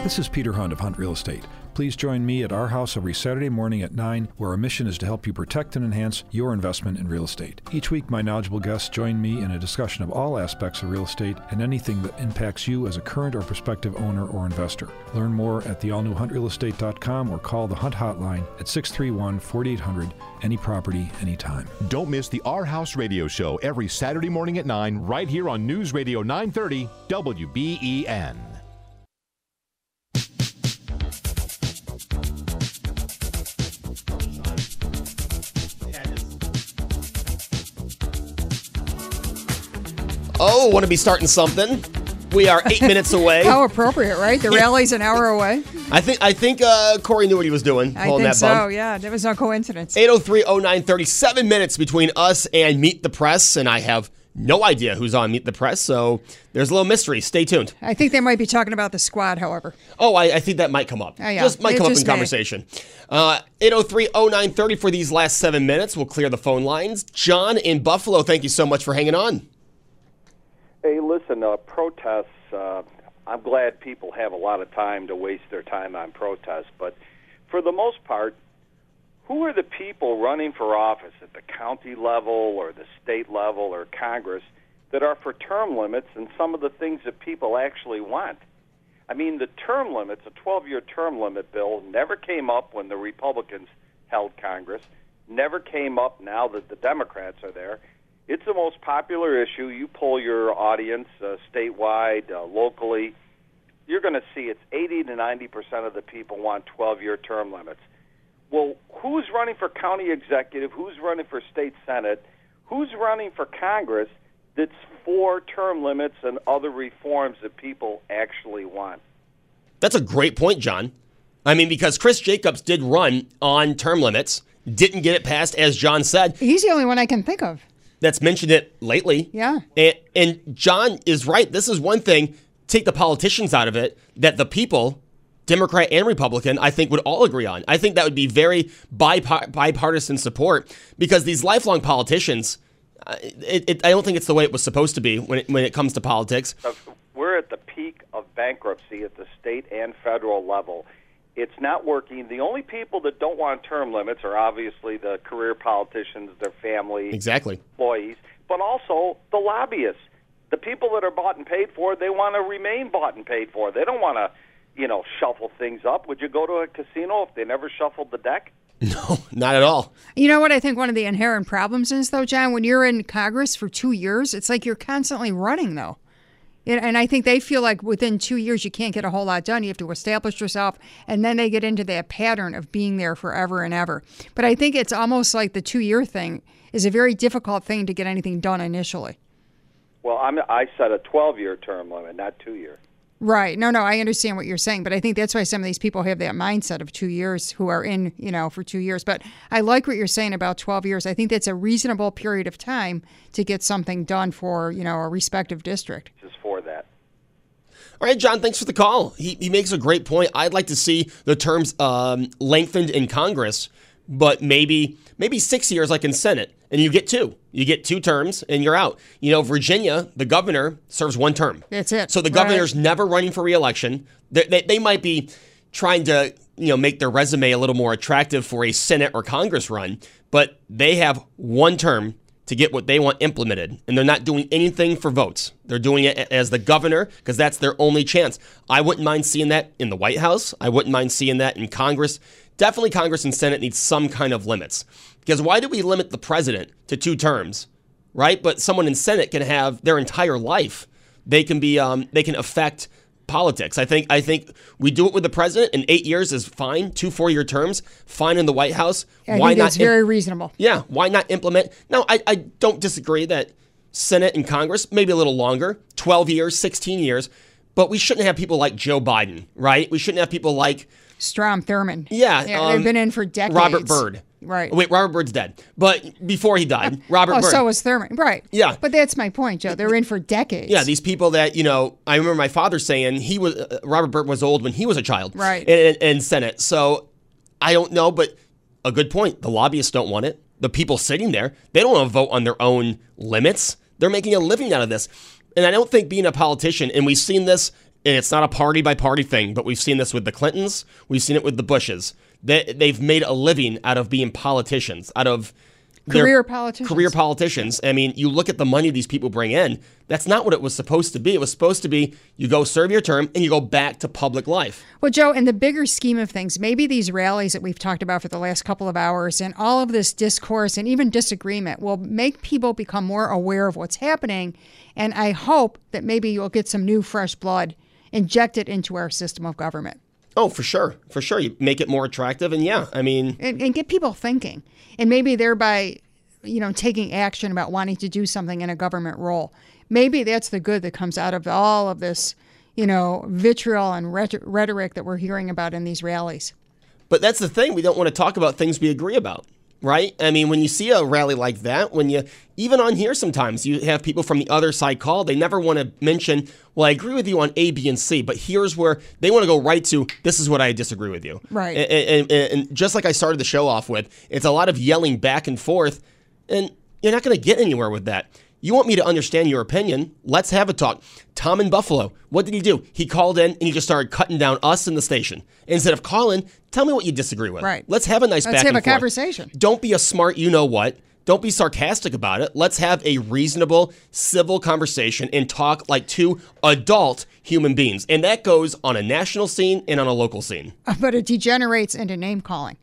This is Peter Hunt of Hunt Real Estate. Please join me at our house every Saturday morning at 9, where our mission is to help you protect and enhance your investment in real estate. Each week, my knowledgeable guests join me in a discussion of all aspects of real estate and anything that impacts you as a current or prospective owner or investor. Learn more at theallnewhuntrealestate.com or call the Hunt Hotline at 631 4800, any property, anytime. Don't miss the Our House Radio Show every Saturday morning at 9 right here on News Radio 930 WBEN. Oh, want to be starting something? We are eight minutes away. How appropriate, right? The rally's an hour away. I think I think uh, Corey knew what he was doing. I think so. bump. Yeah, that was no coincidence. 803-0930, seven minutes between us and Meet the Press, and I have no idea who's on Meet the Press, so there's a little mystery. Stay tuned. I think they might be talking about the squad, however. Oh, I, I think that might come up. Oh, yeah. Just might It come up in may. conversation. Uh, 803-0930 for these last seven minutes. We'll clear the phone lines. John in Buffalo, thank you so much for hanging on. Hey, listen, uh, protests, uh, I'm glad people have a lot of time to waste their time on protests, but for the most part, who are the people running for office at the county level or the state level or Congress that are for term limits and some of the things that people actually want? I mean, the term limits, a 12 year term limit bill, never came up when the Republicans held Congress, never came up now that the Democrats are there. It's the most popular issue. You poll your audience uh, statewide, uh, locally, you're going to see it's 80 to 90 percent of the people want 12 year term limits. Well, who's running for county executive? Who's running for state senate? Who's running for Congress that's for term limits and other reforms that people actually want? That's a great point, John. I mean, because Chris Jacobs did run on term limits, didn't get it passed, as John said. He's the only one I can think of. That's mentioned it lately. Yeah. And, and John is right. This is one thing, take the politicians out of it, that the people, Democrat and Republican, I think would all agree on. I think that would be very bipar- bipartisan support because these lifelong politicians, uh, it, it, I don't think it's the way it was supposed to be when it, when it comes to politics. We're at the peak of bankruptcy at the state and federal level. It's not working. The only people that don't want term limits are obviously the career politicians, their family, Exactly. employees, but also the lobbyists. The people that are bought and paid for, they want to remain bought and paid for. They don't want to, you know, shuffle things up. Would you go to a casino if they never shuffled the deck? No, not at all. You know what I think one of the inherent problems is, though, John? When you're in Congress for two years, it's like you're constantly running, though. And and I think they feel like within two years you can't get a whole lot done. You have to establish yourself, and then they get into that pattern of being there forever and ever. But I think it's almost like the two year thing is a very difficult thing to get anything done initially. Well, I'm, I set a 12 year term limit, not two year. Right. No, no, I understand what you're saying, but I think that's why some of these people have that mindset of two years who are in, you know, for two years. But I like what you're saying about 12 years. I think that's a reasonable period of time to get something done for, you know, a respective district. Just for that. All right, John, thanks for the call. He, he makes a great point. I'd like to see the terms um, lengthened in Congress, but maybe maybe six years like in Senate, and you get two. You get two terms, and you're out. You know, Virginia, the governor serves one term. That's it. So the Right. governor's never running for reelection. They, they, they might be trying to you know make their resume a little more attractive for a Senate or Congress run, but they have one term to get what they want implemented, and they're not doing anything for votes. They're doing it as the governor because that's their only chance. I wouldn't mind seeing that in the White House. I wouldn't mind seeing that in Congress. Definitely, Congress and Senate need some kind of limits. Because why do we limit the president to two terms, right? But someone in Senate can have their entire life. They can be, um, they can affect politics. I think, I think we do it with the president, and eight years is fine. Two four-year terms, fine in the White House. I why not? that's very reasonable. Yeah, why not implement? No, I, I don't disagree that Senate and Congress, maybe a little longer, 12 years, 16 years, but we shouldn't have people like Joe Biden, right? We shouldn't have people like Strom Thurmond. Yeah, yeah um, they've been in for decades. Robert Byrd. Right. Wait, Robert Byrd's dead. But before he died, Robert oh, Byrd. so was Thurmond. Right. Yeah. But that's my point, Joe. They were in for decades. yeah, these people that, you know, I remember my father saying he was, uh, Robert Byrd was old when he was a child. Right. In, in Senate. So I don't know, but a good point. The lobbyists don't want it. The people sitting there, they don't want to vote on their own limits. They're making a living out of this. And I don't think being a politician, and we've seen this and it's not a party by party thing, but we've seen this with the Clintons, we've seen it with the Bushes. They, they've made a living out of being politicians, out of Career politicians. Career politicians. I mean, you look at the money these people bring in. That's not what it was supposed to be. It was supposed to be you go serve your term and you go back to public life. Well, Joe, in the bigger scheme of things, maybe these rallies that we've talked about for the last couple of hours and all of this discourse and even disagreement will make people become more aware of what's happening. And I hope that maybe you'll get some new, fresh blood injected into our system of government Oh, for sure, for sure. You make it more attractive, and yeah, I mean, and, and get people thinking and maybe thereby, you know, taking action about wanting to do something in a government role. Maybe that's the good that comes out of all of this, you know, vitriol and rhet- rhetoric that we're hearing about in these rallies. But that's the thing. We don't want to talk about things we agree about, right? I mean, when you see a rally like that, when you, even on here sometimes, you have people from the other side call, they never want to mention, well, I agree with you on A, B, and C, but here's where they want to go right to, this is what I disagree with you. Right. And, and, and just like I started the show off with, it's a lot of yelling back and forth, and you're not going to get anywhere with that. You want me to understand your opinion? Let's have a talk. Tom in Buffalo, what did he do? He called in and he just started cutting down us in the station. Instead of calling, tell me what you disagree with. Right. Let's have a nice Let's back have a forth. conversation. Don't be a smart you know what. Don't be sarcastic about it. Let's have a reasonable, civil conversation and talk like two adult human beings. And that goes on a national scene and on a local scene. But it degenerates into name calling.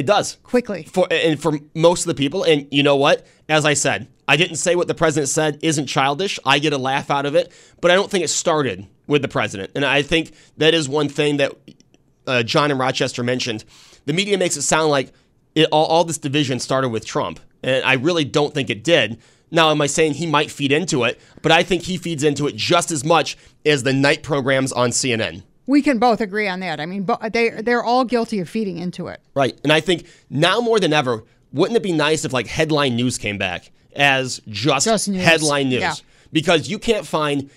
It does. Quickly. For and for most of the people, and you know what? As I said, I didn't say what the president said isn't childish. I get a laugh out of it, but I don't think it started with the president. And I think that is one thing that uh, John in Rochester mentioned. The media makes it sound like it, all, all this division started with Trump, and I really don't think it did. Now, am I saying he might feed into it? But I think he feeds into it just as much as the night programs on CNN. We can both agree on that. I mean, they they're all guilty of feeding into it. Right. And I think now more than ever, wouldn't it be nice if like headline news came back as just, news. headline news? Yeah. Because you can't find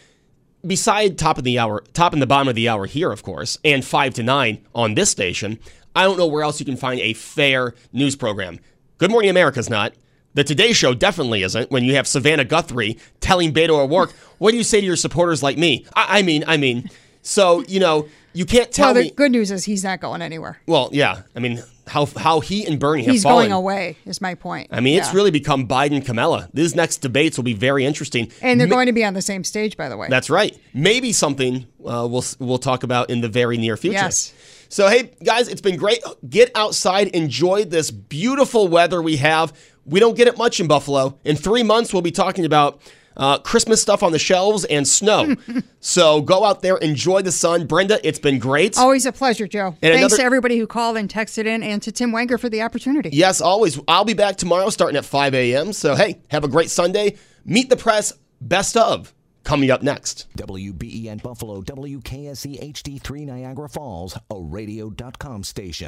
beside top of the hour, top and the bottom of the hour here, of course, and five to nine on this station. I don't know where else you can find a fair news program. Good Morning America's not. The Today Show definitely isn't. When you have Savannah Guthrie telling Beto O'Rourke, "What do you say to your supporters like me?" I, I mean, I mean, so you know, you can't tell well, the me. good news is he's not going anywhere. Well, yeah, I mean, how how he and Bernie have He's fallen. going away. Is my point. I mean, it's really become Biden Kamala. These next debates will be very interesting. and they're Ma- going to be on the same stage, by the way. That's right. Maybe something uh, we'll we'll talk about in the very near future. Yes. So hey guys, it's been great. Get outside, enjoy this beautiful weather we have. We don't get it much in Buffalo. In three months, we'll be talking about. Uh, Christmas stuff on the shelves and snow. so go out there, enjoy the sun. Brenda, it's been great. Always a pleasure, Joe. And Thanks another- to everybody who called and texted in, and to Tim Wenger for the opportunity. Yes, always. I'll be back tomorrow starting at 5 a.m. So, hey, have a great Sunday. Meet the press. Best of coming up next. WBEN Buffalo, WKSE HD3 Niagara Falls, a radio.com station.